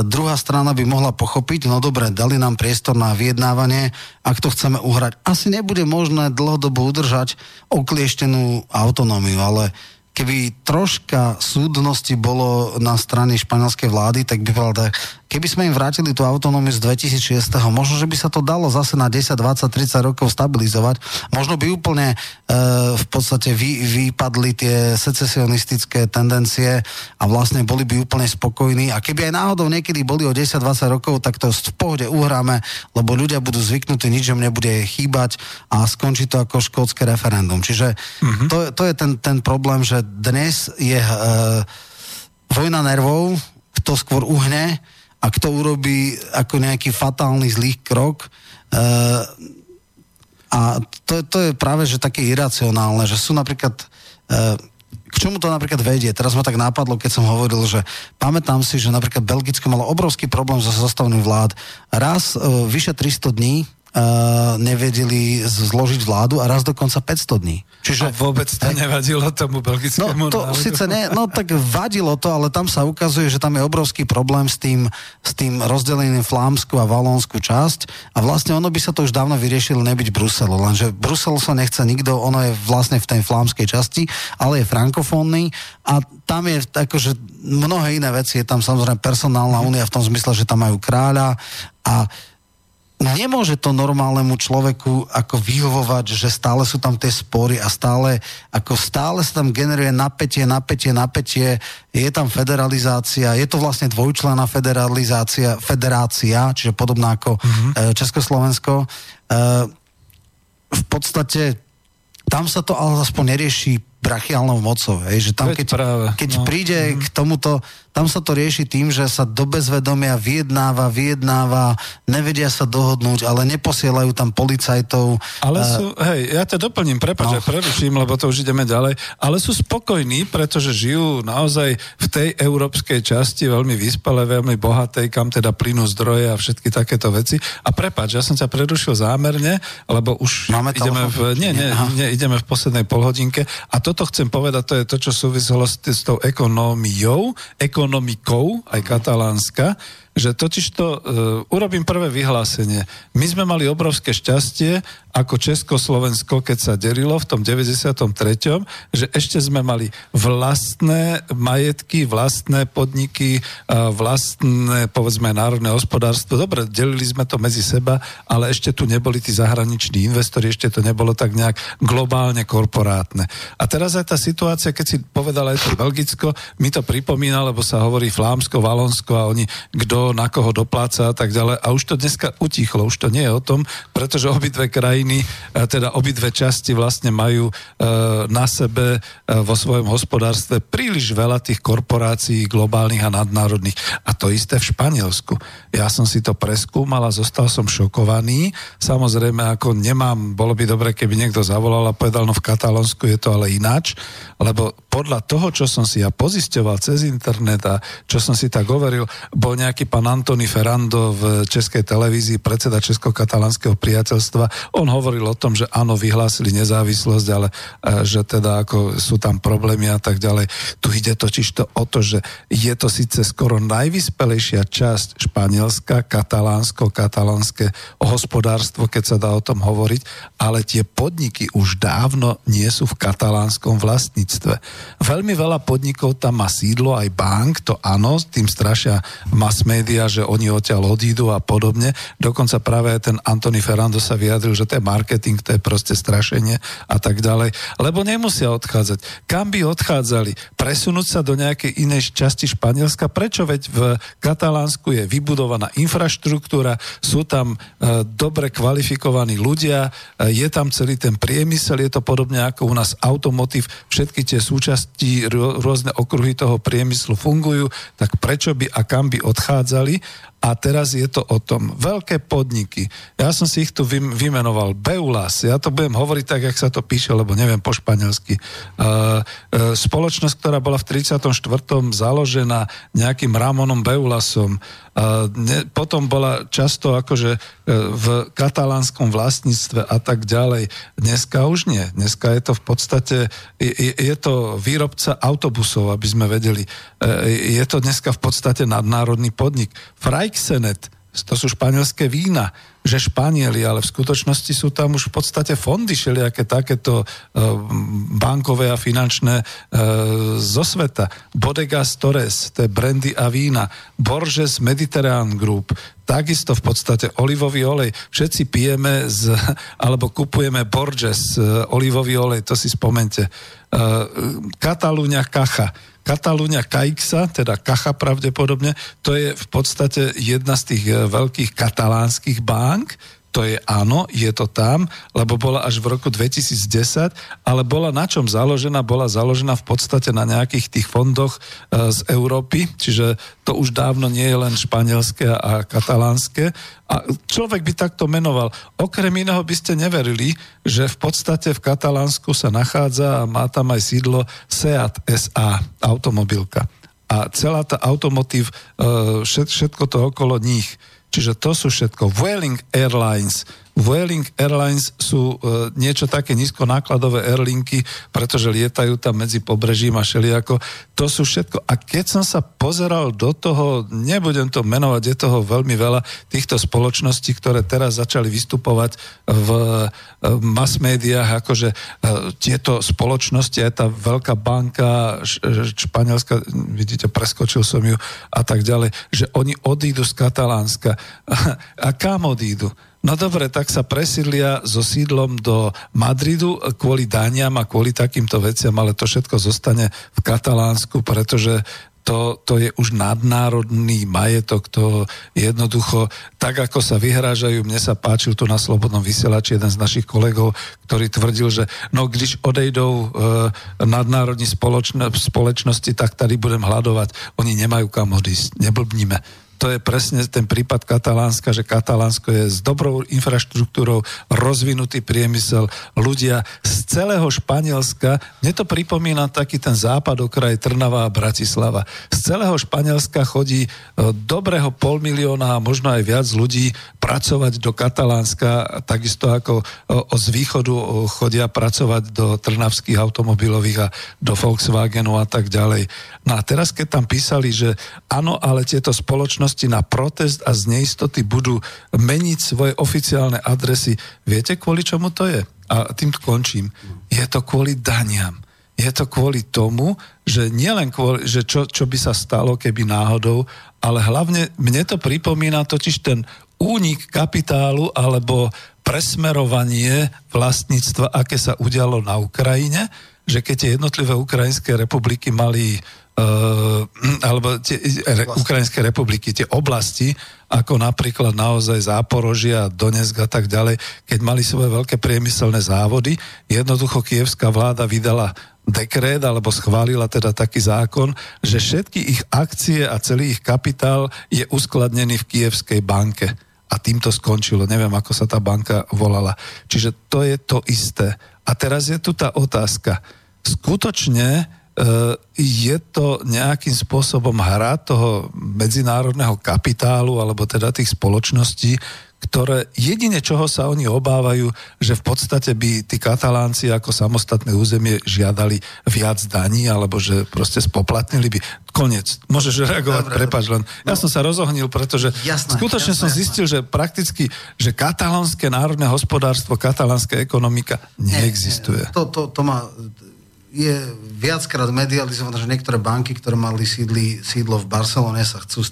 druhá strana by mohla pochopiť, no dobre, dali nám priestor na vyjednávanie, ak to chceme uhrať. Asi nebude možné dlhodobo udržať oklieštenú autonómiu, ale keby troška súdnosti bolo na strane španielskej vlády, tak by povedal, keby sme im vrátili tú autonómiu z 2006, možno, že by sa to dalo zase na 10, 20, 30 rokov stabilizovať. Možno by úplne e, v podstate vy, vypadli tie secesionistické tendencie a vlastne boli by úplne spokojní. A keby aj náhodou niekedy boli o 10, 20 rokov, tak to v pohode uhráme, lebo ľudia budú zvyknutí, nič im nebude chýbať a skončí to ako škótske referendum. Čiže mm-hmm. to, to je ten, ten problém, že dnes je e, vojna nervov, kto skôr uhne, a kto urobí ako nejaký fatálny zlý krok. E, a to, to je práve, že také iracionálne, že sú napríklad... E, k čomu to napríklad vedie? Teraz ma tak nápadlo, keď som hovoril, že pamätám si, že napríklad Belgicko malo obrovský problém so zostavným vlád. Raz e, vyše 300 dní uh, nevedeli zložiť vládu a raz dokonca 500 dní. Čiže, a vôbec to aj, nevadilo tomu belgickému No to národu. síce ne, no tak vadilo to, ale tam sa ukazuje, že tam je obrovský problém s tým, s tým rozdelením Flámsku a Valónsku časť a vlastne ono by sa to už dávno vyriešilo nebyť Bruselu, lenže Brusel sa nechce nikto, ono je vlastne v tej flámskej časti, ale je frankofónny a tam je akože mnohé iné veci, je tam samozrejme personálna únia v tom zmysle, že tam majú kráľa a nemôže to normálnemu človeku ako vyhovovať, že stále sú tam tie spory a stále, ako stále sa tam generuje napätie, napätie, napätie, je tam federalizácia, je to vlastne dvojčlená federalizácia, federácia, čiže podobná ako mm-hmm. Československo. E, v podstate tam sa to ale aspoň nerieši brachiálnou mocou, hej, že tam keď, keď no. príde mm-hmm. k tomuto tam sa to rieši tým, že sa do bezvedomia vyjednáva, vyjednáva, nevedia sa dohodnúť, ale neposielajú tam policajtov. Ale uh, sú, hej, ja to doplním, prepáč, no. preruším, lebo to už ideme ďalej, ale sú spokojní, pretože žijú naozaj v tej európskej časti, veľmi vyspale, veľmi bohatej, kam teda plynú zdroje a všetky takéto veci. A prepáč, ja som ťa prerušil zámerne, lebo už Máme ideme v, nie, nie, nie, ideme v poslednej polhodinke a toto chcem povedať, to je to, čo súviselo s, s tou ekonómiou, ekon ekonomikou, aj katalánska, že totiž to uh, urobím prvé vyhlásenie. My sme mali obrovské šťastie, ako Československo, keď sa delilo v tom 93., že ešte sme mali vlastné majetky, vlastné podniky, uh, vlastné, povedzme, národné hospodárstvo. Dobre, delili sme to medzi seba, ale ešte tu neboli tí zahraniční investori, ešte to nebolo tak nejak globálne korporátne. A teraz aj tá situácia, keď si povedala aj to Belgicko, mi to pripomína, lebo sa hovorí Flámsko, Valonsko a oni, kto na koho dopláca a tak ďalej. A už to dneska utichlo, už to nie je o tom, pretože obidve krajiny, teda obidve časti vlastne majú e, na sebe e, vo svojom hospodárstve príliš veľa tých korporácií globálnych a nadnárodných. A to isté v Španielsku. Ja som si to preskúmal a zostal som šokovaný. Samozrejme, ako nemám, bolo by dobre, keby niekto zavolal a povedal, no v Katalónsku je to ale ináč, lebo podľa toho, čo som si ja pozisťoval cez internet a čo som si tak overil, bol nejaký pán Antony Ferrando v Českej televízii, predseda Česko-katalánskeho priateľstva. On hovoril o tom, že áno, vyhlásili nezávislosť, ale e, že teda ako sú tam problémy a tak ďalej. Tu ide totiž to o to, že je to síce skoro najvyspelejšia časť Španielska, katalánsko, katalánske hospodárstvo, keď sa dá o tom hovoriť, ale tie podniky už dávno nie sú v katalánskom vlastníctve. Veľmi veľa podnikov tam má sídlo, aj bank, to áno, tým strašia mass media, že oni odtiaľ odídu a podobne. Dokonca práve aj ten Antony Ferrando sa vyjadril, že to je marketing, to je proste strašenie a tak ďalej. Lebo nemusia odchádzať. Kam by odchádzali? Presunúť sa do nejakej inej časti Španielska? Prečo? Veď v Katalánsku je vybudovaná infraštruktúra, sú tam e, dobre kvalifikovaní ľudia, e, je tam celý ten priemysel, je to podobne ako u nás automotív, všetky tie súčasti, rôzne okruhy toho priemyslu fungujú, tak prečo by a kam by odchádzali a teraz je to o tom. Veľké podniky. Ja som si ich tu vymenoval. Beulas. Ja to budem hovoriť tak, jak sa to píše, lebo neviem po španielsky. Uh, uh, spoločnosť, ktorá bola v 34. založená nejakým Ramonom Beulasom. Uh, ne, potom bola často akože v katalánskom vlastníctve a tak ďalej. Dneska už nie. Dneska je to v podstate, je, je to výrobca autobusov, aby sme vedeli. Je to dneska v podstate nadnárodný podnik. Frajk Freixenet, to sú španielské vína, že Španieli, ale v skutočnosti sú tam už v podstate fondy všelijaké takéto e, bankové a finančné e, zo sveta. Bodegas Torres, to je brandy a vína. Borges Mediterrán Group, takisto v podstate olivový olej. Všetci pijeme z, alebo kupujeme Borges e, olivový olej, to si spomente. Katalúňa Kacha Katalúňa Kaixa, teda Kacha pravdepodobne, to je v podstate jedna z tých eh, veľkých katalánskych bank, to je áno, je to tam, lebo bola až v roku 2010, ale bola na čom založená? Bola založená v podstate na nejakých tých fondoch e, z Európy, čiže to už dávno nie je len španielské a katalánske. A človek by takto menoval. Okrem iného by ste neverili, že v podstate v Katalánsku sa nachádza a má tam aj sídlo Seat SA, automobilka. A celá tá automotív, e, všetko to okolo nich Čiže to sú všetko. Vueling Airlines, Vueling Airlines sú e, niečo také nízkonákladové airlinky, pretože lietajú tam medzi pobrežím a šeliako. To sú všetko. A keď som sa pozeral do toho, nebudem to menovať, je toho veľmi veľa týchto spoločností, ktoré teraz začali vystupovať v e, mass médiách, akože e, tieto spoločnosti, aj tá veľká banka španielská, vidíte, preskočil som ju a tak ďalej, že oni odídu z Katalánska. A kam odídu? No dobre, tak sa presídlia so sídlom do Madridu kvôli daniam a kvôli takýmto veciam, ale to všetko zostane v Katalánsku, pretože to, to je už nadnárodný majetok, to jednoducho, tak ako sa vyhrážajú, mne sa páčil tu na Slobodnom vysielači jeden z našich kolegov, ktorý tvrdil, že no když odejdou e, nadnárodní spoločnosti, tak tady budem hľadovať. Oni nemajú kam odísť, neblbníme to je presne ten prípad Katalánska, že Katalánsko je s dobrou infraštruktúrou, rozvinutý priemysel, ľudia z celého Španielska, mne to pripomína taký ten západ okraj Trnava a Bratislava. Z celého Španielska chodí e, dobrého pol milióna a možno aj viac ľudí pracovať do Katalánska, takisto ako e, z východu e, chodia pracovať do trnavských automobilových a do Volkswagenu a tak ďalej. No a teraz, keď tam písali, že áno, ale tieto spoločnosti spoločnosti na protest a z neistoty budú meniť svoje oficiálne adresy. Viete, kvôli čomu to je? A tým končím. Je to kvôli daniam. Je to kvôli tomu, že nielen kvôli, že čo, čo by sa stalo, keby náhodou, ale hlavne mne to pripomína totiž ten únik kapitálu alebo presmerovanie vlastníctva, aké sa udialo na Ukrajine, že keď tie jednotlivé ukrajinské republiky mali Uh, alebo tie re, Ukrajinské republiky, tie oblasti, ako napríklad naozaj Záporožia, Donetsk a tak ďalej, keď mali svoje veľké priemyselné závody, jednoducho kievská vláda vydala dekret alebo schválila teda taký zákon, že všetky ich akcie a celý ich kapitál je uskladnený v kievskej banke. A tým to skončilo. Neviem, ako sa tá banka volala. Čiže to je to isté. A teraz je tu tá otázka. Skutočne je to nejakým spôsobom hra toho medzinárodného kapitálu alebo teda tých spoločností, ktoré jedine čoho sa oni obávajú, že v podstate by tí katalánci ako samostatné územie žiadali viac daní, alebo že proste spoplatnili by. Konec. Môžeš reagovať, Dobre, prepáč len. No, ja som sa rozohnil, pretože jasné, skutočne jasné, som zistil, jasné. že prakticky, že katalánske národné hospodárstvo, katalánska ekonomika neexistuje. Nie. To, to, to má je viackrát medializované, že niektoré banky, ktoré mali sídli, sídlo v Barcelone, sa chcú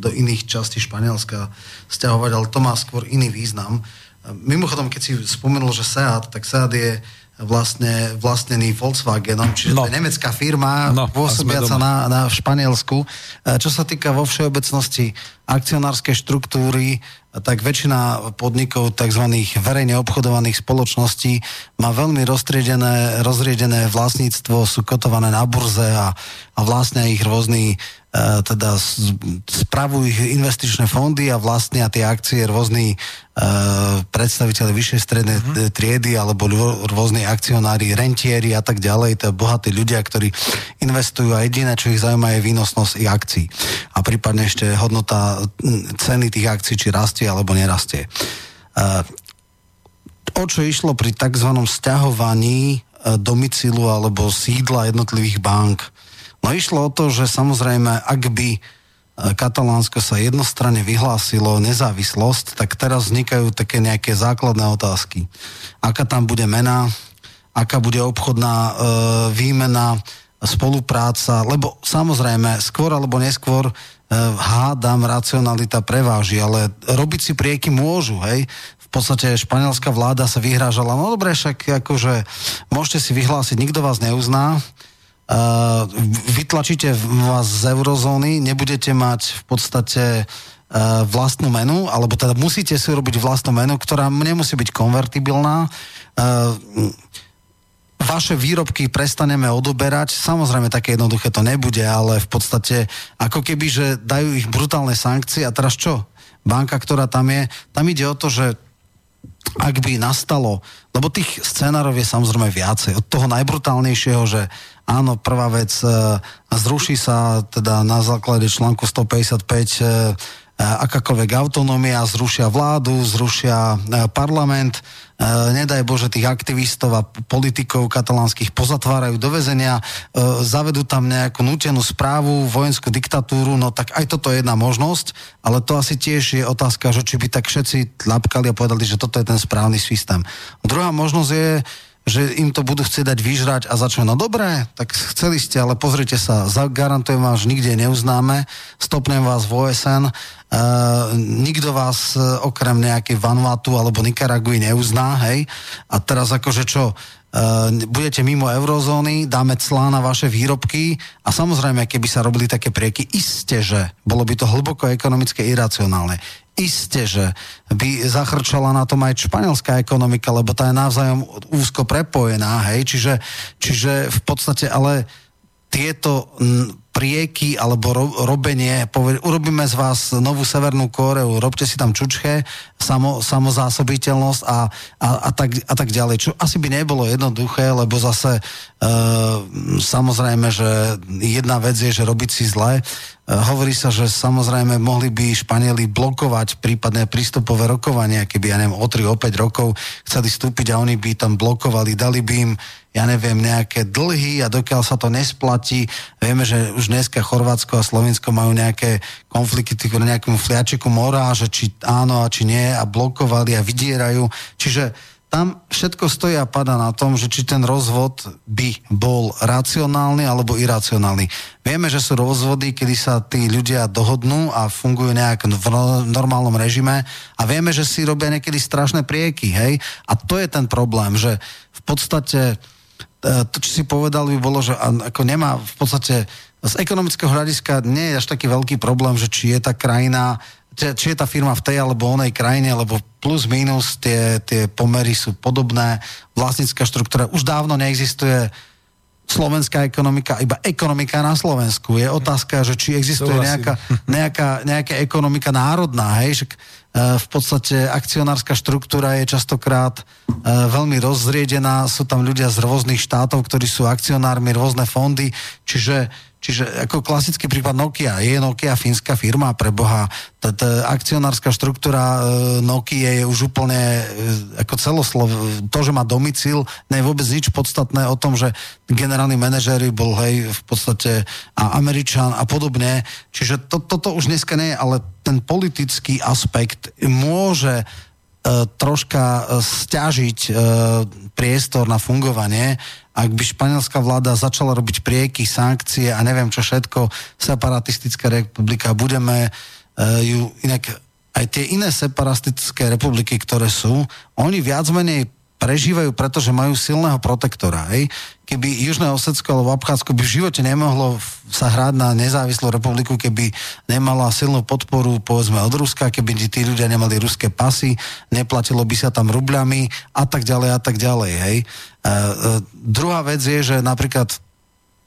do iných častí Španielska stiahovať, ale to má skôr iný význam. Mimochodom, keď si spomenul, že SEAT, tak SEAT je vlastne vlastnený Volkswagenom, čiže no. to je nemecká firma, no, pôsobiaca na, na Španielsku. E, čo sa týka vo všeobecnosti akcionárskej štruktúry, tak väčšina podnikov tzv. verejne obchodovaných spoločností má veľmi rozriedené, rozriedené vlastníctvo, sú kotované na burze a, a vlastne ich rôzni E, teda spravujú ich investičné fondy a vlastnia tie akcie rôzni uh, predstaviteľe vyššej strednej uh-huh. triedy alebo rôzni akcionári, rentieri a tak ďalej, to bohatí ľudia, ktorí investujú a jediné, čo ich zaujíma je výnosnosť ich akcií a prípadne ešte hodnota ceny tých akcií, či rastie alebo nerastie. Uh, o čo išlo pri tzv. stiahovaní domicilu alebo sídla jednotlivých bank No išlo o to, že samozrejme, ak by e, Katalánsko sa jednostranne vyhlásilo nezávislosť, tak teraz vznikajú také nejaké základné otázky. Aká tam bude mena, aká bude obchodná e, výmena, spolupráca, lebo samozrejme, skôr alebo neskôr e, hádam, racionalita preváži, ale robiť si prieky môžu, hej. V podstate španielská vláda sa vyhrážala, no dobre, však akože môžete si vyhlásiť, nikto vás neuzná, Uh, vytlačíte vás z eurozóny, nebudete mať v podstate uh, vlastnú menu, alebo teda musíte si urobiť vlastnú menu, ktorá nemusí byť konvertibilná. Uh, vaše výrobky prestaneme odoberať. Samozrejme, také jednoduché to nebude, ale v podstate ako keby, že dajú ich brutálne sankcie a teraz čo? Banka, ktorá tam je, tam ide o to, že ak by nastalo, lebo tých scenárov je samozrejme viacej. Od toho najbrutálnejšieho, že áno, prvá vec, e, zruší sa teda na základe článku 155 e, akákoľvek autonómia, zrušia vládu, zrušia e, parlament, E, nedaj Bože, tých aktivistov a politikov katalánskych pozatvárajú do väzenia, e, zavedú tam nejakú nutenú správu, vojenskú diktatúru, no tak aj toto je jedna možnosť, ale to asi tiež je otázka, že či by tak všetci tlapkali a povedali, že toto je ten správny systém. Druhá možnosť je, že im to budú chcieť dať vyžrať a začnú, no dobré, tak chceli ste, ale pozrite sa, garantujem vám, že nikde neuznáme, stopnem vás v OSN, Uh, nikto vás uh, okrem nejakej Vanuatu alebo Nikaragui neuzná, hej? A teraz akože čo, budete mimo eurozóny, dáme clá na vaše výrobky a samozrejme, keby sa robili také prieky, isté, že bolo by to hlboko ekonomické iracionálne. Isté, že by zachrčala na tom aj španielská ekonomika, lebo tá je navzájom úzko prepojená, hej? Čiže, čiže v podstate ale tieto prieky alebo ro, robenie, poved, urobíme z vás novú Severnú Kóreu, robte si tam čučche, samo, samozásobiteľnosť a, a, a, tak, a tak ďalej. Čo asi by nebolo jednoduché, lebo zase e, samozrejme, že jedna vec je, že robiť si zle. Hovorí sa, že samozrejme mohli by Španieli blokovať prípadné prístupové rokovania, keby, ja neviem, o 3, o 5 rokov chceli vstúpiť a oni by tam blokovali, dali by im ja neviem, nejaké dlhy a dokiaľ sa to nesplatí, vieme, že už dneska Chorvátsko a Slovensko majú nejaké konflikty na nejakom fliačiku mora, že či áno a či nie a blokovali a vydierajú. Čiže tam všetko stojí a pada na tom, že či ten rozvod by bol racionálny alebo iracionálny. Vieme, že sú rozvody, kedy sa tí ľudia dohodnú a fungujú nejak v normálnom režime a vieme, že si robia niekedy strašné prieky, hej? A to je ten problém, že v podstate E, to, čo si povedal, by bolo, že ako nemá v podstate z ekonomického hľadiska nie je až taký veľký problém, že či je tá krajina, či je tá firma v tej alebo onej krajine, lebo plus minus tie, tie pomery sú podobné, vlastnícka štruktúra už dávno neexistuje. Slovenská ekonomika, iba ekonomika na Slovensku. Je otázka, že či existuje nejaká, nejaká, nejaká ekonomika národná, hej, však e, v podstate akcionárska štruktúra je častokrát e, veľmi rozriedená, sú tam ľudia z rôznych štátov, ktorí sú akcionármi, rôzne fondy, čiže Čiže ako klasický prípad Nokia. Je Nokia fínska firma pre Boha. Tá, tá akcionárska štruktúra e, Nokia je už úplne e, ako celoslov. To, že má domicil, nie je vôbec nič podstatné o tom, že generálny manažéri bol hej v podstate a Američan a podobne. Čiže to, toto už dneska nie je, ale ten politický aspekt môže troška e, stiažiť e, priestor na fungovanie, ak by španielská vláda začala robiť prieky, sankcie a neviem čo všetko, separatistická republika, budeme e, ju inak aj tie iné separatistické republiky, ktoré sú, oni viac menej prežívajú, pretože majú silného protektora. Hej? Keby Južné Osecko alebo Abcházsko by v živote nemohlo sa hrať na nezávislú republiku, keby nemala silnú podporu povedzme od Ruska, keby tí ľudia nemali ruské pasy, neplatilo by sa tam rubľami a tak ďalej a tak ďalej. Hej? E, e, druhá vec je, že napríklad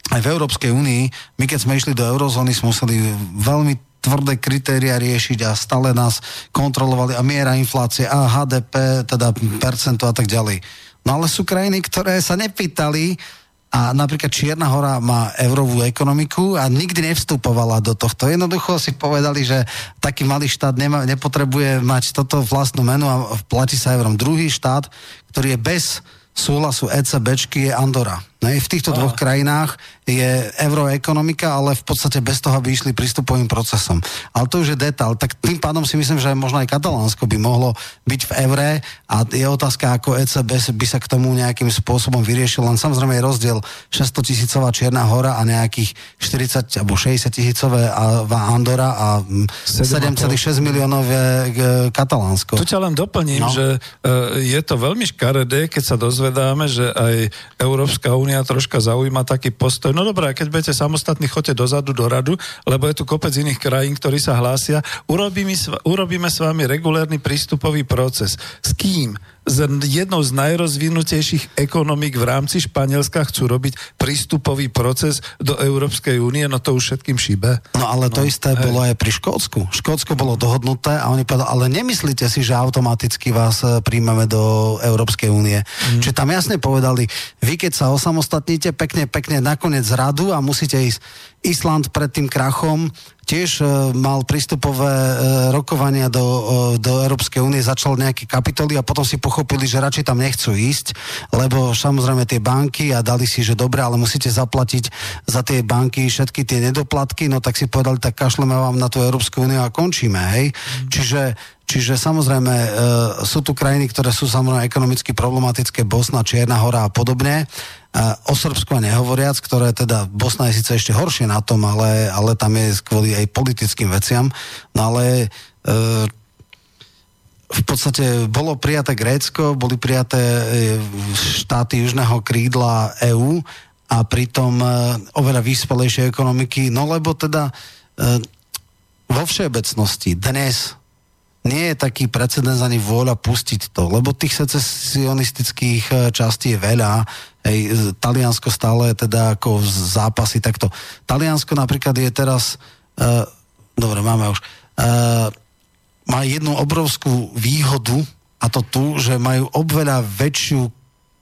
aj v Európskej únii, my keď sme išli do eurozóny, sme museli veľmi tvrdé kritéria riešiť a stále nás kontrolovali a miera inflácie a HDP, teda percento a tak ďalej. No ale sú krajiny, ktoré sa nepýtali a napríklad Čierna hora má eurovú ekonomiku a nikdy nevstupovala do tohto. Jednoducho si povedali, že taký malý štát nema, nepotrebuje mať toto vlastnú menu a platí sa eurom. Druhý štát, ktorý je bez súhlasu ECBčky je Andora. Ne? V týchto dvoch krajinách je euroekonomika, ale v podstate bez toho, aby išli prístupovým procesom. Ale to už je detail. Tak tým pádom si myslím, že možno aj Katalánsko by mohlo byť v eure a je otázka, ako ECB by sa k tomu nejakým spôsobom vyriešil. Len samozrejme je rozdiel 600 tisícová Čierna hora a nejakých 40 alebo 60 tisícové Andora a mm, 7,6 miliónové e, Katalánsko. Tu ťa len doplním, No. no. že e, je to veľmi škaredé, keď sa dozvedáme, že aj Európska únia troška zaujíma taký postoj. No dobré, keď budete samostatní, choďte dozadu do radu, lebo je tu kopec iných krajín, ktorí sa hlásia. Urobíme, urobíme s vami regulérny prístupový proces. S kým? Z jednou z najrozvinutejších ekonomík v rámci Španielska chcú robiť prístupový proces do Európskej únie, no to už všetkým šíbe. No ale to isté bolo aj pri Škótsku. Škótsko bolo dohodnuté a oni povedali, ale nemyslíte si, že automaticky vás e, príjmeme do Európskej únie. Mm. Čiže tam jasne povedali, vy keď sa osamostatníte pekne, pekne nakoniec radu a musíte ísť Island pred tým krachom tiež e, mal prístupové e, rokovania do, e, do Európskej únie, začal nejaké kapitoly a potom si pochopili, že radšej tam nechcú ísť, lebo samozrejme tie banky a dali si, že dobre, ale musíte zaplatiť za tie banky všetky tie nedoplatky, no tak si povedali, tak kašleme vám na tú Európsku úniu a končíme, hej. Čiže Čiže samozrejme e, sú tu krajiny, ktoré sú samozrejme ekonomicky problematické, Bosna, Čierna hora a podobne. O Srbsku nehovoriac, ktoré teda, Bosna je síce ešte horšie na tom, ale, ale tam je kvôli aj politickým veciam. No ale e, v podstate bolo prijaté Grécko, boli prijaté e, štáty južného krídla EÚ a pritom e, oveľa vyspelejšie ekonomiky, no lebo teda e, vo všeobecnosti dnes nie je taký precedens ani vôľa pustiť to, lebo tých secesionistických e, častí je veľa. Hej, Taliansko stále teda ako zápasy takto. Taliansko napríklad je teraz, uh, dobre, máme už, uh, má jednu obrovskú výhodu a to tu, že majú obveľa väčšiu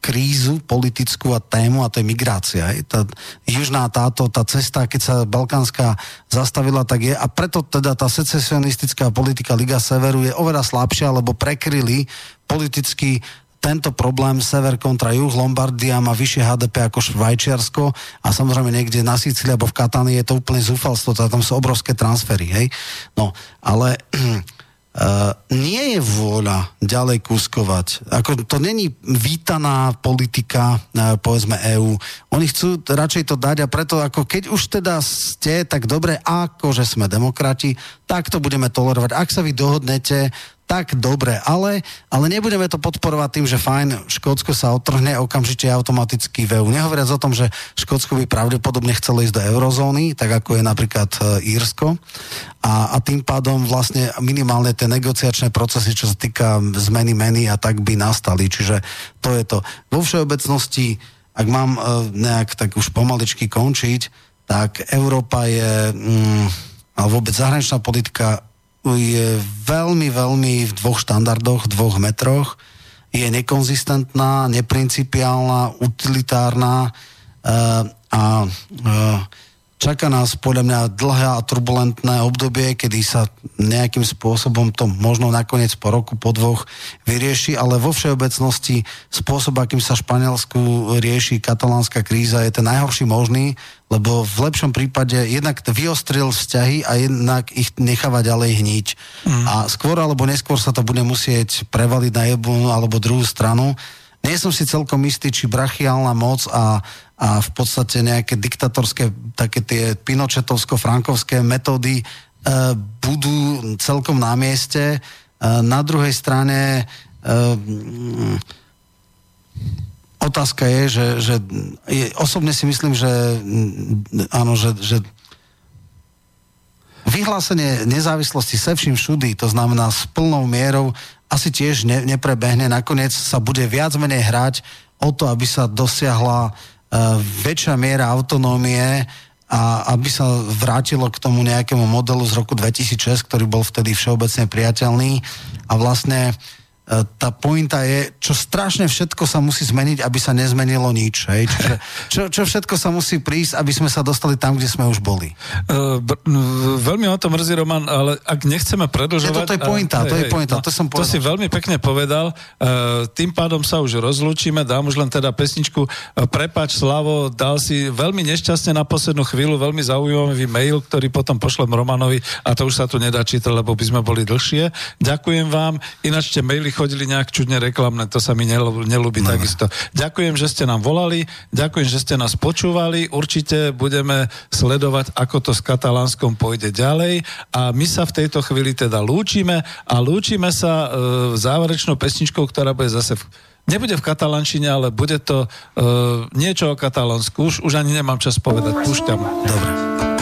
krízu politickú a tému a to je migrácia. Hej. Tá južná táto, tá cesta, keď sa Balkánska zastavila, tak je a preto teda tá secesionistická politika Liga Severu je oveľa slabšia, lebo prekryli politicky tento problém sever kontra juh, Lombardia má vyššie HDP ako Švajčiarsko a samozrejme niekde na Sicílii alebo v Katánii je to úplne zúfalstvo, teda tam sú obrovské transfery, hej. No, ale Uh, nie je vôľa ďalej kúskovať. Ako, to není vítaná politika, uh, povedzme EÚ. Oni chcú radšej to dať a preto, ako keď už teda ste, tak dobre, ako že sme demokrati, tak to budeme tolerovať. Ak sa vy dohodnete, tak dobre, ale, ale nebudeme to podporovať tým, že fajn, Škótsko sa otrhne okamžite automaticky v EU. Nehovoriac o tom, že Škótsko by pravdepodobne chcelo ísť do eurozóny, tak ako je napríklad e, Írsko. A, a tým pádom vlastne minimálne tie negociačné procesy, čo sa týka zmeny meny a tak by nastali. Čiže to je to. Vo všeobecnosti ak mám uh, nejak tak už pomaličky končiť, tak Európa je, mm, ale vôbec zahraničná politika je veľmi, veľmi v dvoch štandardoch, dvoch metroch. Je nekonzistentná, neprincipiálna, utilitárna uh, a uh, čaká nás podľa mňa dlhé a turbulentné obdobie, kedy sa nejakým spôsobom to možno nakoniec po roku, po dvoch vyrieši, ale vo všeobecnosti spôsob, akým sa Španielsku rieši katalánska kríza je ten najhorší možný, lebo v lepšom prípade jednak vyostril vzťahy a jednak ich necháva ďalej hniť. Mm. A skôr alebo neskôr sa to bude musieť prevaliť na jednu alebo druhú stranu. Nie som si celkom istý, či brachiálna moc a a v podstate nejaké diktatorské, také tie pinochetovsko-frankovské metódy e, budú celkom na mieste. E, na druhej strane e, otázka je, že, že osobne si myslím, že áno, že, že vyhlásenie nezávislosti se vším všudy, to znamená s plnou mierou, asi tiež ne, neprebehne. Nakoniec sa bude viac menej hrať o to, aby sa dosiahla väčšia miera autonómie a aby sa vrátilo k tomu nejakému modelu z roku 2006, ktorý bol vtedy všeobecne priateľný. A vlastne E, tá pointa je, čo strašne všetko sa musí zmeniť, aby sa nezmenilo nič. Hej? Čiže čo, čo všetko sa musí prísť, aby sme sa dostali tam, kde sme už boli. Uh, b- veľmi o tom mrzí, Roman, ale ak nechceme predlžovať... Je, to je pointa, to je pointa, no, to som povedal. To si veľmi pekne povedal. Uh, tým pádom sa už rozlúčime, dám už len teda pesničku uh, Prepač, Slavo, dal si veľmi nešťastne na poslednú chvíľu, veľmi zaujímavý mail, ktorý potom pošlem Romanovi a to už sa tu nedá čítať, lebo by sme boli dlhšie. Ďakujem vám, ináč ste maily chodili nejak čudne reklamné, to sa mi nelúbi no. takisto. Ďakujem, že ste nám volali, ďakujem, že ste nás počúvali, určite budeme sledovať, ako to s Katalánskom pôjde ďalej a my sa v tejto chvíli teda lúčime a lúčime sa e, záverečnou pesničkou, ktorá bude zase v Nebude v katalančine, ale bude to uh, niečo o katalánsku. Už, už ani nemám čas povedať. Púšťam. Dobre.